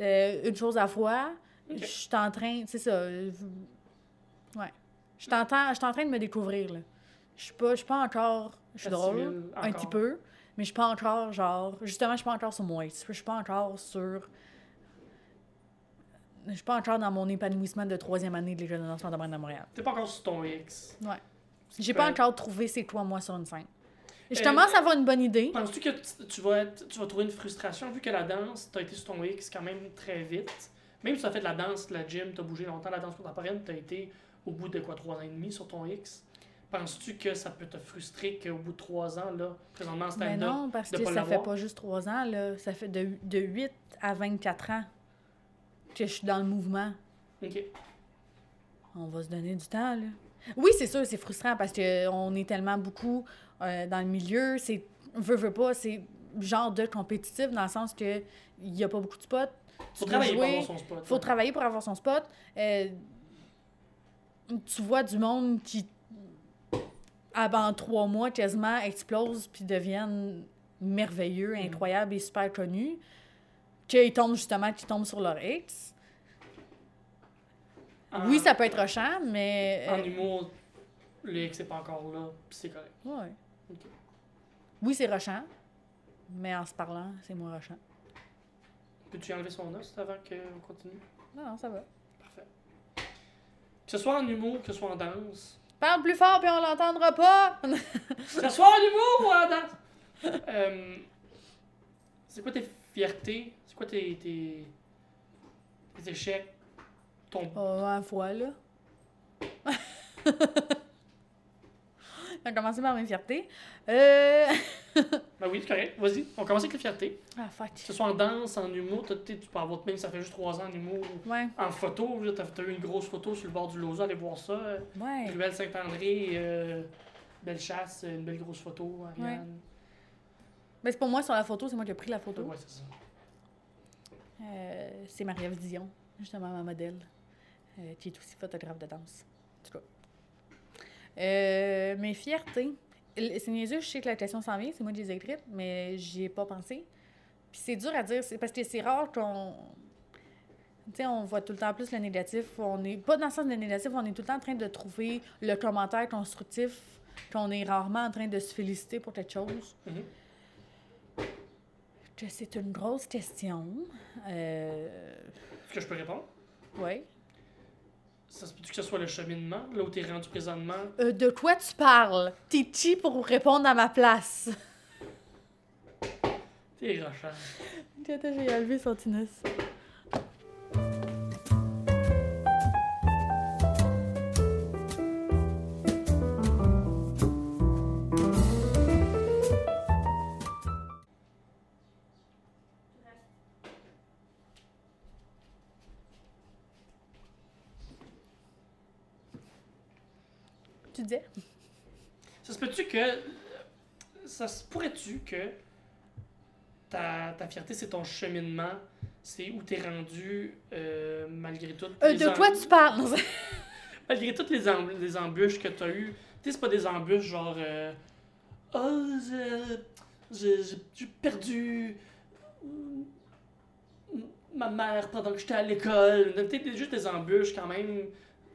euh, une chose à la fois, je suis en train, c'est ça, euh, ouais. Je suis en, train- je suis en train de me découvrir, là. Je suis pas, pas encore, je suis drôle, un petit peu, mais je suis pas encore, genre, justement, je suis pas encore sur moi, je suis pas encore sur... Je suis pas encore dans mon épanouissement de troisième année de l'École de contemporaine de Montréal. T'es pas encore sur ton X. Ouais. J'ai pas encore trouvé c'est quoi, moi, sur une scène. Je Euh, commence à avoir une bonne idée. Penses-tu que tu- vas, être- tu vas trouver une frustration vu que la danse, t'as été sur ton X quand même très vite? Même si tu as fait de la danse, de la gym, t'as bougé longtemps, la danse contemporaine, t'as été au bout de quoi, trois ans et demi sur ton X? Penses-tu que ça peut te frustrer qu'au bout de trois ans, là, présentement en Mais stand-up, non, parce que ça fait pas juste trois ans, là. Ça fait de, de 8 à 24 ans que je suis dans le mouvement. ok, On va se donner du temps, là. Oui, c'est sûr, c'est frustrant parce qu'on est tellement beaucoup euh, dans le milieu. C'est, veux, veux pas, c'est genre de compétitif dans le sens que il y a pas beaucoup de spots. faut travailler pour avoir son spot. faut travailler pour avoir son spot. Euh, tu vois du monde qui, avant trois mois, quasiment explose puis deviennent merveilleux, Mm. incroyables et super connus. Qu'ils tombent justement, qu'ils tombent sur leur X. En- Oui, ça peut être rushant, mais. En euh, humour, le X n'est pas encore là, puis c'est correct. ouais. Ok. Oui, c'est rushant, mais en se parlant, c'est moins rushant. Peux-tu enlever son os avant qu'on continue? Non, non, ça va. Parfait. Que ce soit en humour, que ce soit en danse, Parle plus fort puis on l'entendra pas! Que ce soit en humour ou en danse. [LAUGHS] Euh, c'est quoi tes fiertés? C'est quoi tes, tes, tes échecs? Ton... Oh, à la fois, là. [LAUGHS] On va commencer par mes fiertés. Euh... [LAUGHS] Ben oui, c'est correct. Vas-y, on commence avec les fiertés. Ah, fuck. Que ce soit en danse, en humour, tu peux avoir même ça fait juste trois ans en humour. Ouais, En photo, là, t'as t'as eu une grosse photo sur le bord du Lausanne, allez voir ça. ouais. Ruelle Saint-André, euh, belle chasse, une belle grosse photo, Ariane. Mais c'est pour moi, sur la photo, c'est moi qui ai pris la photo. Ouais, c'est ça. Euh, c'est Marie-Ève Dion, justement ma modèle, euh, qui est aussi photographe de danse. En tout cas. Euh, mes fiertés. C'est niaiseux, je sais que la question s'en vient, c'est moi qui les ai écrites, mais j'y ai pas pensé. Puis c'est dur à dire, c'est parce que c'est rare qu'on. Tu sais, on voit tout le temps plus le négatif. On est pas dans le sens de négatif, on est tout le temps en train de trouver le commentaire constructif, qu'on est rarement en train de se féliciter pour quelque chose. Que c'est une grosse question. Euh, Est-ce que je peux répondre? ouais. Ça se peut-tu que ce soit le cheminement, là où t'es rendu présentement? Euh, de quoi tu parles? T'es qui pour répondre à ma place? T'es rochant. Attends, j'ai enlevé son tinus. Que. Ça se pourrait-tu que ta, ta fierté, c'est ton cheminement, c'est où t'es rendu euh, malgré tout. Euh, de quoi tu parles? [LAUGHS] Malgré toutes les, em- les embûches que t'as eues. Tu sais, c'est pas des embûches genre. euh, oh, j'ai perdu. ma mère pendant que j'étais à l'école. Peut-être juste des embûches quand même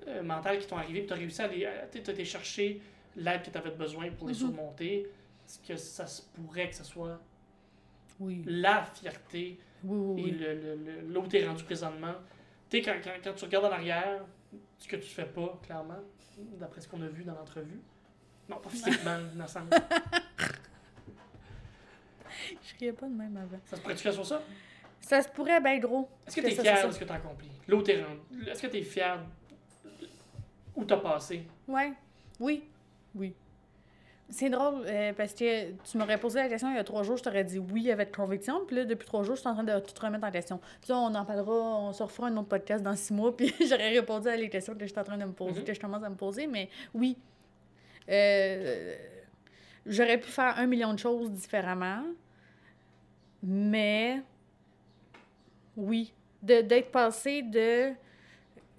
euh, mentales qui t'ont arrivé, puis t'as réussi à les. à- T'as été chercher l'aide que t'avais besoin pour les Mhm. surmonter. Est-ce que ça se pourrait que ce soit Oui. la fierté Oui, oui, et oui. le, le, le- t'es rendu présentement? Tu sais, quand, quand, quand tu regardes en arrière, ce que tu fais pas, clairement, d'après ce qu'on a vu dans l'entrevue. Non, pas physiquement, [LAUGHS] dans le. Je riais pas de même avant. Ça se pourrait-tu sur ça? Ça se pourrait bien gros. Est-ce que Que tu es ça, fier de ce que tu as accompli? Où t'es rendu? Est-ce que tu es fier où t'as passé? Ouais. Oui. Oui. C'est drôle, euh, parce que tu m'aurais posé la question il y a trois jours, je t'aurais dit oui avec conviction, puis là, depuis trois jours, je suis en train de tout remettre en question. Puis là, on en parlera, on se refera un autre podcast dans six mois, [LAUGHS] puis j'aurais répondu à les questions que je suis en train de me poser, Mhm. que je commence à me poser, mais oui. Euh, J'aurais pu faire un million de choses différemment, mais oui. D'être passé de.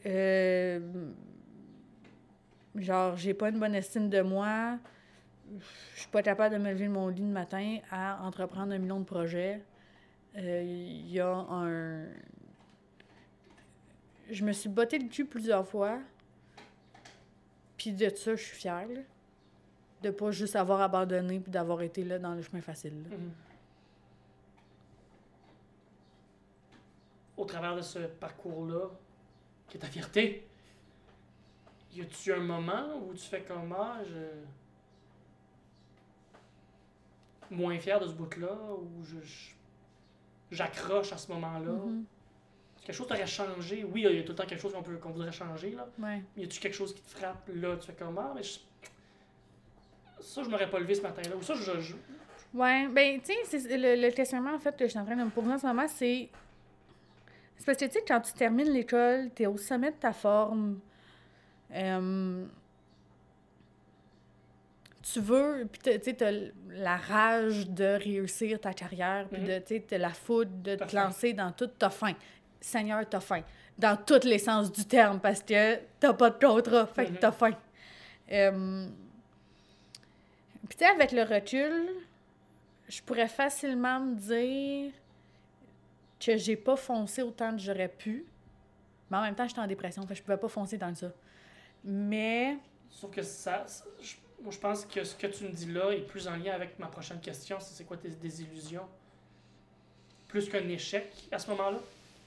euh, genre, j'ai pas une bonne estime de moi, je suis pas capable de me lever de mon lit le matin à entreprendre un million de projets. Euh, Il y a un. Je me suis botté le cul plusieurs fois. Puis de ça, je suis fière. là. De pas juste avoir abandonné puis d'avoir été là dans le chemin facile. Mhm. Au travers de ce parcours-là, qui est ta fierté, y a-tu un moment où tu fais comme ah, je. moins fier de ce bout-là, ou je. j'accroche à ce moment-là? Mhm. Quelque chose t'aurait changé? Oui, il y a tout le temps quelque chose qu'on peut qu'on voudrait changer, là. Ouais. Mais y a-tu quelque chose qui te frappe là? Tu fais comme ah, mais je- ça, je m'aurais pas levé ce matin-là. Ou ça, je. je- Ouais, ben, tu sais, c'est- le, le questionnement, en fait, que je suis en train de me poser en ce moment, c'est. C'est parce que, tu sais, quand tu termines l'école, t'es au sommet de ta forme. Euh, tu veux, puis tu sais, t'as la rage de réussir ta carrière, puis Mhm. de, tu sais, t'as la foudre de te faim. lancer dans tout, t'as faim. Seigneur, t'as faim. Dans tous les sens du terme, parce que t'as pas de contrat, fait que Mhm. t'as faim. Euh, Puis, tu sais, avec le recul, je pourrais facilement me dire que j'ai pas foncé autant que j'aurais pu. Mais en même temps, j'étais en dépression, fait que je pouvais pas foncer dans ça. Mais, Sauf que ça. ça- je- moi, je pense que ce que tu me dis là est plus en lien avec ma prochaine question c'est c'est quoi tes désillusions? Plus qu'un échec à ce moment-là?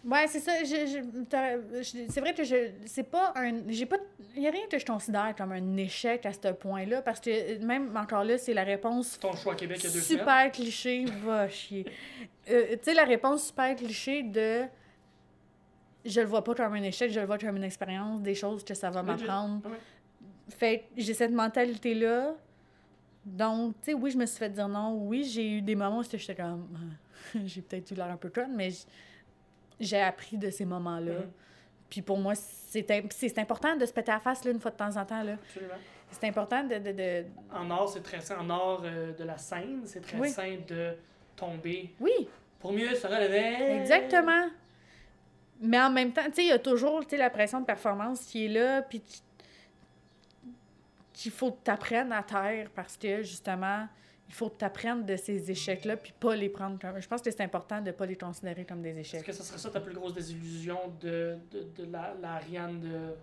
ouais, c'est ça. je- je- c'est vrai que je. C'est pas un. J'ai pas. Il y a rien que je considère comme un échec à ce point-là, parce que même encore là, c'est la réponse Ton choix à Québec il y a deux semaines? super cliché, va chier. Euh, tu sais, la réponse super cliché de je le vois pas comme un échec, je le vois comme une expérience, des choses que ça va m'apprendre. Fait j'ai cette mentalité-là. Donc, tu sais, oui, je me suis fait dire non. Oui, j'ai eu des moments où j'étais comme. [LAUGHS] j'ai peut-être eu l'air un peu conne, mais j'ai appris de ces moments-là. Puis pour moi, c'est im- c'est c'est important de se péter la face là, une fois de temps en temps. là. Absolument. C'est important de, de, de- En art, c'est très sain. En art euh, de la scène, c'est très Oui. sain de tomber Oui, pour mieux se relever. Exactement. Mais en même temps, tu sais, il y a toujours tu la pression de performance qui est là, puis tu- qu'il faut que tu apprennes à terre parce que, justement, il faut que tu apprennes de ces échecs-là, puis pas les prendre comme... Je pense que c'est important de pas les considérer comme des Est-ce échecs. que ce serait ça ta plus grosse désillusion de, de, de la, la Ariane de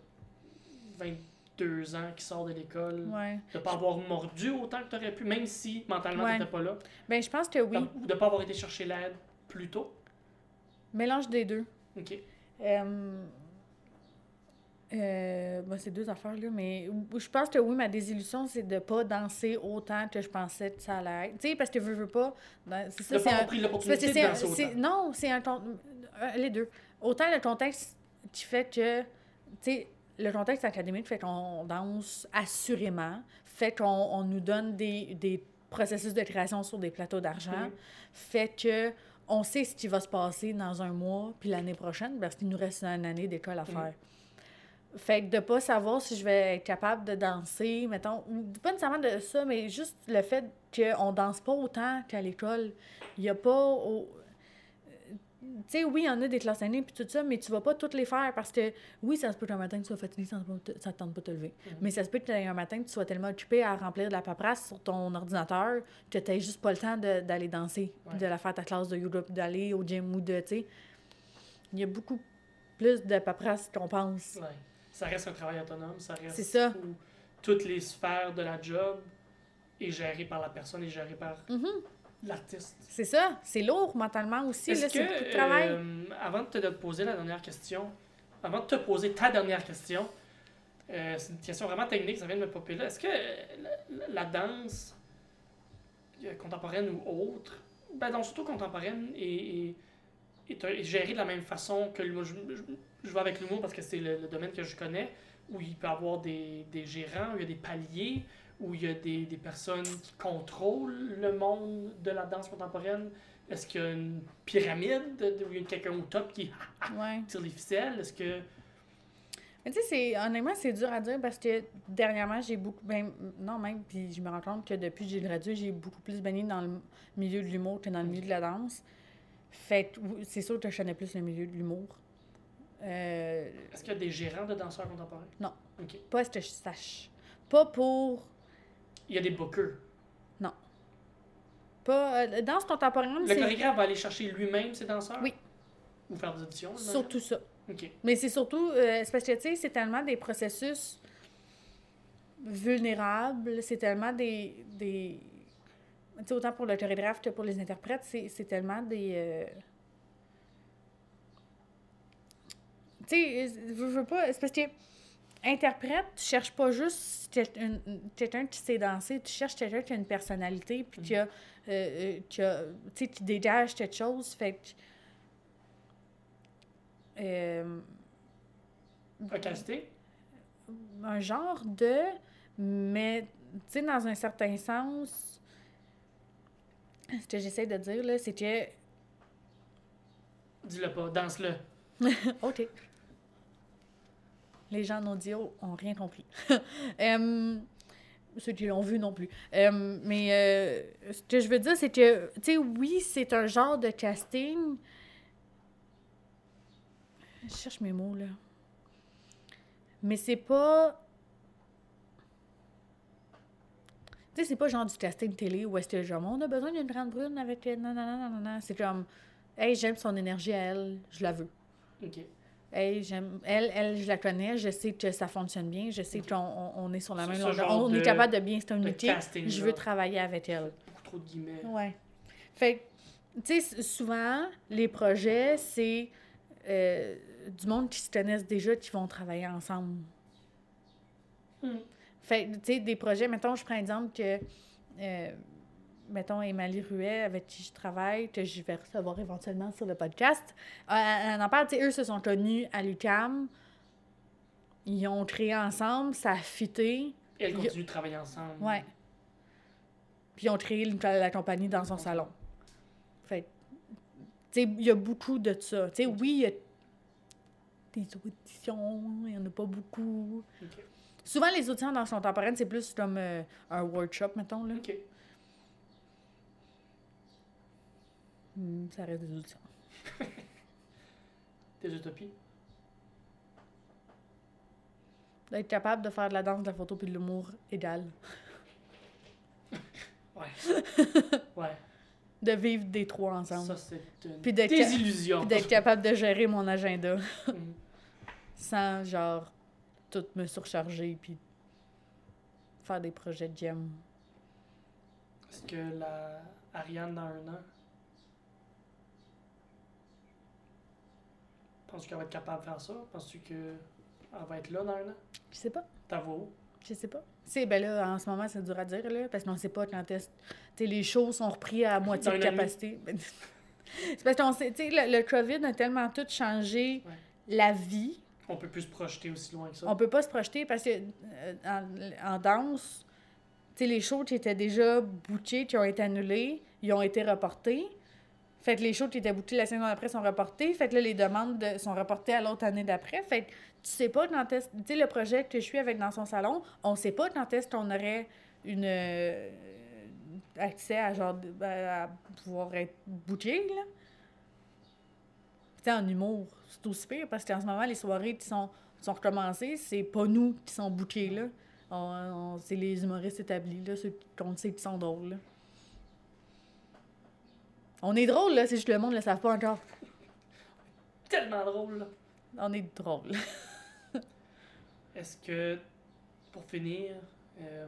22 ans qui sort de l'école? Ouais. De pas avoir mordu autant que tu aurais pu, même si mentalement Ouais. t'étais pas là? Ben, je pense que oui. Ou de pas avoir été chercher l'aide plus tôt? Mélange des deux. OK. Euh, euh, bon, c'est deux affaires, là, mais je pense que oui, ma désillusion, c'est de pas danser autant que je pensais que ça allait être. Tu sais, parce que je veux pas. dans- C'est ça, c'est un- l'opportunité de danser autant. Non, c'est un euh, les deux. Autant le contexte qui fait que, tu sais, le contexte académique fait qu'on danse assurément, fait qu'on on nous donne des, des processus de création sur des plateaux d'argent, fait que on sait ce qui va se passer dans un mois puis l'année prochaine parce qu'il nous reste une année d'école à faire. Fait que de pas savoir si je vais être capable de danser, mettons, ou pas nécessairement de ça, mais juste le fait qu'on danse pas autant qu'à l'école. Il y a pas. au- Tu sais, oui, il y en a des classes aînées puis tout ça, mais tu vas pas toutes les faire parce que, oui, ça se peut qu'un matin tu sois fatigué, ça ne te, tente pas de te lever. Mais ça se peut qu'un matin tu sois tellement occupé à remplir de la paperasse sur ton ordinateur que tu juste pas le temps de- d'aller danser, Ouais. de la faire ta classe de yoga, d'aller au gym ou de, tu sais. Il y a beaucoup plus de paperasse qu'on pense. Ouais. Ça reste un travail autonome, ça reste C'est ça. où toutes les sphères de la job est gérée par la personne et gérée par Mhm. L'artiste. C'est ça. C'est lourd mentalement aussi. Là, c'est beaucoup de travail. euh, avant de te poser la dernière question, avant de te poser ta dernière question, euh, c'est une question vraiment technique, ça vient de me popper là. Est-ce que euh, la, la danse contemporaine ou autre, ben donc surtout contemporaine, est, est, est, est gérée de la même façon que l'humour? Je, je, je vais avec l'humour parce que c'est le, le domaine que je connais, où il peut y avoir des, des gérants, où il y a des paliers, où il y a des, des personnes qui contrôlent le monde de la danse contemporaine? Est-ce qu'il y a une pyramide de- où il y a quelqu'un au top qui [LAUGHS] Ouais. tire les ficelles? Est-ce que. Mais tu sais, c'est- honnêtement, c'est dur à dire parce que dernièrement, j'ai beaucoup. Ben, non, même, puis je me rends compte que depuis que j'ai gradué, j'ai beaucoup plus baigné dans le milieu de l'humour que dans le milieu de la danse. Fait c'est sûr que je connais plus le milieu de l'humour. Euh, Est-ce qu'il y a des gérants de danseurs contemporains? Non. OK. pas à ce que je sache. Pas pour. Il y a des bookers. Pas. euh, danse contemporaine, Le c'est chorégraphe va aller chercher lui-même ses danseurs? Oui. Ou faire des auditions? surtout ça. OK. Mais c'est surtout, euh, c'est parce que, tu sais, c'est tellement des processus vulnérables, c'est tellement des... des... Tu sais, autant pour le chorégraphe que pour les interprètes, c'est c'est tellement des... euh, Tu sais, je veux pas... C'est parce que interprète, tu cherches pas juste quelqu'un qui sait danser, tu cherches quelqu'un qui a une personnalité, puis qui a... euh, euh, qui a- tu sais, qui dégage quelque chose, fait que... euh, un genre de, mais tu sais, dans un certain sens, ce que j'essaie de dire, là, c'est que. Dis-le pas, danse-le. [LAUGHS] OK. Les gens en audio ont rien compris. [LAUGHS] Ceux qui l'ont vu non plus. Mais euh, ce que je veux dire, c'est que, tu sais, oui, c'est un genre de casting. Je cherche mes mots, là. Mais c'est pas. Tu sais, c'est pas genre du casting télé où est-ce que genre, on a besoin d'une grande brune avec. Non, non, non, non, non. C'est comme, hey, j'aime son énergie à elle, je la veux. OK. Hey, j'aime. Elle, elle, je la connais, je sais que ça fonctionne bien, je sais qu'on on, on est sur la même longueur. On de- est capable de bien se de communiquer. casting, Je veux travailler avec elle. Beaucoup trop de guillemets. Ouais. Fait tu sais, souvent, les projets, c'est euh, du monde qui se connaissent déjà qui vont travailler ensemble. Hmm. Fait tu sais, des projets, mettons, je prends exemple que, euh, mettons, Emily Ruet, avec qui je travaille, que je vais recevoir éventuellement sur le podcast, euh, elle en parle, tu sais, eux se sont connus à l'UQAM, ils ont créé ensemble, ça a fité, Et elles continuent de travailler ensemble. ouais. Puis ils ont créé le- la compagnie dans son salon. Fait tu sais, il y a beaucoup de ça. Tu sais, oui, il y a des auditions, il n'y en a pas beaucoup. Souvent, les auditions dans son contemporaine, c'est plus comme euh, un workshop, mettons. Là. Hmm, ça reste des auditions. Des utopies. D'être capable de faire de la danse, de la photo puis de l'humour égal. [LAUGHS] Ouais. [LAUGHS] ouais. De vivre des trois ensemble. Ça, c'est une Puis d'être ca-. Puis d'être capable de gérer mon agenda Mhm. [LAUGHS] sans, genre, tout me surcharger puis faire des projets de gym. Est-ce que la Ariane dans un an, penses-tu qu'elle va être capable de faire ça? Penses-tu qu'elle va être là dans un an? Je sais pas. Ta voix où? Je sais pas. C'est ben là, en ce moment, c'est dur à dire, là, parce qu'on sait pas quand est-ce. Les shows sont repris à moitié de capacité. [LAUGHS] c'est parce qu'on sait, tu sais, le, le COVID a tellement tout changé Ouais. la vie. On peut plus se projeter aussi loin que ça. On peut pas se projeter parce que euh, en, en danse, tu sais, les shows qui étaient déjà bookés, qui ont été annulés, ils ont été reportés. Fait que les shows qui étaient bookés la saison d'après sont reportés. Fait que là, les demandes de- sont reportées à l'autre année d'après. Fait que tu sais pas quand est-ce... Tu sais, le projet que je suis avec dans son salon, on sait pas quand est-ce qu'on aurait une... euh, accès à genre... de- à pouvoir être booké, là. Tu en humour, c'est aussi pire parce qu'en ce moment, les soirées qui sont, sont recommencées, c'est pas nous qui sont bookés, là. C'est les humoristes établis, là, ceux qu'on sait qui sont drôles, là. On est drôle, là, c'est juste le monde ne le savent pas encore. Tellement drôle, là. On est drôle. [LAUGHS] Est-ce que, pour finir, euh,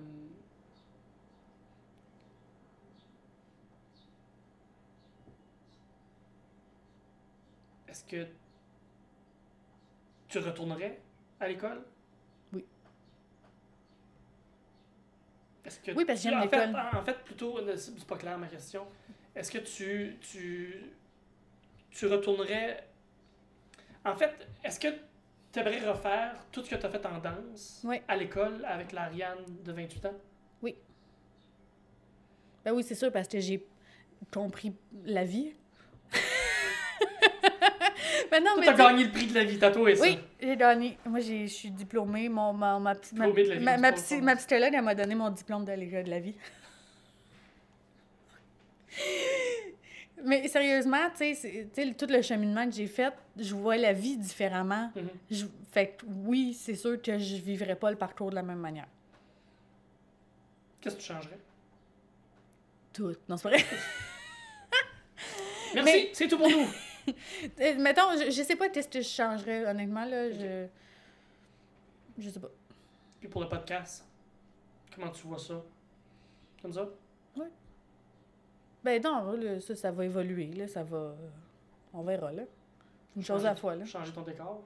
est-ce que tu retournerais à l'école? Oui. Est-ce que Oui, parce que j'aime l'école. En fait, plutôt, c'est pas clair ma question. Est-ce que tu, tu, tu retournerais... En fait, est-ce que tu aimerais refaire tout ce que tu as fait en danse Oui. à l'école avec l'Ariane de 28 ans? Ben oui, c'est sûr, parce que j'ai compris la vie. mais [LAUGHS] non, Toi, mais. t'as gagné le prix de la vie, tatoué ça. Oui, j'ai gagné. Moi, j'ai- je suis diplômée. Mon, ma, ma, ma, Diplômée de la vie, ma, ma, psy- psychologue, elle m'a donné mon diplôme de l'école de la vie. Mais sérieusement, tu sais, tout le cheminement que j'ai fait, je vois la vie différemment. Mhm. Je- fait que oui, c'est sûr que je vivrais pas le parcours de la même manière. Qu'est-ce que tu changerais? Tout. Non, c'est pas vrai. [LAUGHS] Merci, Mais- c'est tout pour nous. [LAUGHS] Euh, Mettons, je, je sais pas qu'est-ce que je changerais, honnêtement, là. Je. Je sais pas. Puis pour le podcast, comment tu vois ça? Comme ça? Ben non, là, ça, ça va évoluer, là. Ça va. On verra, là. Une chose à la fois, là. Changer ton décor?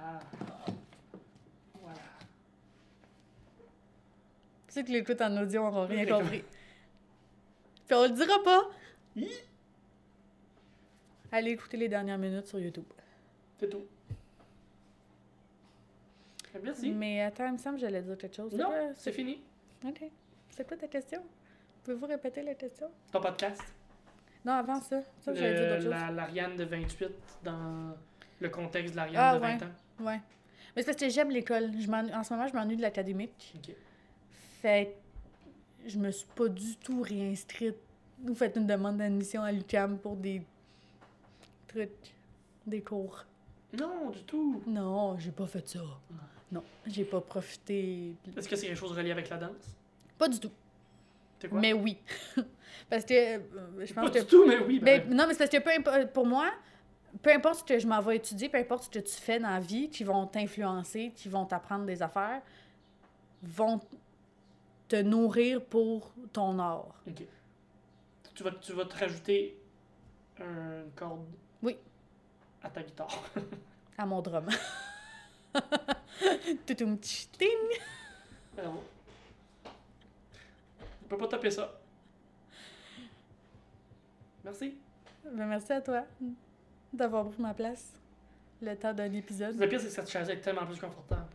Ah. Voilà. Ceux qui l'écoutent en audio n'auront rien compris. Puis on le dira pas. Hi! Allez écouter les dernières minutes sur YouTube. C'est tout. Merci. Mais attends, il me semble que j'allais dire quelque chose. non, c'est fini. OK. C'est quoi ta question? Pouvez-vous répéter la question? Ton podcast? Non, avant ça. Ça, Le- d'autres choses. la, l'Ariane de 28 dans le contexte de l'Ariane Ah, de 20 ouais. ans. Ouais. Mais c'est parce que j'aime l'école. Je m'ennuie- En ce moment, je m'ennuie de l'académique. Ok. Fait je me suis pas du tout réinscrite. Vous faites une demande d'admission à l'UQAM pour des trucs, des cours. Non, du tout. Non, j'ai pas fait ça. Non, j'ai pas profité. Est-ce que c'est quelque chose relié avec la danse? Pas du tout. Quoi? Mais oui. [LAUGHS] parce que euh, je pense Pas que du tout, mais oui. Ben, Ben, non, mais c'est parce que peu impo- pour moi, peu importe ce que je m'en vais étudier, peu importe ce que tu fais dans la vie, qui vont t'influencer, qui vont t'apprendre des affaires, vont te nourrir pour ton art. Ok. Tu vas, tu vas te rajouter une corde. Oui. À ta guitare. [LAUGHS] À mon drum. [LAUGHS] [LAUGHS] Toutoum, tch, ting. On peut pas taper ça. Merci. Ben, merci à toi d'avoir pris ma place le temps d'un épisode. Le pire, c'est que cette chaise est tellement plus confortable.